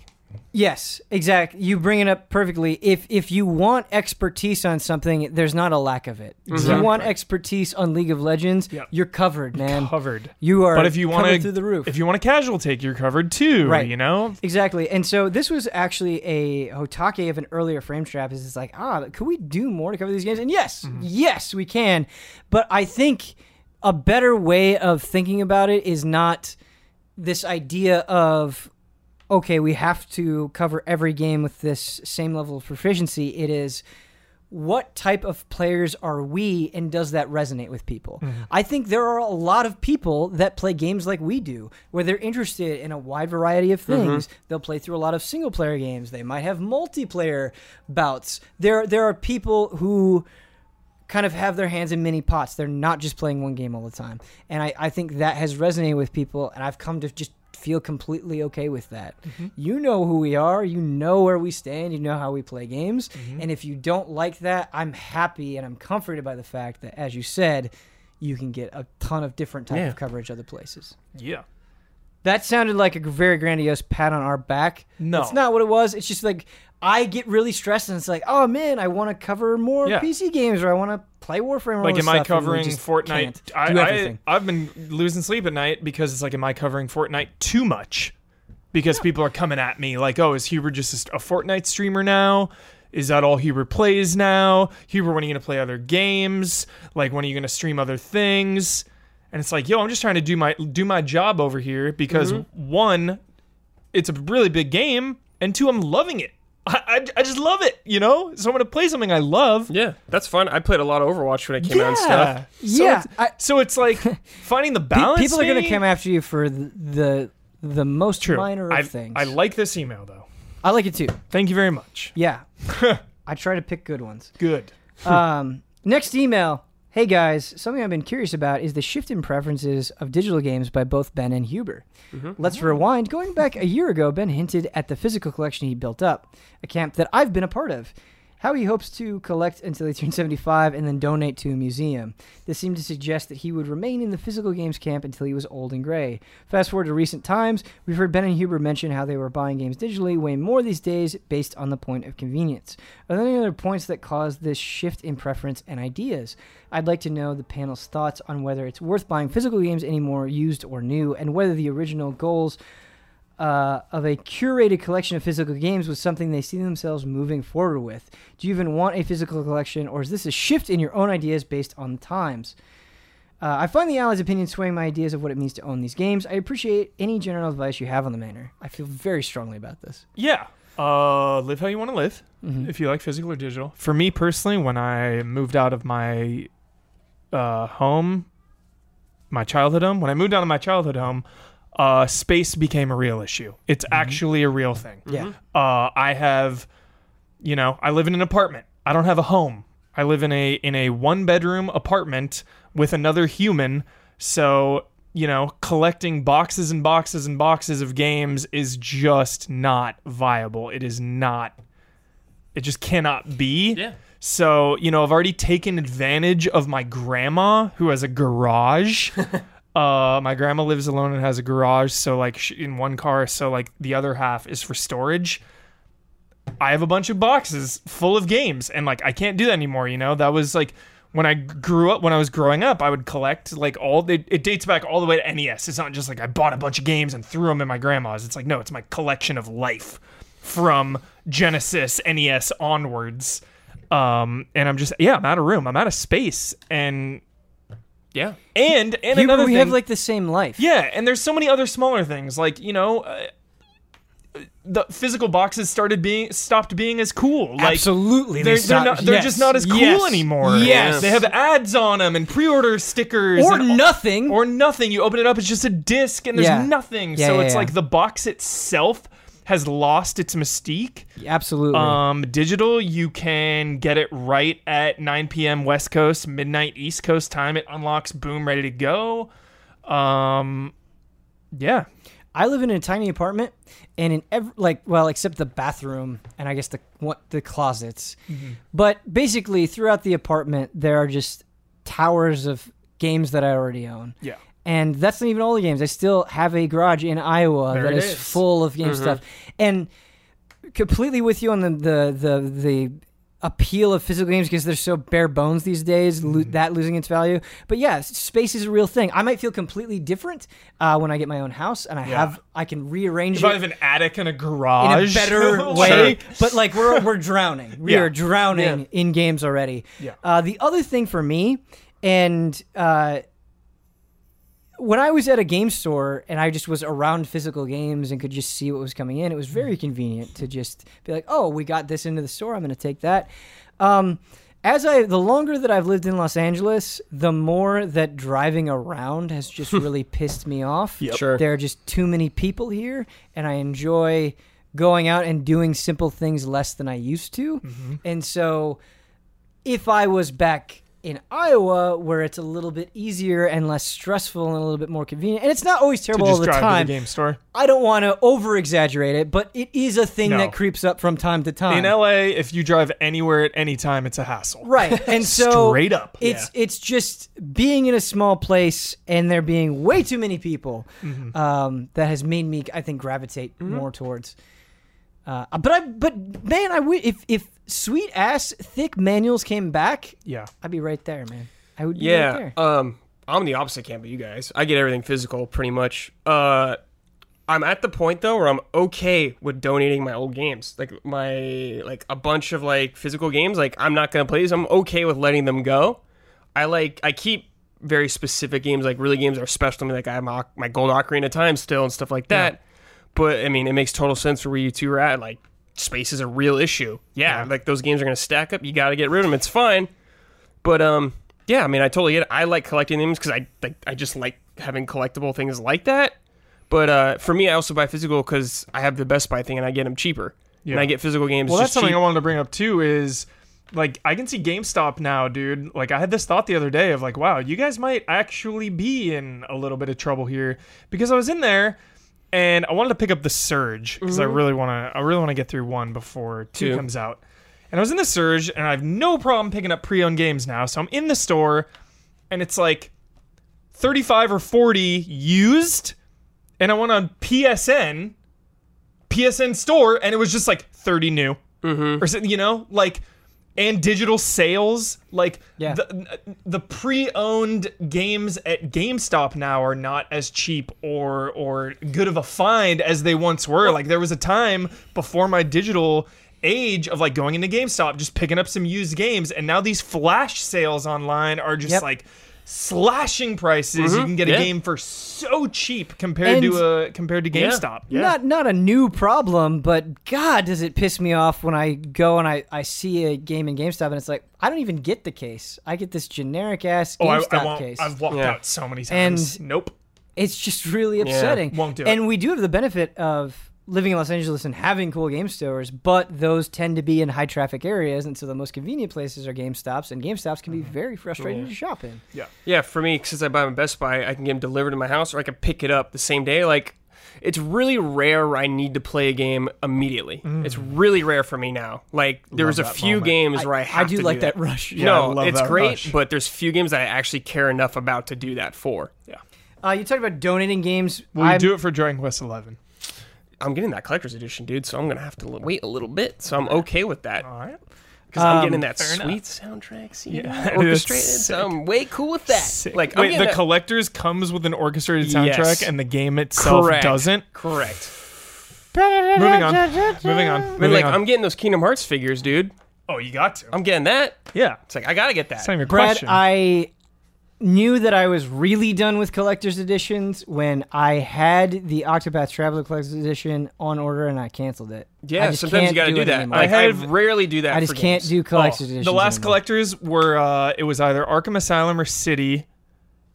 Yes, exactly. You bring it up perfectly. If if you want expertise on something, there's not a lack of it. If you want expertise on League of Legends, Yep. you're covered, man. Covered. You are. But if you want to through the roof, if you want a casual take, you're covered too. Right. You know. Exactly. And so this was actually a Hotake of an earlier frame trap. Is it's like, ah, could we do more to cover these games? And yes, Mm-hmm. yes, we can. But I think a better way of thinking about it is not this idea of okay, we have to cover every game with this same level of proficiency. It is what type of players are we and does that resonate with people? Mm-hmm. I think there are a lot of people that play games like we do, where they're interested in a wide variety of Mm-hmm. things. They'll play through a lot of single player games. They might have multiplayer bouts. There there are people who kind of have their hands in many pots. They're not just playing one game all the time. And I, I think that has resonated with people and I've come to just feel completely okay with that. Mm-hmm. You know who we are, you know where we stand, you know how we play games. Mm-hmm. And if you don't like that, I'm happy and I'm comforted by the fact that as you said, you can get a ton of different type Yeah. of coverage other places. Yeah. That sounded like a very grandiose pat on our back. No. It's not what it was. It's just like I get really stressed and it's like, oh man, I want to cover more Yeah. PC games or I want to play Warframe. or all Like, this am I stuff, and we covering just Fortnite? can't I, do I, everything. I've been losing sleep at night because it's like, am I covering Fortnite too much? Because people are coming at me like, oh, is Huber just a Fortnite streamer now? Is that all Huber plays now? Huber, when are you going to play other games? Like, when are you going to stream other things? And it's like, yo, I'm just trying to do my do my job over here because Mm-hmm. one, it's a really big game, and two, I'm loving it. I, I, I just love it, you know. So I'm gonna play something I love. Yeah, that's fun. I played a lot of Overwatch when it came out and stuff. So Yeah, it's, I- so it's like finding the balance. people are going to come after you for the the, the most True. minor of I, things. I like this email though. I like it too. Thank you very much. Yeah, I try to pick good ones. Good. um, next email. Hey guys, something I've been curious about is the shift in preferences of digital games by both Ben and Huber. Mm-hmm. Let's rewind. Going back a year ago, Ben hinted at the physical collection he built up, a camp that I've been a part of. How he hopes to collect until he turns 75 and then donate to a museum. This seemed to suggest that he would remain in the physical games camp until he was old and gray. Fast forward to recent times, we've heard Ben and Huber mention how they were buying games digitally way more these days based on the point of convenience. Are there any other points that caused this shift in preference and ideas? I'd like to know the panel's thoughts on whether it's worth buying physical games anymore, used or new, and whether the original goals uh, of a curated collection of physical games was something they see themselves moving forward with. Do you even want a physical collection, or is this a shift in your own ideas based on the times? Uh, I find the Allies' opinion swaying my ideas of what it means to own these games. I appreciate any general advice you have on the matter. I feel very strongly about this. Yeah. Uh, live how you want to live. Mhm. If you like physical or digital. For me personally, when I moved out of my uh, home, my childhood home, when I moved out of my childhood home, uh, space became a real issue. It's actually a real thing. Yeah. Uh, I have, you know, I live in an apartment. I don't have a home. I live in a in a one bedroom apartment with another human. So you know, collecting boxes and boxes and boxes of games is just not viable. It is not. It just cannot be. Yeah. So, you know, I've already taken advantage of my grandma who has a garage. uh, my grandma lives alone and has a garage. So, like, sh- in one car. So, like, the other half is for storage. I have a bunch of boxes full of games. And, like, I can't do that anymore. You know, that was like when I grew up, when I was growing up, I would collect, like, all it, it dates back all the way to NES. It's not just like I bought a bunch of games and threw them in my grandma's. It's like, no, it's my collection of life from Genesis, NES onwards. Um, and I'm just yeah, I'm out of room. I'm out of space, and Yeah. and and Huber, another we thing, have like the same life. yeah, and there's so many other smaller things like you know. Uh, the physical boxes started being stopped being as cool. Like Absolutely, they're, they they're, stop- not, they're yes, just not as cool yes, anymore. yes. they have ads on them and pre-order stickers Or and nothing. or nothing. You open it up, it's just a disc, and there's Yeah. nothing. Yeah, so yeah, it's yeah. like the box itself has lost its mystique. Absolutely. Um, digital, you can get it right at 9 p.m. West Coast, midnight East Coast time. It unlocks, boom, ready to go. Um, yeah, I live in a tiny apartment, and in every like well, except the bathroom and I guess the what the closets, but basically throughout the apartment there are just towers of games that I already own. yeah. And that's not even all the games. I still have a garage in Iowa There that is, is. Mm-hmm. full of game stuff, and completely with you on the the the, the appeal of physical games because they're so bare bones these days. Mm-hmm. that losing its value, but yeah, space is a real thing. I might feel completely different uh, when I get my own house and I Yeah. have I can rearrange it. I have an attic and a garage in a better Sure. way. But like we're we're drowning. We Yeah. are drowning Yeah. in games already. Yeah. Uh, the other thing for me, and uh, when I was at a game store and I just was around physical games and could just see what was coming in, it was very convenient to just be like, "Oh, we got this into the store. I'm going to take that." Um, as I, the longer that I've lived in Los Angeles, the more that driving around has just really pissed me off. Yep. Sure. There are just too many people here, and I enjoy going out and doing simple things less than I used to. And so, if I was back in Iowa, where it's a little bit easier and less stressful and a little bit more convenient, and it's not always terrible all the time. to the game store. I don't want to over exaggerate it, but it is a thing No. that creeps up from time to time. In LA, if you drive anywhere at any time, it's a hassle. Right. And so Straight up. It's it's just being in a small place and there being way too many people Mm-hmm. um, that has made me I think gravitate more towards. Uh, but I but man I would if if sweet ass thick manuals came back Yeah. I'd be right there man I would be right Yeah. there. Um, I'm the opposite camp of you guys. I get everything physical pretty much. Uh, I'm at the point though where I'm okay with donating my old games, like my like a bunch of like physical games. Like I'm not gonna play these. I'm okay with letting them go. I like I keep very specific games, like really games that are special to me. Like I have my, my gold ocarina of time still and stuff like that. But I mean, it makes total sense for where you two are at. Like space is a real issue. Yeah, Yeah. like those games are gonna stack up. You got to get rid of them. It's fine. But um, yeah, I mean, I totally get it. I like collecting them because I like I just like having collectible things like that. But uh, for me, I also buy physical because I have the Best Buy thing and I get them cheaper. And I get physical games. Well, that's something cheap. I wanted to bring up too. Is like I can see GameStop now, dude. Like I had this thought the other day of like, wow, you guys might actually be in a little bit of trouble here because I was in there and I wanted to pick up the Surge because mm-hmm. I really want to. I really want to get through one before two, Two. comes out. And I was in the Surge and I have no problem picking up pre-owned games now. So I'm in the store and it's like 35 or 40 used and I went on PSN PSN store and it was just like 30 new mm-hmm. or something, you know, like and digital sales like Yeah. the the pre-owned games at GameStop now are not as cheap or or good of a find as they once were. Like there was a time before my digital age of like going into GameStop just picking up some used games and now these flash sales online are just Yep. like slashing prices. You mm-hmm. can get a Yeah. game for so cheap compared to a compared to Yeah. GameStop. Not not a new problem, but God, does it piss me off when I go and I, I see a game in GameStop and it's like I don't even get the case. I get this generic ass Oh, I, GameStop I won't. case. I've walked Yeah. out so many times. And- nope. it's just really upsetting. won't do it. And we do have the benefit of living in Los Angeles and having cool game stores, but those tend to be in high traffic areas, and so the most convenient places are Game Stops, and Game Stops can Mm-hmm. be very frustrating Yeah. to shop in. Yeah, yeah. for me, since I buy them at Best Buy, I can get them delivered to my house, or I can pick it up the same day. Like, it's really rare I need to play a game immediately. It's really rare for me now. Like, there was a few moment. games where I I do to like do that rush. Yeah, I no, love it's that great, rush. but there's few games that I actually care enough about to do that for. Yeah. Uh, you talked about donating games. Will you I'm- do it for Dragon Quest Eleven? I'm getting that collector's edition, dude, so I'm gonna have to l- wait a little bit. So I'm okay with that All right. because I'm Um, getting that fair sweet soundtrack, see, Yeah, orchestrated. So I'm way cool with that. Sick. Like, I'm wait, getting the that- collectors comes with an orchestrated soundtrack, Yes. and the game itself correct, doesn't. Correct. Moving on. Moving on. I mean, Moving like, on. I'm getting those Kingdom Hearts figures, dude. oh, you got to. I'm getting that. yeah. It's like I gotta get that. It's not even a Brad, question. I knew that I was really done with collector's editions when I had the Octopath Traveler collector's edition on order and I canceled it. I Yeah, just sometimes you can't gotta do, it that. anymore. Like, I I, have- rarely do that. I just for can't games. do collector's Oh, editions. the last anymore. collectors were uh, it was either Arkham Asylum or City.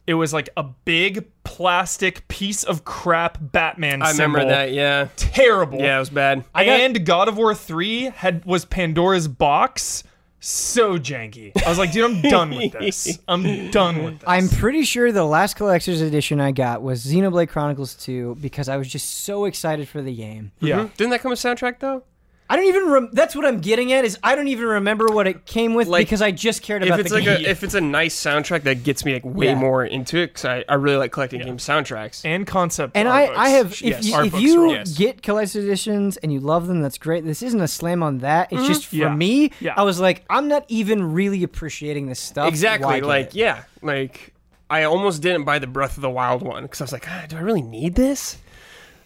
It was like a big plastic piece of crap Batman I remember that. Yeah, Terrible. yeah, it was bad. I got- and God of War 3 had was Pandora's box. So janky. I was like, dude, I'm done with this. I'm done with this. I'm pretty sure the last collector's edition I got was Xenoblade Chronicles 2 because I was just so excited for the game. yeah. Mhm. Didn't that come with soundtrack though? I don't even. Rem- that's what I'm getting at is I don't even remember what it came with Like, because I just cared If about it's the like game. a, if it's a nice soundtrack that gets me like way Yeah. more into it, because I, I really like collecting game soundtracks. And concept. and I, books. I have if Yes, you, if you. Yes. get collector's editions and you love them, that's great. This isn't a slam on that. It's just for Yeah. me. Yeah. I was like, I'm not even really appreciating this stuff. Exactly. Like it? yeah, like I almost didn't buy the Breath of the Wild one because I was like, ah, do I really need this?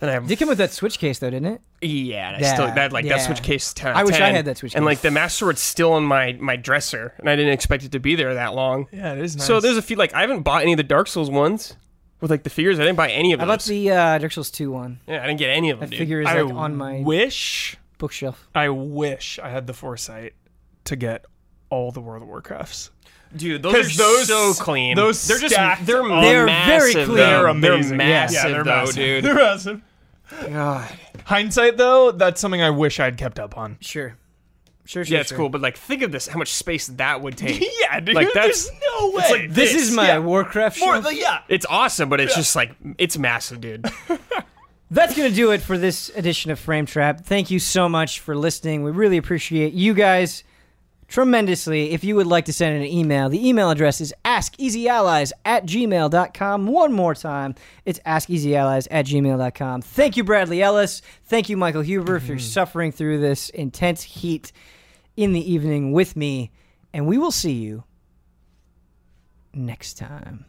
And I It did come with that Switch case though, didn't it? Yeah, and I Yeah, still that like that. Switch case. 10 out I of wish I had that Switch case. And like the Master Sword's still on my my dresser, and I didn't expect it to be there that long. Yeah, it is nice. So there's a few like I haven't bought any of the Dark Souls ones. with like the figures. I didn't buy any of them. I bought the uh, Dark Souls 2 one? yeah, I didn't get any of them, That dude. figure is I like on my wish, bookshelf. I wish I had the foresight to get all the World of Warcrafts. Dude, those are those- so clean. those they're just stacked they're, on- They're massive, very clean. They're amazing. They're Yeah. massive, Yeah, they're though, massive. dude. They're massive. God. Hindsight, though, that's something I wish I'd kept up on. Sure. Sure, sure. Yeah, it's sure. cool, but like, think of this: how much space that would take. yeah, dude. Like, that's- there's no way. it's like This is my yeah. Warcraft More, shelf. like, yeah. It's awesome, but it's just like it's massive, dude. That's going to do it for this edition of Frame Trap. Thank you so much for listening. We really appreciate you guys tremendously. If you would like to send an email, the email address is askeasyallies at gmail.com. One more time, it's askeasyallies at gmail.com. Thank you, Bradley Ellis. Thank you, Michael Huber, for mm-hmm. suffering through this intense heat in the evening with me. And we will see you next time.